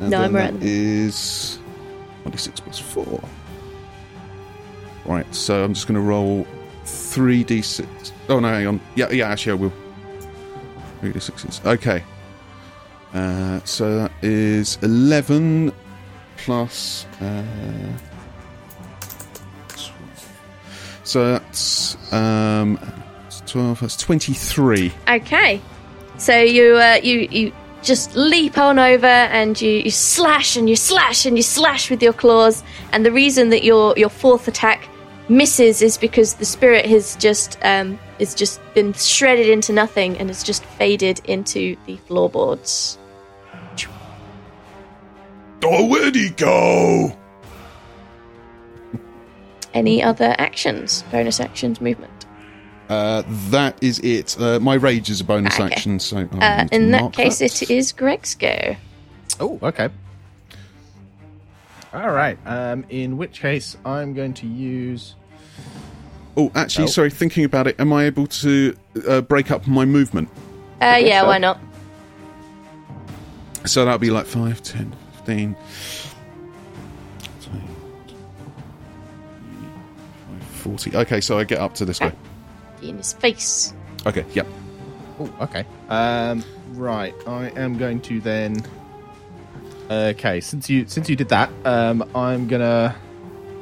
And No, I'm right. Is 26 plus 4. Right, so I'm just going to roll 3d6. Oh, no, hang on. Yeah, yeah, actually, I will. 3d6s. Okay. Uh, so that is 11 plus. Uh, so that's um, 12, that's 23. Okay, so you uh, you you just leap on over and you, you slash and you slash and you slash with your claws. And the reason that your your fourth attack misses is because the spirit has just um is just been shredded into nothing and has just faded into the floorboards. Oh, where'd he go? Any other actions? Bonus actions, movement. Uh, that is it. Uh, my rage is a bonus Okay. action, so I Uh, need to in that mark case, that. it is Greg's go. Oh, okay. All right. Um, in which case, I'm going to use. Oh, actually, Oh. sorry. Thinking about it, am I able to uh, break up my movement? Uh, yeah, so. why not? So that'll be like 5, 10, 15. 40. Okay, so I get up to this way. In his face. Okay, yep. Oh, okay. Um, right. I am going to then. Okay, since you since you did that, um, I'm gonna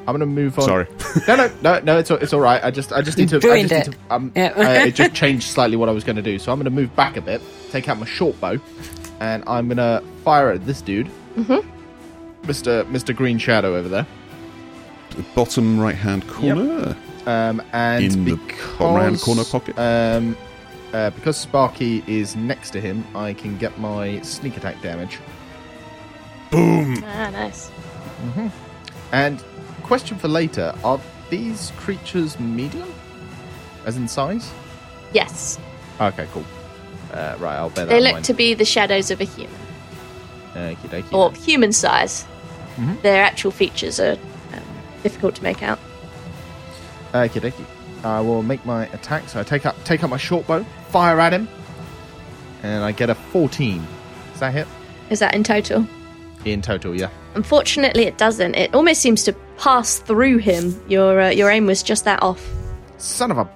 I'm gonna move on. Sorry. No, no, no, no. It's all- it's all right. I just I just need to. I Ruined just need to um, Yeah. uh, it just changed slightly what I was going to do. So I'm going to move back a bit, take out my short bow, and I'm going to fire at this dude, mm-hmm. Mister Mister Green Shadow over there. Bottom right hand corner. Um, and In the because, bottom corner pocket. Um, uh, because Sparky is next to him, I can get my sneak attack damage. Boom. Ah, nice. And question for later: Are these creatures medium, as in size? Yes. Okay, cool. Uh, right, I'll bear that They in look mind. to be the shadows of a human, Okie dokie. or human size. Mhm. Their actual features are um, difficult to make out. Okie dokie. I will make my attack. So I take up take up my short bow, fire at him, and I get a 14. Is that hit? Is that in total? In total, yeah. Unfortunately, it doesn't. It almost seems to pass through him. Your uh, your aim was just that off. Son of a.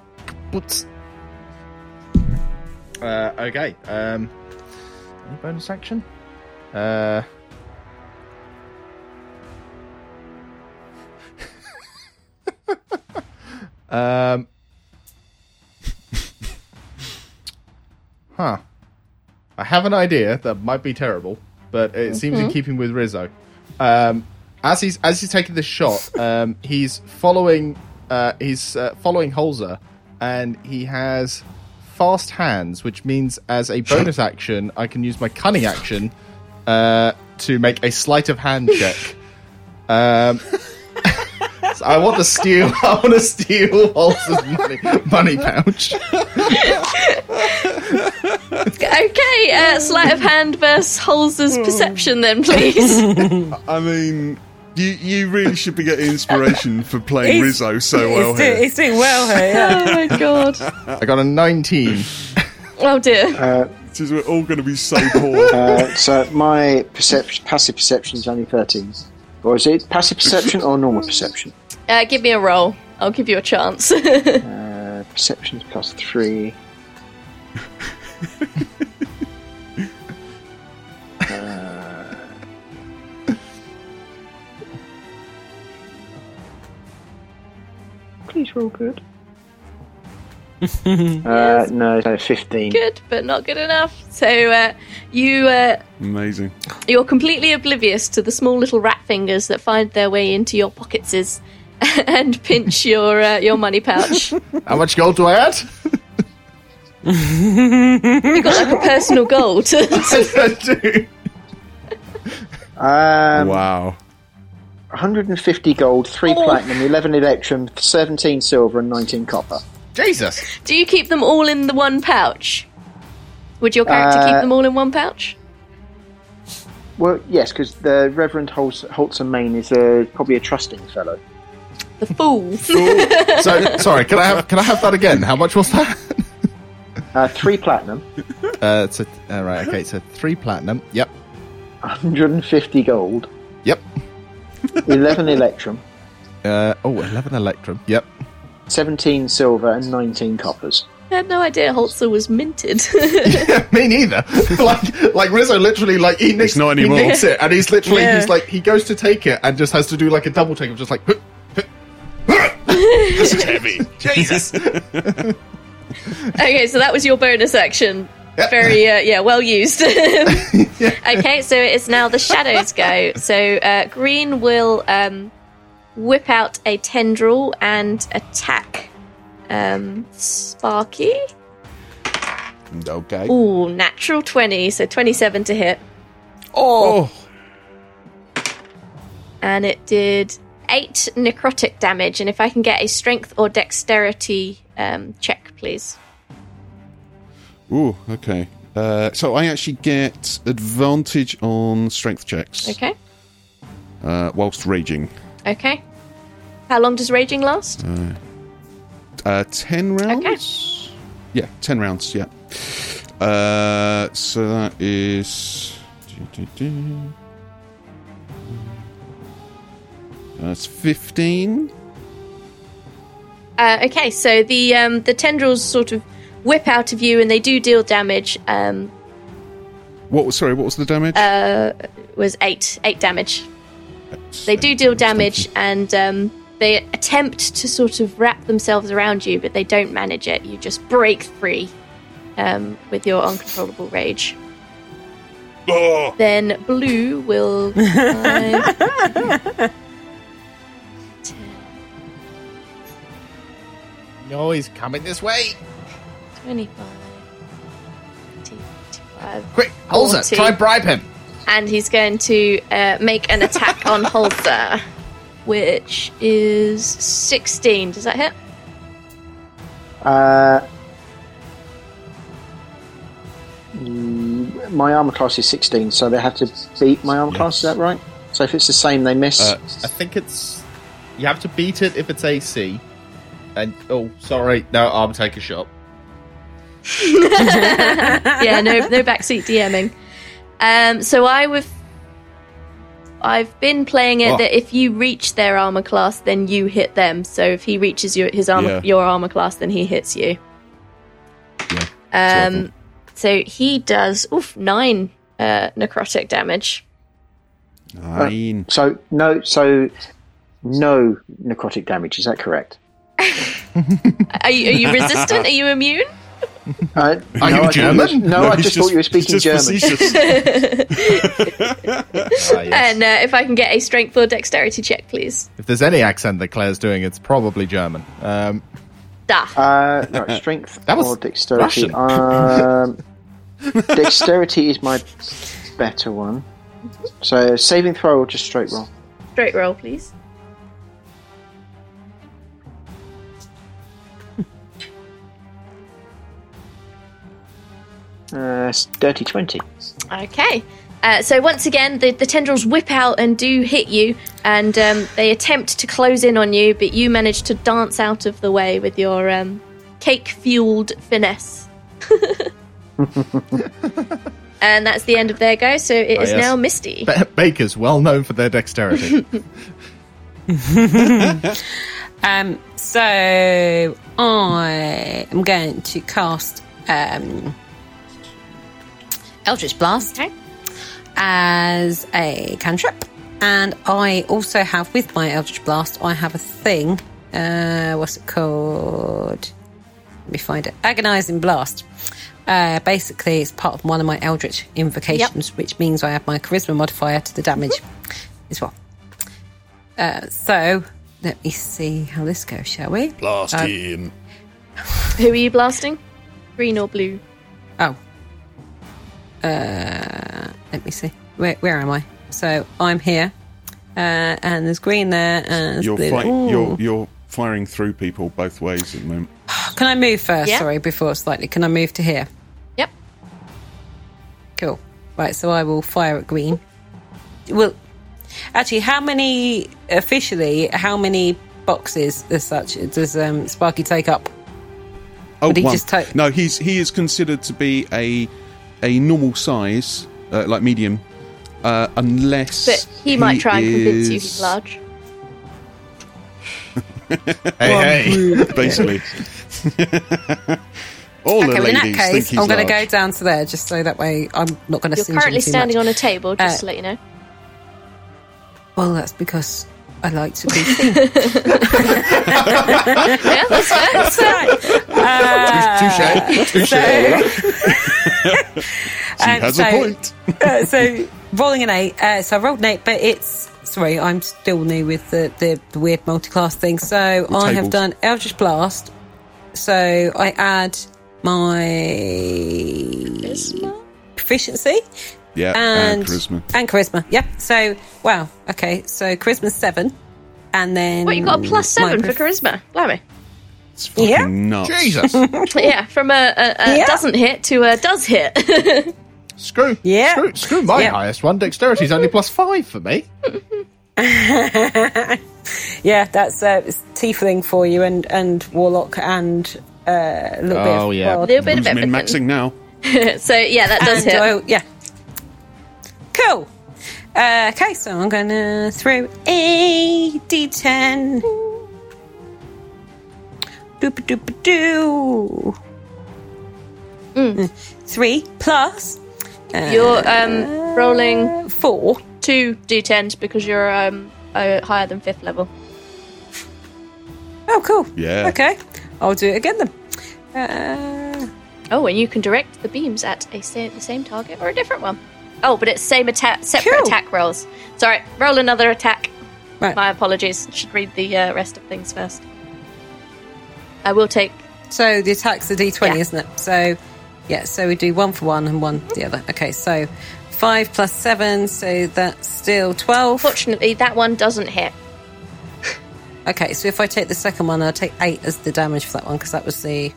Uh, okay. Um, any bonus action? Uh. um. Huh. I have an idea that might be terrible, but it seems in keeping with Rizzo. Um, as he's as he's taking this shot, um, he's following uh, he's uh, following Holzer, and he has fast hands, which means as a bonus action, I can use my cunning action uh, to make a sleight of hand check. Um, so I want to steal. I want to steal Holzer's money, money pouch. Okay, uh, sleight of hand versus Holzer's perception, then, please. I mean, You you really should be getting inspiration for playing He's- Rizzo so well he's, doing, here. he's doing well here. Yeah. Oh my god. I got a 19. Oh dear. This is- we're all going to be so poor. Uh, so my perception, passive perception is only 13. Or is it passive perception or normal perception? Uh, give me a roll. I'll give you a chance. Uh, perception plus 3. Uh, Please roll good. uh, no, no, 15. good, but not good enough. So uh, you uh, Amazing. you're completely oblivious to the small little rat fingers that find their way into your pockets and pinch your uh, your money pouch. How much gold do I add? You got like a personal gold. Um, wow. 150 gold, 3 platinum, 11 electrum, 17 silver, and 19 copper. Jesus. Do you keep them all in the one pouch? Would your character keep Uh, them all in one pouch? Well, yes, because the Reverend Holz- Holtzman Main is uh, probably a trusting fellow. The fool. So sorry, can I have can I have that again? How much was that? Uh, 3 platinum, Uh, it's a, uh, right. Okay, so three platinum. Yep. 150 gold, Yep. 11 electrum, Uh, oh, 11 electrum. Yep. 17 silver, and 19 coppers. I had no idea Holzer was minted. Me neither. like, like Rizzo literally, like he nicks, not he anymore. nicks it, and he's literally, Yeah. he's like, he goes to take it and just has to do like a double take of just like, This is heavy. Jesus. okay, so that was your bonus action. Yep. Very, uh, yeah, well used. Okay, so it's now the shadows go. So uh, Green will um, whip out a tendril and attack um, Sparky. Okay. Ooh, natural 20, so 27 to hit. Oh. And it did 8 necrotic damage. And if I can get a strength or dexterity um, check, please. Ooh, okay. Uh, so I actually get advantage on strength checks Okay, uh, whilst raging. okay. How long does raging last? Uh, 10 rounds? Yeah, 10 rounds, yeah. Uh, so that is. That's 15. Uh, okay, so the um, the tendrils sort of whip out of you, and they do deal damage. Um, What sorry, what was the damage? uh, was eight eight damage. They do deal damage, and um, they attempt to sort of wrap themselves around you, but they don't manage it. You just break free um, with your uncontrollable rage. Oh, Then blue will. no, he's coming this way. 25, 25, Quick, Holzer, Forty. try bribe him. and he's going to uh, make an attack on Holzer, which is 16. Does that hit? Uh, mm, my armor class is 16, so they have to beat my armor class, is that right? So if it's the same, they miss. Uh, I think it's you have to beat it if it's AC. And oh, sorry, no, I'm taking a shot. yeah, no, no backseat DMing. Um, so I would. I've been playing it Oh. that if you reach their armor class, then you hit them. So if he reaches your his armor Yeah. your armor class, then he hits you. Yeah, that's what I Um, so he does oof nine uh, necrotic damage. nine. so no, so no necrotic damage. Is that correct? Are you, are you resistant? are you immune? Uh, Are no, you I thought German? was- no, I he's just, thought you were speaking German. Ah, yes. And uh, if I can get a strength or dexterity check, please. if there's any accent that Claire's doing, it's probably German. Um, Da. Uh, right, strength That was or dexterity. Um, dexterity is my better one. So saving throw or just straight roll. Straight roll, please. Uh, it's dirty twenty. Okay. Uh, so once again, the, the tendrils whip out and do hit you, and um, they attempt to close in on you, but you manage to dance out of the way with your um, cake-fueled finesse. and that's the end of their go. So it is yes. now Misty. Ba- Bakers, well known for their dexterity. Um, so I am going to cast um, Eldritch Blast Okay. as a cantrip, and I also have with my Eldritch Blast, I have a thing. Uh, what's it called? Let me find it. Agonizing Blast. Uh, basically, it's part of one of my Eldritch invocations, which means I have my Charisma modifier to the damage as well. Uh, so let me see how this goes, shall we? Blast Uh, him. Who are you blasting? Green or blue? Oh. Uh, let me see. Where, where am I? So I'm here, uh, and there's green there, and You're, blue. fight- Ooh. you're you're firing through people both ways at the moment. Can I move first? Yeah. Sorry, before slightly. Can I move to here? Yep. Cool. Right, so I will fire at green. Well, actually, how many officially? How many boxes as such does um, Sparky take up? Oh, Would he one. just take- no, he's he is considered to be a a normal size, uh, like medium, uh, unless But he might try and convince you he's large. hey, hey. Basically, all okay, the well, in that case, I'm going to go down to there just so that way I'm not going to You're currently standing much. on a table, just Uh, to let you know. Well, that's because I like to be seen. Yeah, that's fair. That's right. Touche. Touche. She Um, has so- a point. uh, so rolling an eight. Uh, so I rolled an eight, but it's sorry, I'm still new with the, the, the weird multi-class thing. So I have tables. done Eldritch Blast. So I add my proficiency Yeah, and, and charisma. and charisma. Yep. So wow. Okay. So charisma seven, and then What, you got a plus my seven for prof- charisma? Blimey. It's fucking Yeah. nuts. Jesus. Yeah, from a, a, a Yeah. doesn't hit to a does hit. Screw. Yeah. Screw, screw my Yeah. highest one. Dexterity's only plus five for me. Yeah, that's uh, it's tiefling for you, and and warlock, and uh, a little bit. Oh, of yeah. a little bit of Who's min everything. maxing now? so yeah, that does And hit. I- yeah. Cool. Uh, okay, so I'm going to throw a d10. Doop doop doo. Mm. Three plus You're um, rolling four. two d10s because you're um, uh, higher than fifth level. Oh, cool. Yeah. Okay, I'll do it again then. Uh, Oh, and you can direct the beams at a sa- the same target or a different one. Oh, but it's same attack, separate Cool. attack rolls. Sorry, roll another attack. right. My apologies. Should read the uh, rest of things first. I will take. So the attack's a d20, Yeah. isn't it? So, yeah, so we do one for one and one for the other. Okay, so five plus seven, so that's still 12. Fortunately, that one doesn't hit. Okay, so if I take the second one, I'll take eight as the damage for that one because that was the.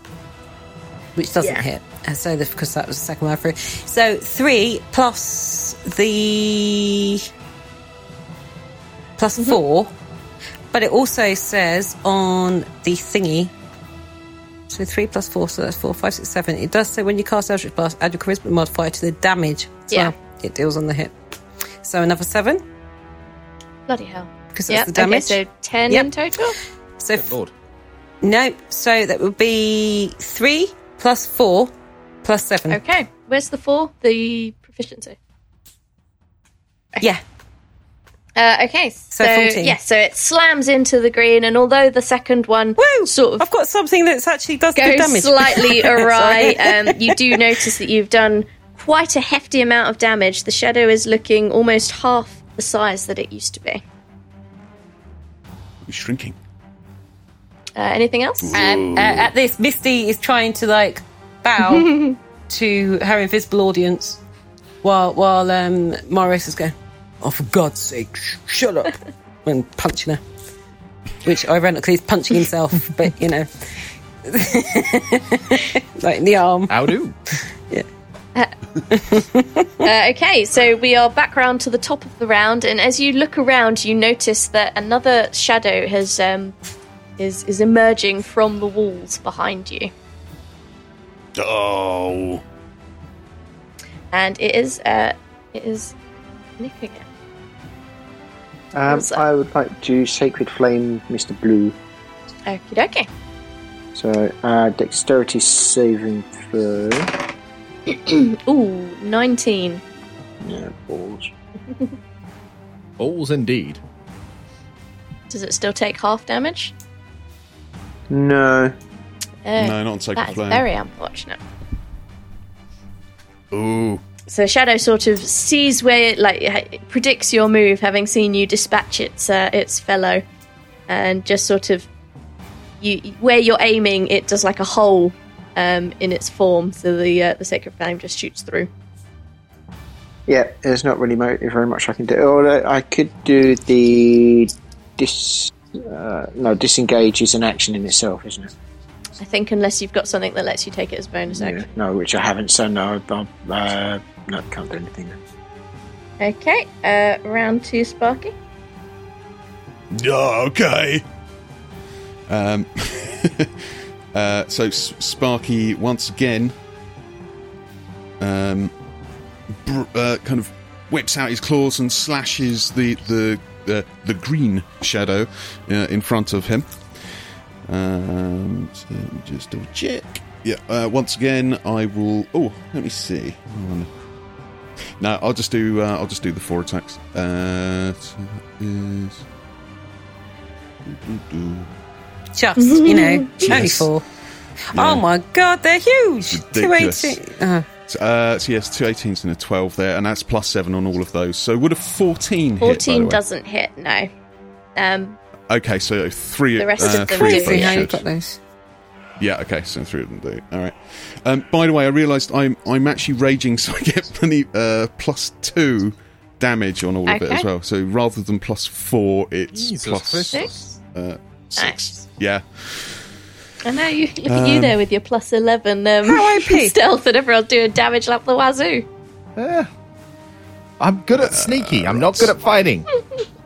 Which doesn't Yeah. hit. Uh, So, the, because that was the second one through. So, three plus the. plus Mm-hmm. four. But it also says on the thingy. So, three plus four, so that's four, five, six, seven. It does say when you cast Eldritch Blast, add your charisma modifier to the damage. as Yeah. well. It deals on the hit. So, another seven Bloody hell. because that's Yeah. the damage. Okay, so ten Yep. in total. so, Good lord. No, so that would be three plus four plus seven. Okay. Where's the four? The proficiency. Yeah. Uh, okay, so, 14. yeah, so it slams into the green, and although the second one Woo! sort of I've got something that's actually does good goes damage. slightly awry, Sorry. um, you do notice that you've done quite a hefty amount of damage. The shadow is looking almost half the size that it used to be. He's shrinking. Uh, anything else? Um, uh, at this, Misty is trying to like bow to her invisible audience, while while um, Morris is going, "Oh, for God's sake, sh- shut up!" and punching her, which ironically is punching himself, but you know, like in the arm. How do? Uh, okay, so we are back round to the top of the round, and as you look around, you notice that another shadow has um, is is emerging from the walls behind you, Oh. and it is uh, it is Nick again. Um, I would like to Sacred Flame Mr. Blue. Okie dokie. So, uh, dexterity saving throw. Ooh, 19. Yeah, balls. Balls indeed. Does it still take half damage? No. Oh, no, not on Sacred that is Flame. very unfortunate. Ooh. So Shadow sort of sees where, like, it predicts your move, having seen you dispatch its uh, its fellow, and just sort of you where you're aiming, it does like a hole um, in its form, so the uh, the sacred flame just shoots through. Yeah, there's not really very much I can do. Or I could do the dis. Uh, no, disengage is an action in itself, isn't it? I think unless you've got something that lets you take it as bonus action. No, which I haven't. So no, I'll, uh, no, can't do anything. Okay, uh, round two, Sparky. Yeah, okay. Um, uh, so S- Sparky once again, um, br- uh, kind of whips out his claws and slashes the the the, the green shadow uh, in front of him. Um, so let me just double check. Yeah. Uh, once again, I will. Oh, let me see. Hang on. No, I'll just do. Uh, I'll just do the four attacks. Uh, so that is. Just, you know, only Yes. four. Yeah. Oh my god, they're huge. Ridiculous. 280. Uh, Uh, so yes, two 18s and a 12 there, and that's plus 7 on all of those. So would a 14 hit? by the 14 way? doesn't hit, no. Um, Okay, so three, The rest uh, of them three do. of see those you should. got those. Yeah, okay, so three of them do. All right. Um, by the way, I realised I'm I'm actually raging, so I get plenty uh, plus two damage on all of it as well. So rather than plus four, it's Jesus six. uh, six. Nice. Yeah. I know you look at you there with your plus 11 um, How OP. stealth, and everyone's doing damage like the wazoo. Eh. I'm good at sneaky. I'm not good at fighting.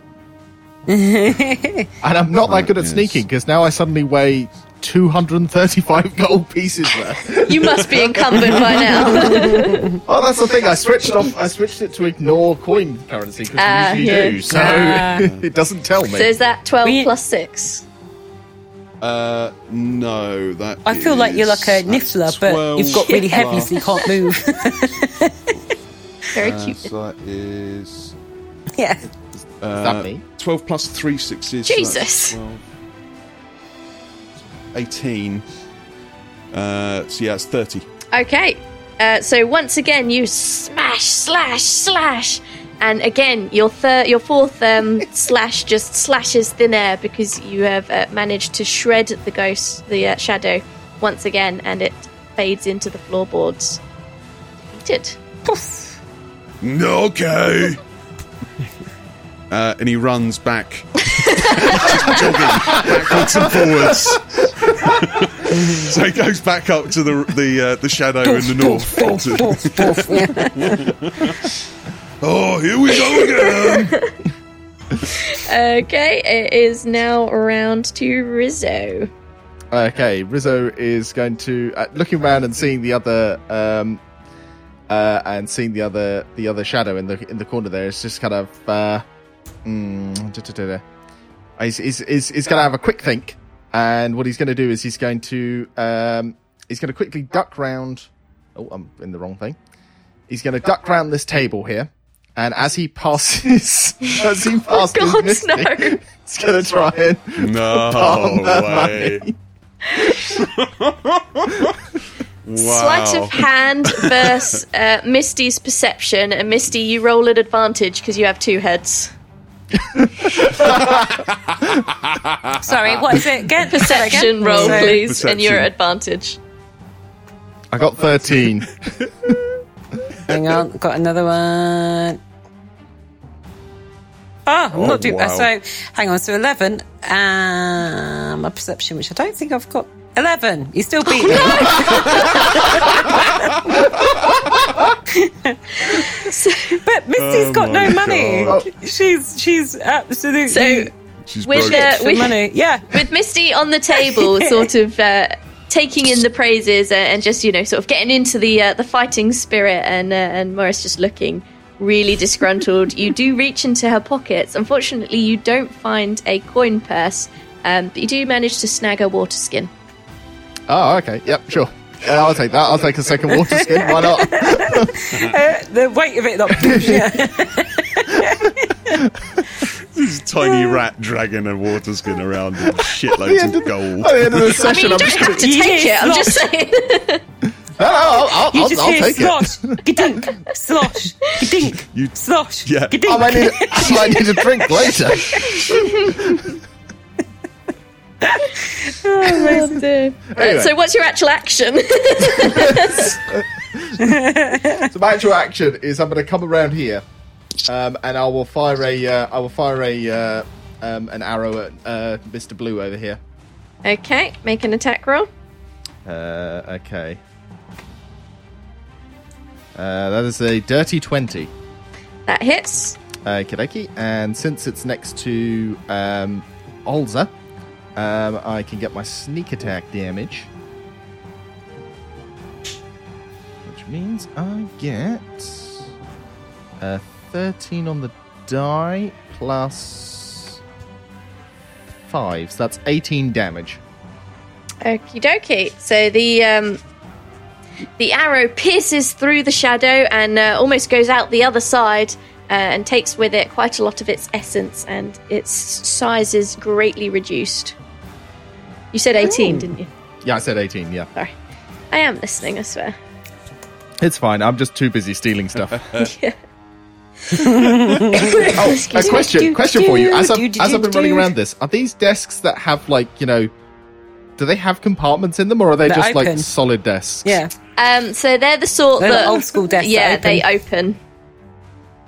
and I'm not that good at sneaking because now I suddenly weigh 235 gold pieces there. You must be encumbered by now. Oh, that's the thing. I switched off. I switched it to ignore coin currency because Ah, we usually yeah. do. So Ah. it doesn't tell me. so is that 12 We- plus 6? Uh, no, that. I feel like you're like a niffler, but you've got really heavy, plus- so you can't move. Very uh, cute. so that is yeah. Uh, that me? 12 plus 3 sixes. so Jesus. 12. 18. Uh, so yeah, it's 30. Okay, uh, so once again you smash, slash, slash, and again your third, your fourth um, slash just slashes thin air because you have uh, managed to shred the ghost, the uh, shadow, once again, and it fades into the floorboards. Defeated. Okay. Uh, and he runs back, jogging backwards and forwards. so he goes back up to the the uh, the shadow in the north. Oh, here we go again. Okay, it is now around to Rizzo. Okay, Rizzo is going to uh, looking around and seeing the other um, uh, and seeing the other the other shadow in the in the corner there. It's just kind of uh, mm, da, da, da, da. He's, he's, he's, he's going to have a quick think, and what he's going to do is he's going to um, he's going to quickly duck round. Oh, I'm in the wrong thing. He's going to duck round this table here, and as he passes, as he passes, God, Misty, no. he's going to try and No palm her way! money. Wow. Sleight of hand versus uh, Misty's perception, and Misty, you roll at advantage because you have two heads. Sorry, what is it again? Say again. Perception roll, So- please, and you're at Perception. advantage. I got 13. Hang on, got another one. Oh, I'm Oh, not doing wow. So, hang on, so 11. Um, my perception, which I don't think I've got 11. You still beat me. but Misty's Oh got no my money. God. She's she's absolutely So She's with, uh, with, money. Yeah. with Misty on the table, sort of uh, taking in the praises uh, and just you know sort of getting into the uh, the fighting spirit, and uh, and Morris just looking really disgruntled. you do reach into her pockets. Unfortunately, you don't find a coin purse, um, but you do manage to snag a water skin. Oh, okay. Yep, sure. Yeah, I'll take that. I'll take a second water skin. Why not? Uh, the weight of it not yeah. This tiny rat dragging a water skin around with shitloads of of- gold. At the end of the I mean, session, you I'm don't just have going to to. take Yes, it. I'm just saying. No, no, I'll, I'll, You I'll, just I'll hear take it. slosh, gadink, slosh, gadink, You- slosh, Yeah. gadink. I might need, I might need a drink later. Oh, dear. Uh, Anyway. so, what's your actual action? So my actual action is I'm going to come around here, um, and I will fire a uh, I will fire a uh, um, an arrow at uh, Mr. Blue over here. okay, make an attack roll. Uh, okay. Uh, that is a dirty twenty. That hits. Okie dokie. And since it's next to um, Holzer, um, I can get my sneak attack damage. Which means I get a 13 on the die plus 5. So that's 18 damage. Okie dokie. So the um, the arrow pierces through the shadow and uh, almost goes out the other side uh, and takes with it quite a lot of its essence, and its size is greatly reduced. You said 18, didn't you? Yeah, I said 18, yeah. Sorry. I am listening, I swear. It's fine. I'm just too busy stealing stuff. Yeah. Oh, a question, question for you. As I've, Do, do, as I've been running around this, are these desks that have like you know, do they have compartments in them, or are they They're just like solid desks? Yeah. Um, so they're the sort They're that old school desks Yeah, open. they open.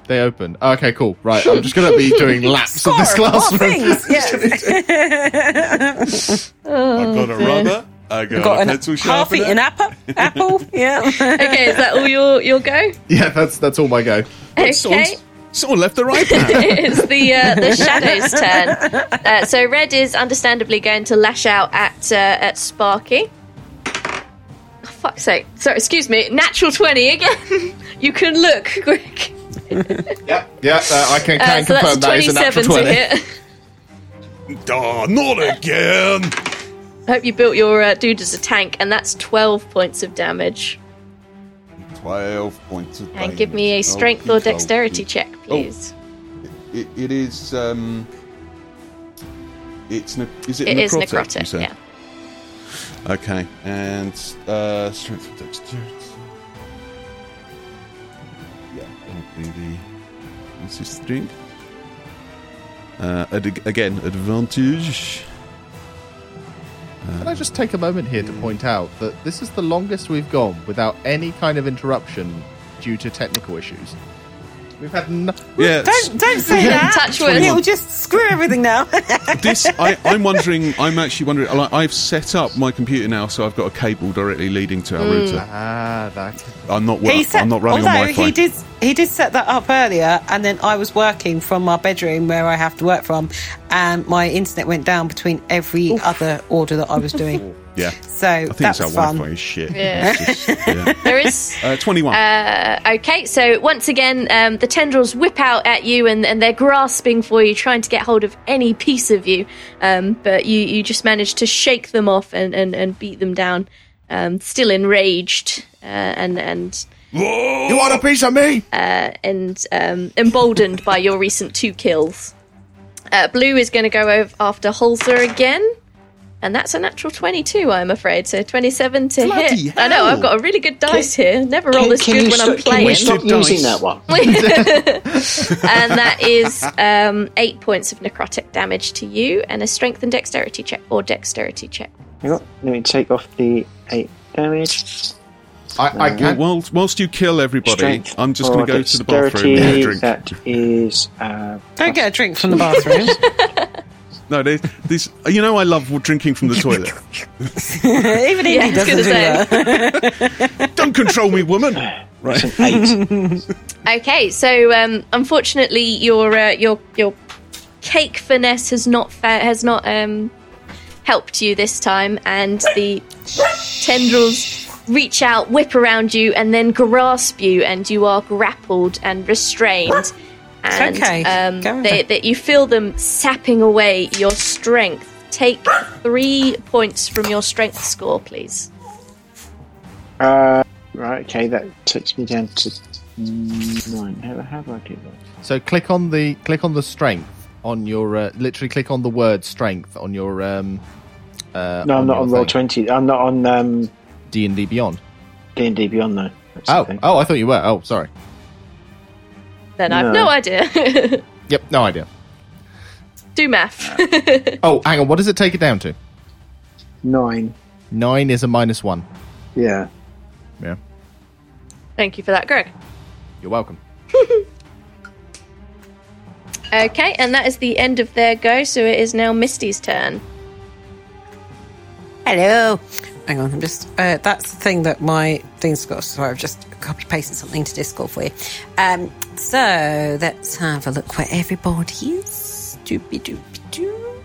They open. Okay, cool. Right, I'm just gonna be doing laps of this classroom. things, yes. I got a rubber. I got, Got a an pencil half-eaten apple. Apple. Yeah. Okay, is that all your your go? yeah, that's that's all my go. Okay. Someone's, someone left the right hand. it's the uh, the shadow's turn. Uh, so red is understandably going to lash out at uh, at Sparky. Oh, fuck's sake! Sorry, excuse me. Natural twenty again. you can look quick. Yep. Yeah, uh, I can, Uh, so confirm that is a natural twenty-seven to twenty. hit. oh, not again. I hope you built your uh, dude as a tank, and that's twelve points of damage. 12 points of damage. And give me a strength Oh, or dexterity me. check, please. It, it is. Um, it's ne- is it, It is necrotic? you necrotic. Yeah. Okay, and uh, strength and dexterity. The. This is string. Uh, ad- again, advantage. Can I just take a moment here to point out that this is the longest we've gone without any kind of interruption due to technical issues. We've had no. Yeah, Don't don't say that. Touch wood. It'll just screw everything now. this I, I'm wondering. I'm actually wondering. Like, I've set up my computer now, so I've got a cable directly leading to our Mm. router. Ah, that. I'm not. He Wor- set- I'm not running on although Wi-Fi. he did he did set that up earlier, and then I was working from my bedroom where I have to work from, and my internet went down between every other order that I was doing. Yeah, So I think that it's our was fun. Wi-Fi is shit. Yeah. Just- yeah. There is Uh, Twenty-one. Uh, okay, so once again, um, the tendrils whip out at you and, and they're grasping for you, trying to get hold of any piece of you. Um, but you, you just manage to shake them off and, and, and beat them down, um, still enraged uh, and and You want a piece of me? and um, emboldened by your recent two kills. Uh, Blue is going to go over after Holzer again. And that's a natural 22, I'm afraid. So 27 to Bloody hit. I know. I've got a really good dice here. Never roll Can, this can good when st- I'm can playing. we stop Wasted using that one? and that is um, eight points of necrotic damage to you, and a strength and dexterity check or dexterity check. Let me take off the 8 damage. I, I can't. whilst, whilst you kill everybody, Strength I'm just going to go to the bathroom and dexterity, have a drink. That is. Uh, Don't get a drink from the bathroom. No, there's, there's, you know, I love drinking from the toilet. Even Yeah, I doesn't gonna do say. that. Don't control me, woman. Right. Okay, so um, unfortunately, your uh, your your cake finesse has not fa- has not um, helped you this time, and the tendrils reach out, whip around you, and then grasp you, and you are grappled and restrained. And okay. um, they, that you feel them sapping away your strength. Take three points from your strength score, please. Uh, right, okay, that takes me down to nine. How, how do I do that? So click on the click on the strength on your uh, literally click on the word strength on your um. Uh, No, I'm not on roll roll twenty. I'm not on um, D and D Beyond. D and D Beyond though. That's Oh, oh, I thought you were. Oh, sorry. Then I have No. no idea. Yep, no idea. Do math. Oh, hang on. What does it take it down to? nine. Nine is a minus one. Yeah. Yeah, Thank you for that, Greg. you're welcome. Okay, and that is the end of their go, so it is now Misty's turn. Hello. Hang on, I'm just. Uh, that's the thing that my thing's got. So I've just copy pasted something to Discord for you. Um, so let's have a look where everybody is. Doopy doopy doo.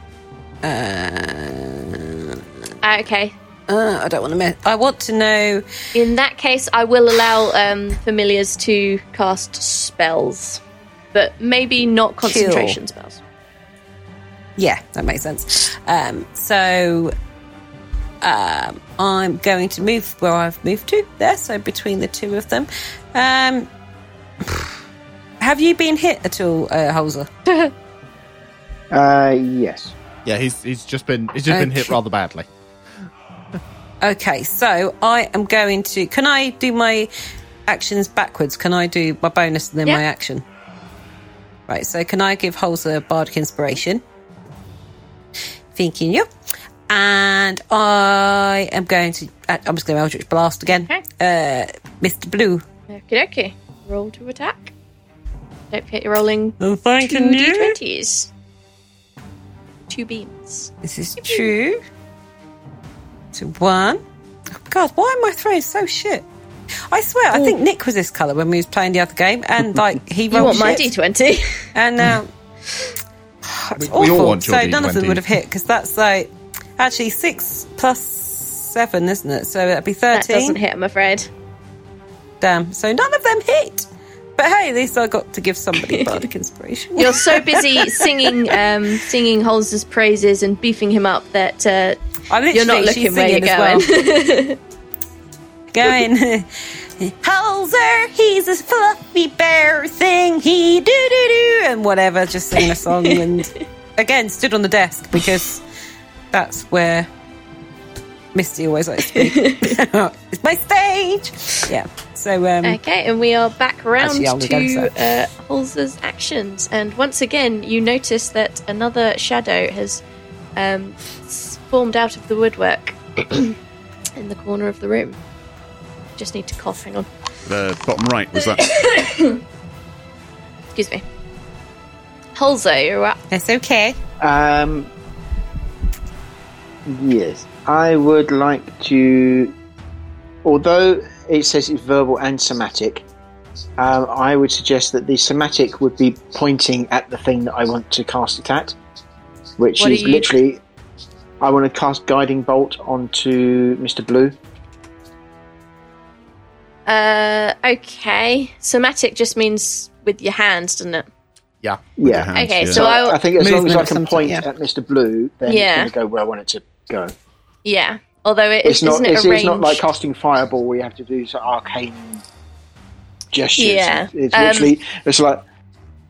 Uh, Okay, uh, I don't want to miss. I want to know. in that case, I will allow um, familiars to cast spells, but maybe not concentration spells. Yeah, that makes sense. Um, so um, I'm going to move where I've moved to there. So between the two of them. Um, have you been hit at all, uh, Holzer? Uh, yes. Yeah, he's he's just been he's just been hit rather badly. Okay, so I am going to. Can I do my actions backwards? Can I do my bonus and then Yeah. my action? Right, so can I give Holzer Bardic Inspiration? Thanking you. And I am going to. uh, I'm just going to Eldritch Blast again. Okay. Uh, Mr. Blue. Okay, okay. Roll to attack. Don't forget you're rolling I'm two you. d20s. Two beams. This is true. To one. Oh, God, why am I throwing so shit? I swear, I think Nick was this colour when we was playing the other game, and like he rolled. You rolled want my shit. d20? And uh, now, it's We- we all awful. want your so none of them D20. would have hit because that's like actually six plus seven, isn't it? So that'd be that doesn't thirteen. hit, I'm afraid. Damn. So none of them hit. But hey, at least I got to give somebody a bardic inspiration. You're so busy singing, um, singing Holz's praises and beefing him up that uh, I'm literally you're not looking where you're singing as going. well. going. Holzer, he's a fluffy bear thing. He do do do and whatever. Just singing a song and again stood on the desk because that's where Misty always likes to be. it's my stage. Yeah. So um, Okay, and we are back round Actually, gonna to go uh, Holz's actions. And once again, you notice that another shadow has um, formed out of the woodwork in the corner of the room. Just need to cough, hang on. The bottom right was that. Excuse me. Holzer, you're up. it's okay. Um, yes, I would like to. Although it says it's verbal and somatic, um, I would suggest that the somatic would be pointing at the thing that I want to cast it at, which What is are you- literally. I want to cast guiding bolt onto Mr. Blue. Uh, okay. Somatic just means with your hands, doesn't it? Yeah. Yeah. hands, Okay, yeah. so I, I think as long as I can point yeah. at Mr. Blue, then Yeah. it's going to go where I want it to go. Yeah. Although it It's not. isn't it It's, it's not like casting fireball where you have to do some arcane gestures. Yeah, It's um, literally. It's like,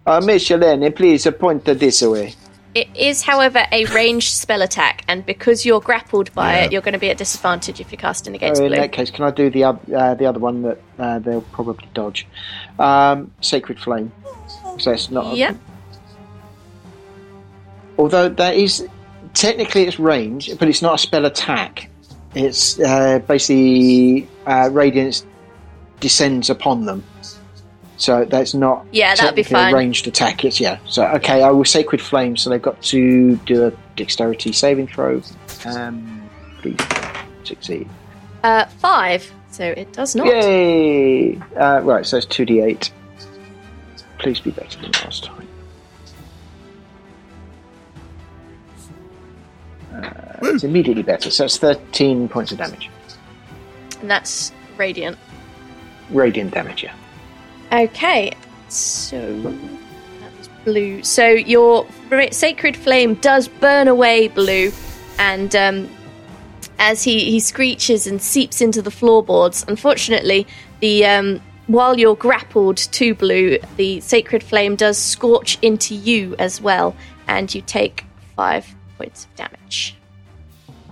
uh, Miss Shalene, please uh, point this way. It is, however, a ranged spell attack, and because you're grappled by Yeah. it, you're going to be at disadvantage if you're casting Oh, against in blue. that case, can I do the uh, the other one that uh, they'll probably dodge? Um, Sacred Flame. So it's not. Yep. Although that is technically it's range, but it's not a spell attack. It's uh, basically uh, radiance descends upon them. So that's not Yeah, that'd be fine. ranged attack. It's yeah. So okay, I will sacred flame. So they've got to do a dexterity saving throw. Um, please succeed. Uh, five. So it does not. Yay! Uh, right, so it's two d eight. Please be better than last time. Uh, it's immediately better. So it's thirteen points of damage, And that's radiant. radiant damage. Yeah. Okay, so that was blue. So your sacred flame does burn away blue, and um, as he, he screeches and seeps into the floorboards, unfortunately, the um, while you're grappled to blue, the sacred flame does scorch into you as well, and you take five points of damage.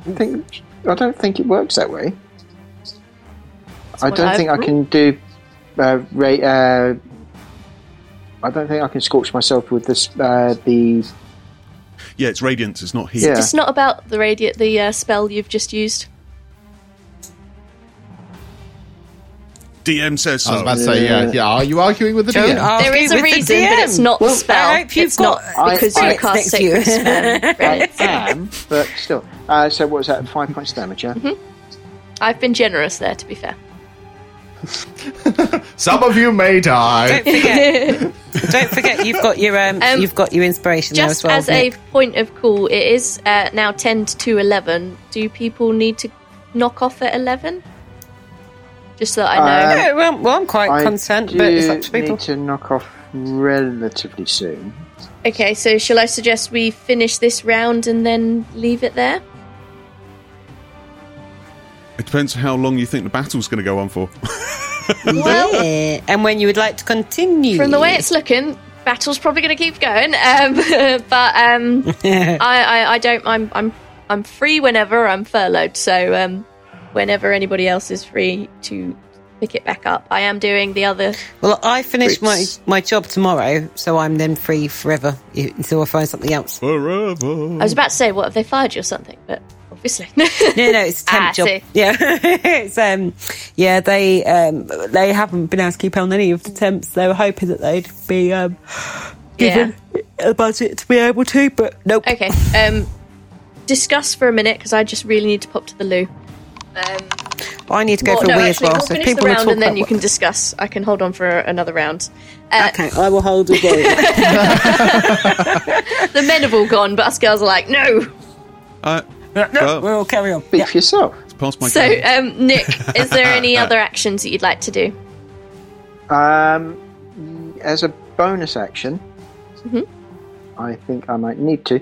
I think I don't think it works that way. I don't I've think I can do. Uh, ra- uh, I don't think I can scorch myself with this. Uh, the Yeah, it's radiance. It's not heat. Yeah. It's not about the radiant the uh, spell you've just used. DM says so. I was about to say, yeah, yeah. Are you arguing with the Don't DM? There is a with the reason, but it's DM. not the spell. I hope you've it's not got because I- you I- cast next you. sacred spell. I am, but still. Uh, so what was that? Five points of damage. Yeah. I've been generous there, to be fair. Some of you may die. Don't forget. don't forget you've got your um, Um, you've got your inspiration Just there as well. as a point of call, it is uh, now 10 to 11. Do people need to knock off at 11? Just so that I know. Uh, Yeah, well, well, I'm quite I content, do but it's up to people. need to knock off relatively soon. okay, so shall I suggest we finish this round and then leave it there? It depends how long you think the battle's going to go on for. Well, Yeah, and when you would like to continue. from the way it's looking, battle's probably going to keep going. Um, but um, I, I, I don't. I'm, I'm, I'm free whenever I'm furloughed. So um, whenever anybody else is free to pick it back up, I am doing the other. Well, I finish my, my job tomorrow, so I'm then free forever i- until I find something else. Forever. I was about to say, what if they fired you or something? But obviously, No, no, it's a temp Ah, job. see. Yeah, it's um, yeah, they um, they haven't been able to keep on any of the temps. They were hoping that they'd be um, given a budget to be able to, but nope. okay. Um, discuss for a minute because I just really need to pop to the loo. Um, I need to go well, for no, a wee as actually, well. we'll So finish people the round and then you what- can discuss. I can hold on for another round. Uh, Okay, I will hold as well. The men have all gone, but us girls are like, no. Uh, no, Well- we'll carry on. Speak Yeah. for yourself. it's past my So, um, Nick, is there any other actions that you'd like to do? Um, as a bonus action, Mhm. I think I might need to.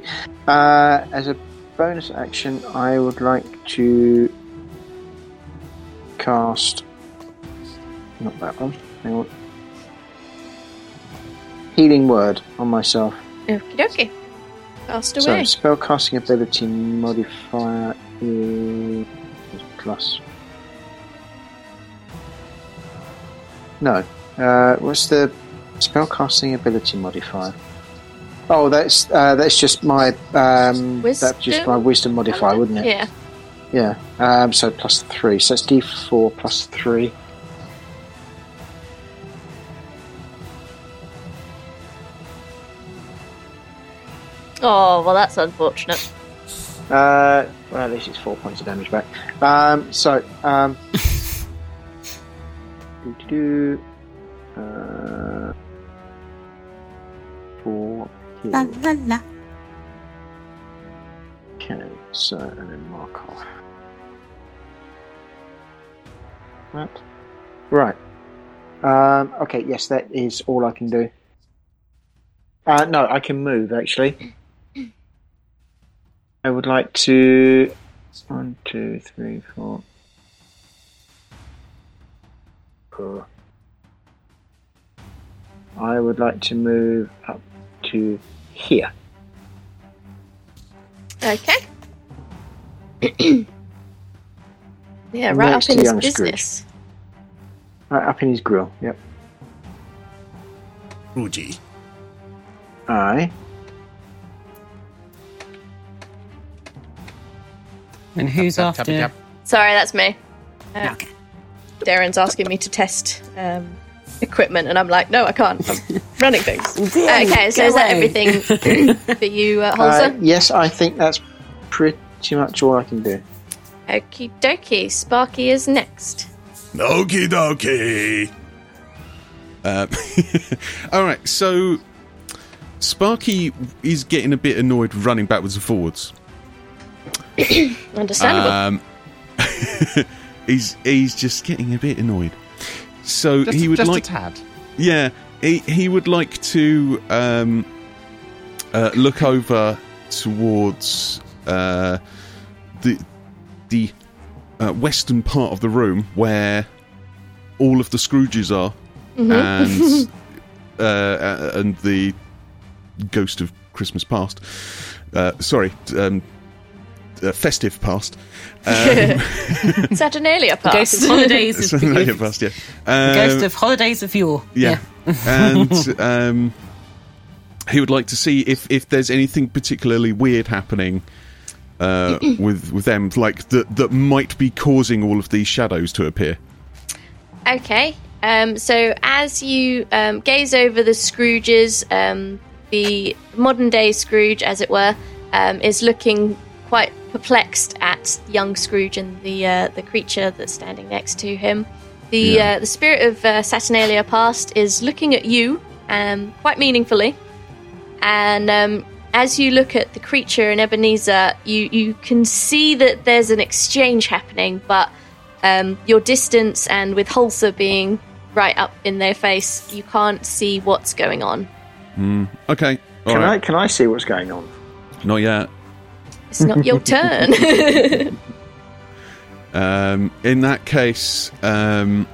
Uh, as a bonus action, I would like to cast. Not that one. Hang on. Healing word on myself. Okie dokie. Cast away. So spellcasting ability modifier is plus. No. Uh, what's the spellcasting ability modifier? Oh, that's uh, that's just my um, that's just my wisdom modifier, wouldn't it? Yeah. Yeah. Um, so plus three. So it's D four plus three. Oh, well, that's unfortunate. Uh, well, at least it's four points of damage back. Um, so, um, do uh, four. La la la. Okay, so and then mark off. That. Right. Um, okay, yes, that is all I can do. Uh, no, I can move actually. I would like to. One, two, three, four. I would like to move up to here. Okay. yeah, right up in his young Scrooge. business. Right up in his grill. Yep. Fuji. Aye. And who's Tap, after? tappy tap. Sorry, that's me. Uh, Okay. Darren's asking me to test um, equipment, and I'm like, no, I can't. I'm running things. Damn, okay, so get is that away. everything for you, uh, Uh, Holzer? yes, I think that's pretty much all I can do. Okie dokie. Sparky is next. Okie dokie. Um, all right, so Sparky is getting a bit annoyed running backwards and forwards. Understandable. Um, he's he's just getting a bit annoyed. So Just, he would just like, a tad. yeah, he he would like to um, uh, look over towards uh, the the uh, western part of the room where all of the Scrooges are, and uh, uh, and the ghost of Christmas past. Uh, sorry, um, uh, festive past. Um, Saturnalia pass. Ghost of holidays of sorry, the past, yeah. Um, Ghost of holidays of yore. yeah. and um, he would like to see if, if there's anything particularly weird happening uh, with with them, like that that might be causing all of these shadows to appear. Okay. Um, so as you um, gaze over the Scrooges, um, the modern day Scrooge, as it were, um, is looking quite perplexed at young Scrooge and the uh, the creature that's standing next to him. The Yeah. uh, the spirit of uh, Saturnalia past is looking at you um, quite meaningfully, and um, as you look at the creature in Ebenezer, you you can see that there's an exchange happening, but um, your distance and with Holzer being right up in their face, you can't see what's going on. Okay, all Can right. I can I see what's going on? not yet. It's not your turn. Um, in that case, um,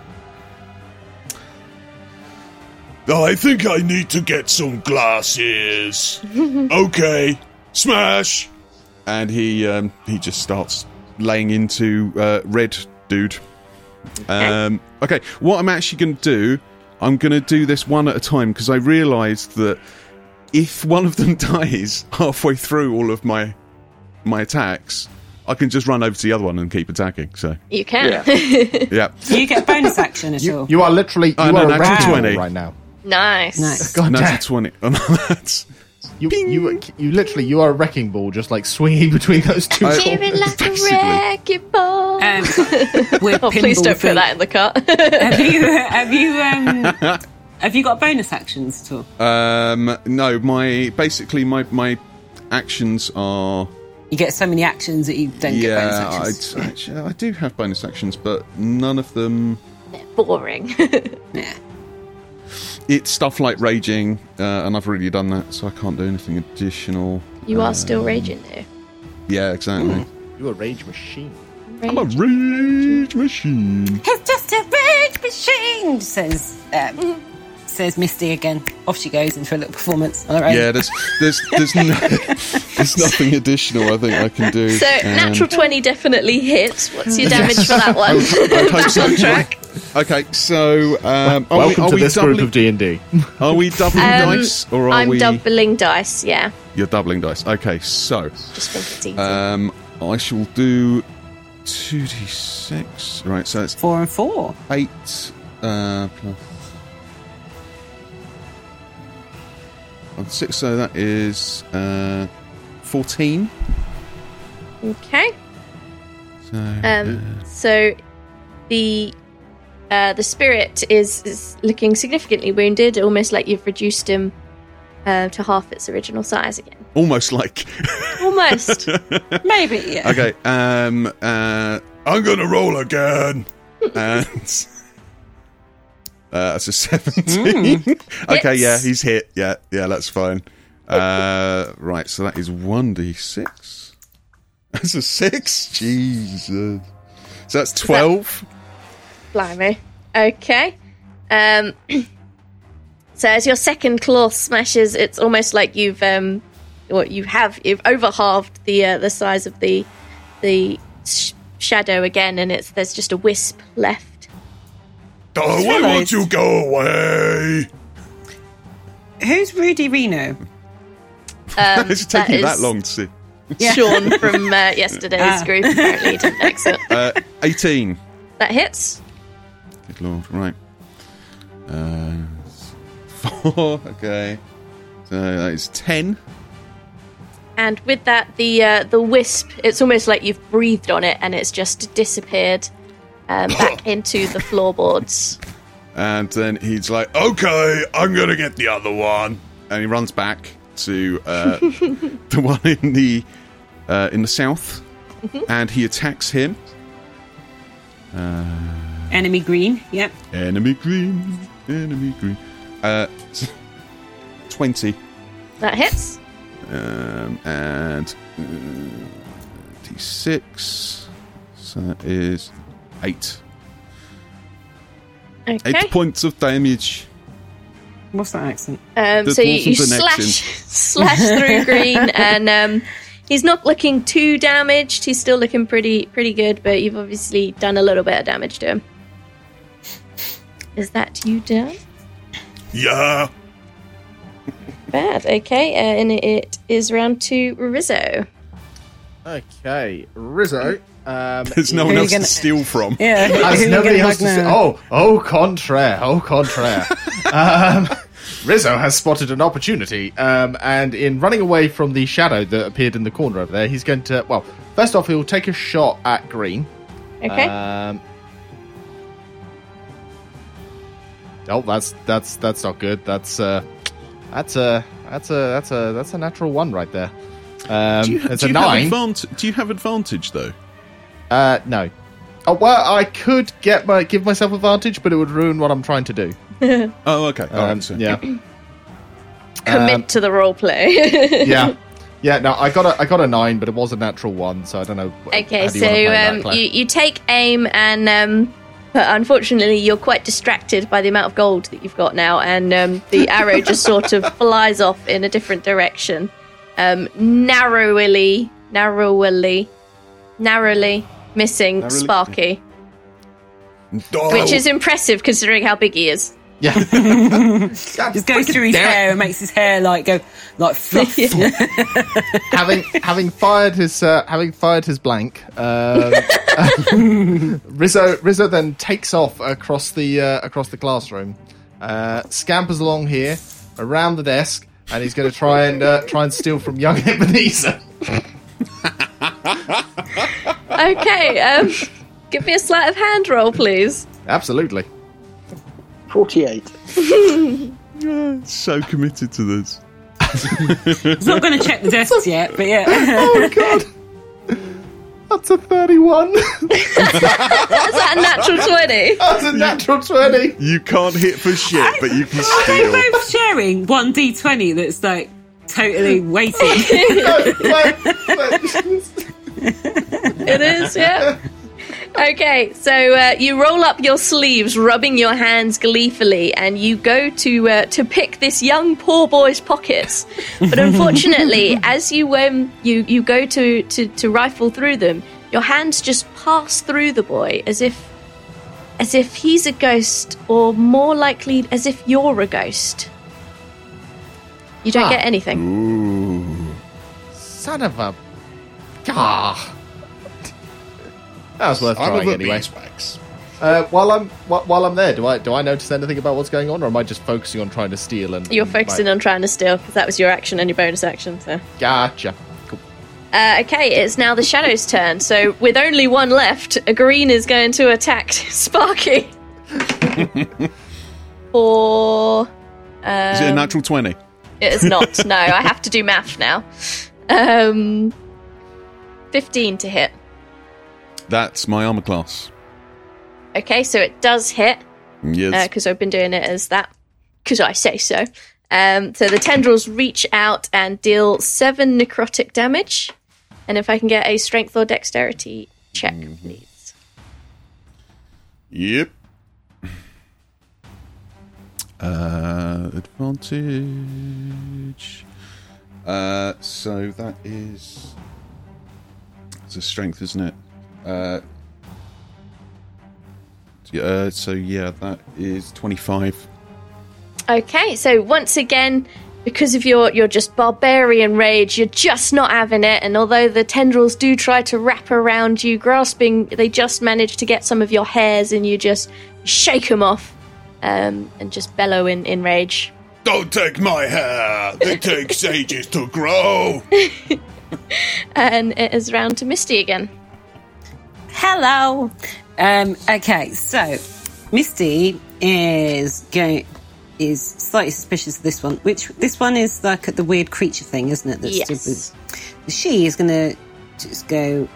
I think I need to get some glasses. okay, smash. and he um, he just starts laying into uh, red dude. Um, okay, what I'm actually going to do, I'm going to do this one at a time because I realised that if one of them dies halfway through all of my my attacks, I can just run over to the other one and keep attacking. So you can. yeah, Do you get bonus action at You, all? you are literally you no, are a natural wrecking 20. right now. Nice. Nice. God natural damn. twenty. Oh, no, that's You, you you literally you are a wrecking ball, just like swinging between those two. I- Give it like Basically. a wrecking ball. Um, we're oh, please don't put that in the cut. Have you have you um have you got bonus actions at all? um, no. My basically my my actions are You get so many actions that you don't get bonus yeah. actions. I, actually, I do have bonus actions, but none of them. Boring. Yeah. It's stuff like raging, uh, and I've already done that, so I can't do anything additional. you are still raging though. Yeah, exactly. you're a rage machine. I'm a rage machine. It's just a rage machine, says um, says Misty again. Off she goes into a little performance on her own. Yeah, there's there's there's, no, there's nothing additional I think I can do. So and- natural twenty definitely hits. What's your damage for that one? I'd hope so. on track. Okay, so um, are Welcome we, are to we this doubling, group of D and D. Are we doubling Um, dice, or are I'm we? doubling dice. Yeah, You're doubling dice. Okay, so just think it's easy. um, I shall do two d six. Right, so it's Four and four. eight uh, plus oh, six. So that is uh, fourteen. okay. So Um, so the uh, the spirit is, is looking significantly wounded, almost like you've reduced him uh, to half its original size again. almost like Almost. Maybe, yeah. okay. Um, uh, I'm gonna roll again. and uh, that's a seventeen. okay, Hits. yeah, he's hit. Yeah, yeah, that's fine. Uh, right, so that is one d six. That's a six. Jesus. So that's twelve. Blimey. Okay. Um, so as your second claw smashes, it's almost like you've um, what you have you've over halved the uh, the size of the the sh- shadow again, and it's there's just a wisp left. Oh, why won't you go away? Who's Rudy Reno? Um, It's taking you that is long to see. Sean from uh, yesterday's Ah. group apparently didn't exit. Uh, Eighteen. That hits. Good lord. Right. Uh, four. Okay. So that is ten. And with that, the uh, the wisp, it's almost like you've breathed on it and it's just disappeared um, back into the floorboards. And then he's like, "Okay, I'm gonna get the other one." And he runs back to uh, the one in the uh, in the south, and he attacks him. Enemy green. Yep. Enemy green, enemy green. Uh, twenty, That hits. um, and uh, d6. So that is eight. Okay. Eight points of damage. What's that accent? Um, so you, you slash slash through green, and um, he's not looking too damaged. He's still looking pretty pretty good, but you've obviously done a little bit of damage to him. Is that you done? Yeah. Bad. Okay, uh, and it is round to Rizzo. Okay, Rizzo. Um, There's no one else gonna- to steal from. Yeah. Has who you nobody else to hug say. Oh, au contraire, au contraire. um, Rizzo has spotted an opportunity, um, and in running away from the shadow that appeared in the corner over there, he's going to. Well, first off, he'll take a shot at Green. Okay. Um, oh, that's that's that's not good. That's uh, that's a that's a that's a that's a natural one right there. Um, Do you, it's do a you have nine. advantage? Do you have advantage though? Uh, no. Oh well, I could get my give myself advantage, but it would ruin what I'm trying to do. Oh, okay. All Um, right, so- yeah, Commit um, to the role play. yeah, yeah. No, I got a I got a nine, but it was a natural one, so I don't know. wh- Okay, how do so you wanna play that, um, Claire? you, you take aim, and um, but unfortunately, you're quite distracted by the amount of gold that you've got now, and um, the arrow just sort of flies off in a different direction, um, narrowly, narrowly, narrowly missing Narrowly- Sparky, Oh, which is impressive considering how big he is. yeah. Just goes through his hair and makes his hair like go like fluff. having having fired his uh, having fired his blank, um, Rizzo Rizzo then takes off across the uh, across the classroom, uh, scampers along here around the desk, and he's going to try and uh, try and steal from young Ebenezer. Okay, um, give me a sleight of hand roll, please. Absolutely. 48. so committed to this. He's not going to check the desks yet, but yeah. Oh God. That's a 31. Is that a natural 20? That's a natural 20. You can't hit for shit, but you can Are they steal. both sharing one d20 that's like totally weighted? It is, yeah. Okay, so uh, you roll up your sleeves, rubbing your hands gleefully, and you go to uh, to pick this young poor boy's pockets. But unfortunately, as you um you you go to, to to rifle through them, your hands just pass through the boy as if as if he's a ghost, or more likely, as if you're a ghost. You don't Ah. get anything. Son of a. Ah. That was worth Son of trying a anyway. beeswax. Uh, while I'm wh- while I'm there, do I do I notice anything about what's going on, or am I just focusing on trying to steal? And You're focusing like, on trying to steal because that was your action and your bonus action. So. Gotcha. Cool. Uh, okay, it's now the Shadow's turn. So, with only one left, a green is going to attack Sparky. For. Is it a Um, natural 20? It is not. no, I have to do math now. Um, 15 to hit. That's my armor class. Okay, so it does hit Yes. because I've been doing it as that because I say so. Um, so the tendrils reach out and deal seven necrotic damage. And if I can get a strength or dexterity check, please. Yep. Uh, advantage. Uh, so that is. It's a strength, isn't it? Uh, yeah, uh, so yeah, that is 25. Okay, so once again, because of your your just barbarian rage, you're just not having it. And although the tendrils do try to wrap around you, grasping, they just manage to get some of your hairs, and you just shake them off. um, and just bellow in, in rage. Don't take my hair. It takes ages to grow. And it is round to Misty again. Hello. Um, okay, so Misty is going is slightly suspicious of this one. Which this one is like the weird creature thing, isn't it? That's Yes. She is going to just go.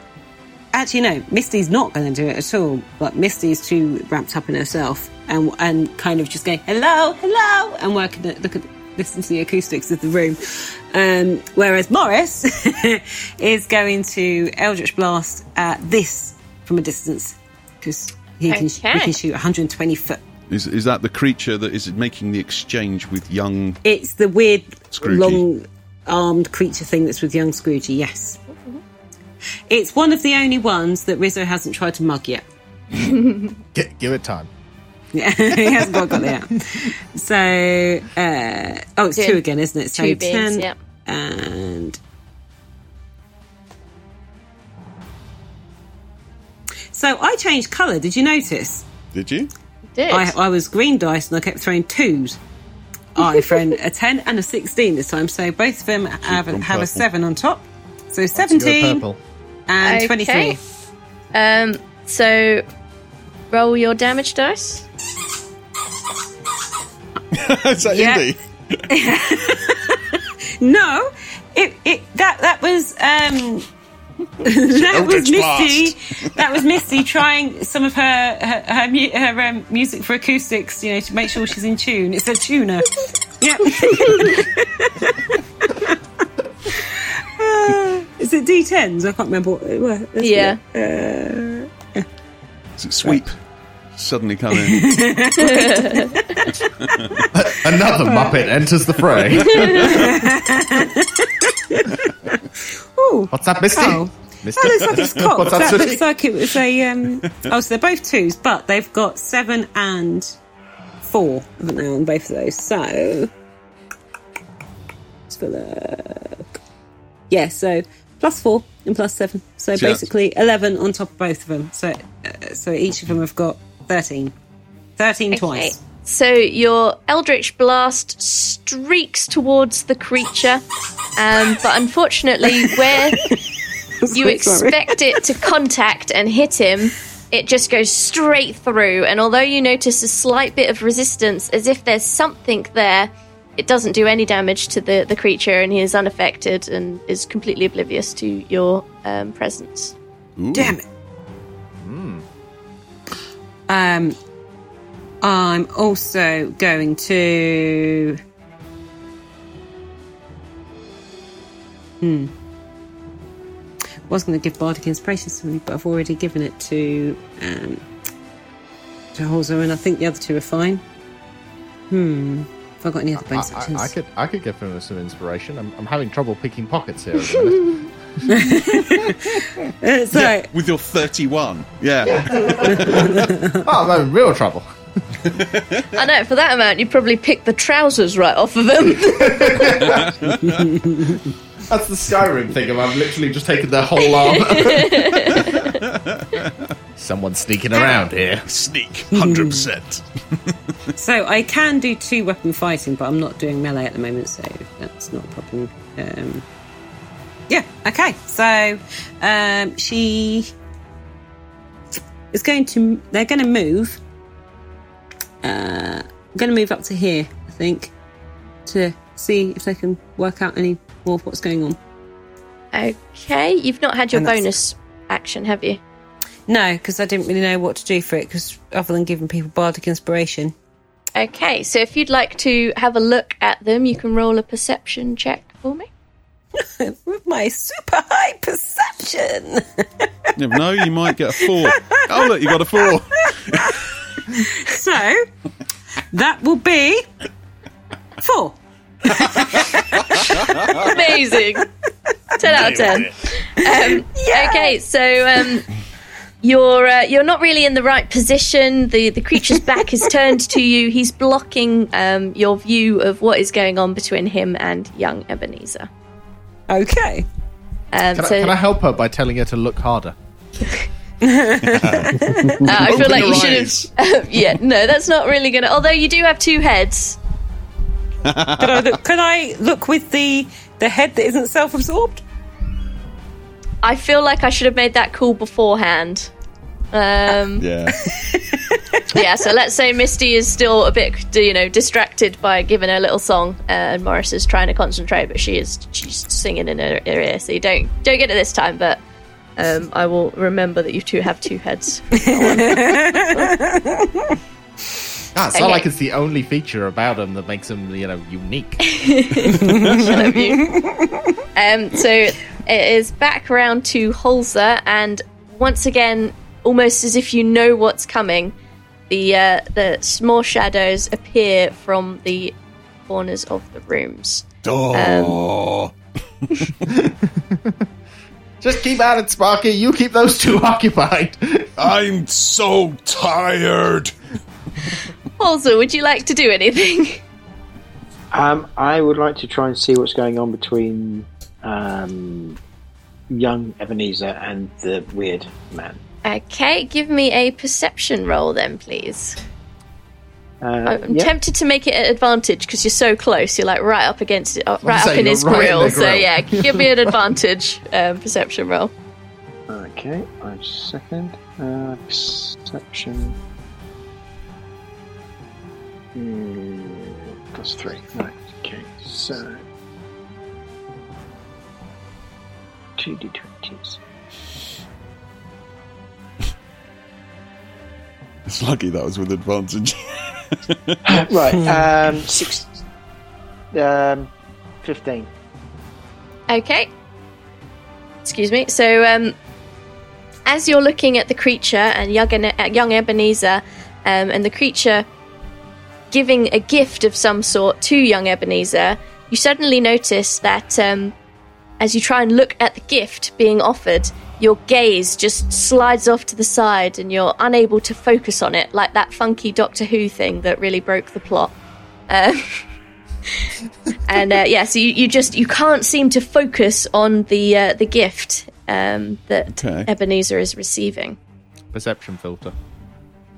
Actually, no. Misty's not going to do it at all. But Misty's too wrapped up in herself and and kind of just going hello, hello, and working at look at listen to the acoustics of the room. Um, whereas Morris is going to Eldritch Blast at this from a distance because he can he Okay. can shoot 120 foot. Is is that the creature that is making the exchange with young? It's the weird Scroogey. long armed creature thing that's with young Scroogey. Yes, it's one of the only ones that Rizzo hasn't tried to mug yet. Gi- give it time. Yeah, he hasn't got, got it out. So, uh, oh, it's Two. two again, isn't it? So Two beings, 10 yep. and. So I changed colour. Did you notice? Did you? Did. I, I was green dice and I kept throwing twos. I thrown a 10 and a 16 this time, so both of them have, have a 7 on top. So 17 purple. and Okay. 23. Um, so roll your damage dice. is that Yeah. Indy? No, it, it that that was um that was Misty. That was Misty trying some of her her her, mu- her um, music for acoustics, you know, to make sure she's in tune. It's a tuner. Yep. Uh, is it D10s? I can't remember. What, it was. Let's Yeah. look. Is it sweep? Suddenly come in. Another Muppet enters the fray. Ooh. What's that, Misty? Oh. Misty? That looks like it's cocked. What's that, that Susie? looks like it was a. Um, oh, so they're both twos, but they've got seven and four, haven't they, on both of those? So. Let's have a look. Yeah, so plus four and plus seven. So So basically 11 on top of both of them. So, uh, so each of them have got 13. 13 Okay. twice. So your Eldritch Blast streaks towards the creature, um, but unfortunately, where you Sorry. expect it to contact and hit him, it just goes straight through. And although you notice a slight bit of resistance, as if there's something there, it doesn't do any damage to the, the creature, and he is unaffected and is completely oblivious to your um, presence. Damn it. Um, I'm also going to. Hmm. I was going to give Bardic Inspiration to me, but I've already given it to um, to Holzer, and I think the other two are fine. Hmm. Have I got any other I, bonus I, actions? I could I could give him some inspiration. I'm, I'm having trouble picking pockets here. At the minute. So, With your 31. Yeah. oh, I'm in real trouble. I know, for that amount, you probably pick the trousers right off of him. That's the Skyrim thing. of I've literally just taken their whole arm. Someone's sneaking around here. Sneak. 100%. So I can do two weapon fighting, but I'm not doing melee at the moment, so that's not a problem. Um, yeah, okay. So um, she is going to. They're going to move. Uh, I'm going to move up to here, I think, to see if they can work out any more of what's going on. okay, you've not had your And bonus action, have you? No, because I didn't really know what to do for it. Because other than giving people bardic inspiration, Okay, so if you'd like to have a look at them, you can roll a perception check for me. with my super high perception. Never know, you might get a 4. Oh, look, you got a 4. So that will be four. Amazing. 10 out of 10. Um, Okay, so um, you're uh, you're not really in the right position. The the creature's back is turned to you. He's blocking um, your view of what is going on between him and young Ebenezer. Okay. Um, Can, so I, can I help her by telling her to look harder? I feel Open like you should eyes. have. yeah, no, that's not really gonna. Although you do have two heads. Can I look, can I look with the the head that isn't self-absorbed? I feel like I should have made that call beforehand. Um, Yeah. yeah, so let's say Misty is still a bit, you know, distracted by giving her a little song, uh, and Morris is trying to concentrate, but she is she's singing in her, her ear. So you don't don't get it this time, but um, I will remember that you two have two heads. Ah, it's Okay. not like it's the only feature about him that makes him, you know, unique. Shut up, you. Um, so it is back around to Holzer, and once again, almost as if you know what's coming, the uh, the small shadows appear from the corners of the rooms. Oh. Just keep at it, Sparky. You keep those two occupied. I'm so tired. Holzer, would you like to do anything? Um, I would like to try and see what's going on between um, young Ebenezer and the weird man. Okay, give me a perception roll then, please. Uh, I'm yeah. tempted to make it an advantage because you're so close. You're like right up against it, uh, right say, up in his right in grill. the So grill. yeah, give me an advantage um, perception roll. Okay, one second. Uh, perception. Hmm, plus three. Right, okay, so. Two d20s. It's lucky that was with advantage. right, um, six. Um, 15. Okay. Excuse me. So, um, as you're looking at the creature and young, at young Ebenezer, um, and the creature giving a gift of some sort to young Ebenezer, you suddenly notice that um, as you try and look at the gift being offered, your gaze just slides off to the side and you're unable to focus on it, like that funky Doctor Who thing that really broke the plot. Um, and uh, yeah, so you, you just you can't seem to focus on the uh, the gift um, that Okay. Ebenezer is receiving. Perception filter.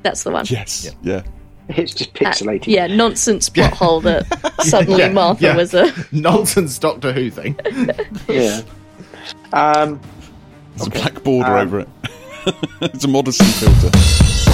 That's the one. yes. Yeah. It's just Uh, pixelated. yeah, nonsense plot hole that suddenly Yeah, Martha yeah. was a. Nonsense Doctor Who thing. Yeah. Um, There's a black border Um, over it. it's a modesty filter.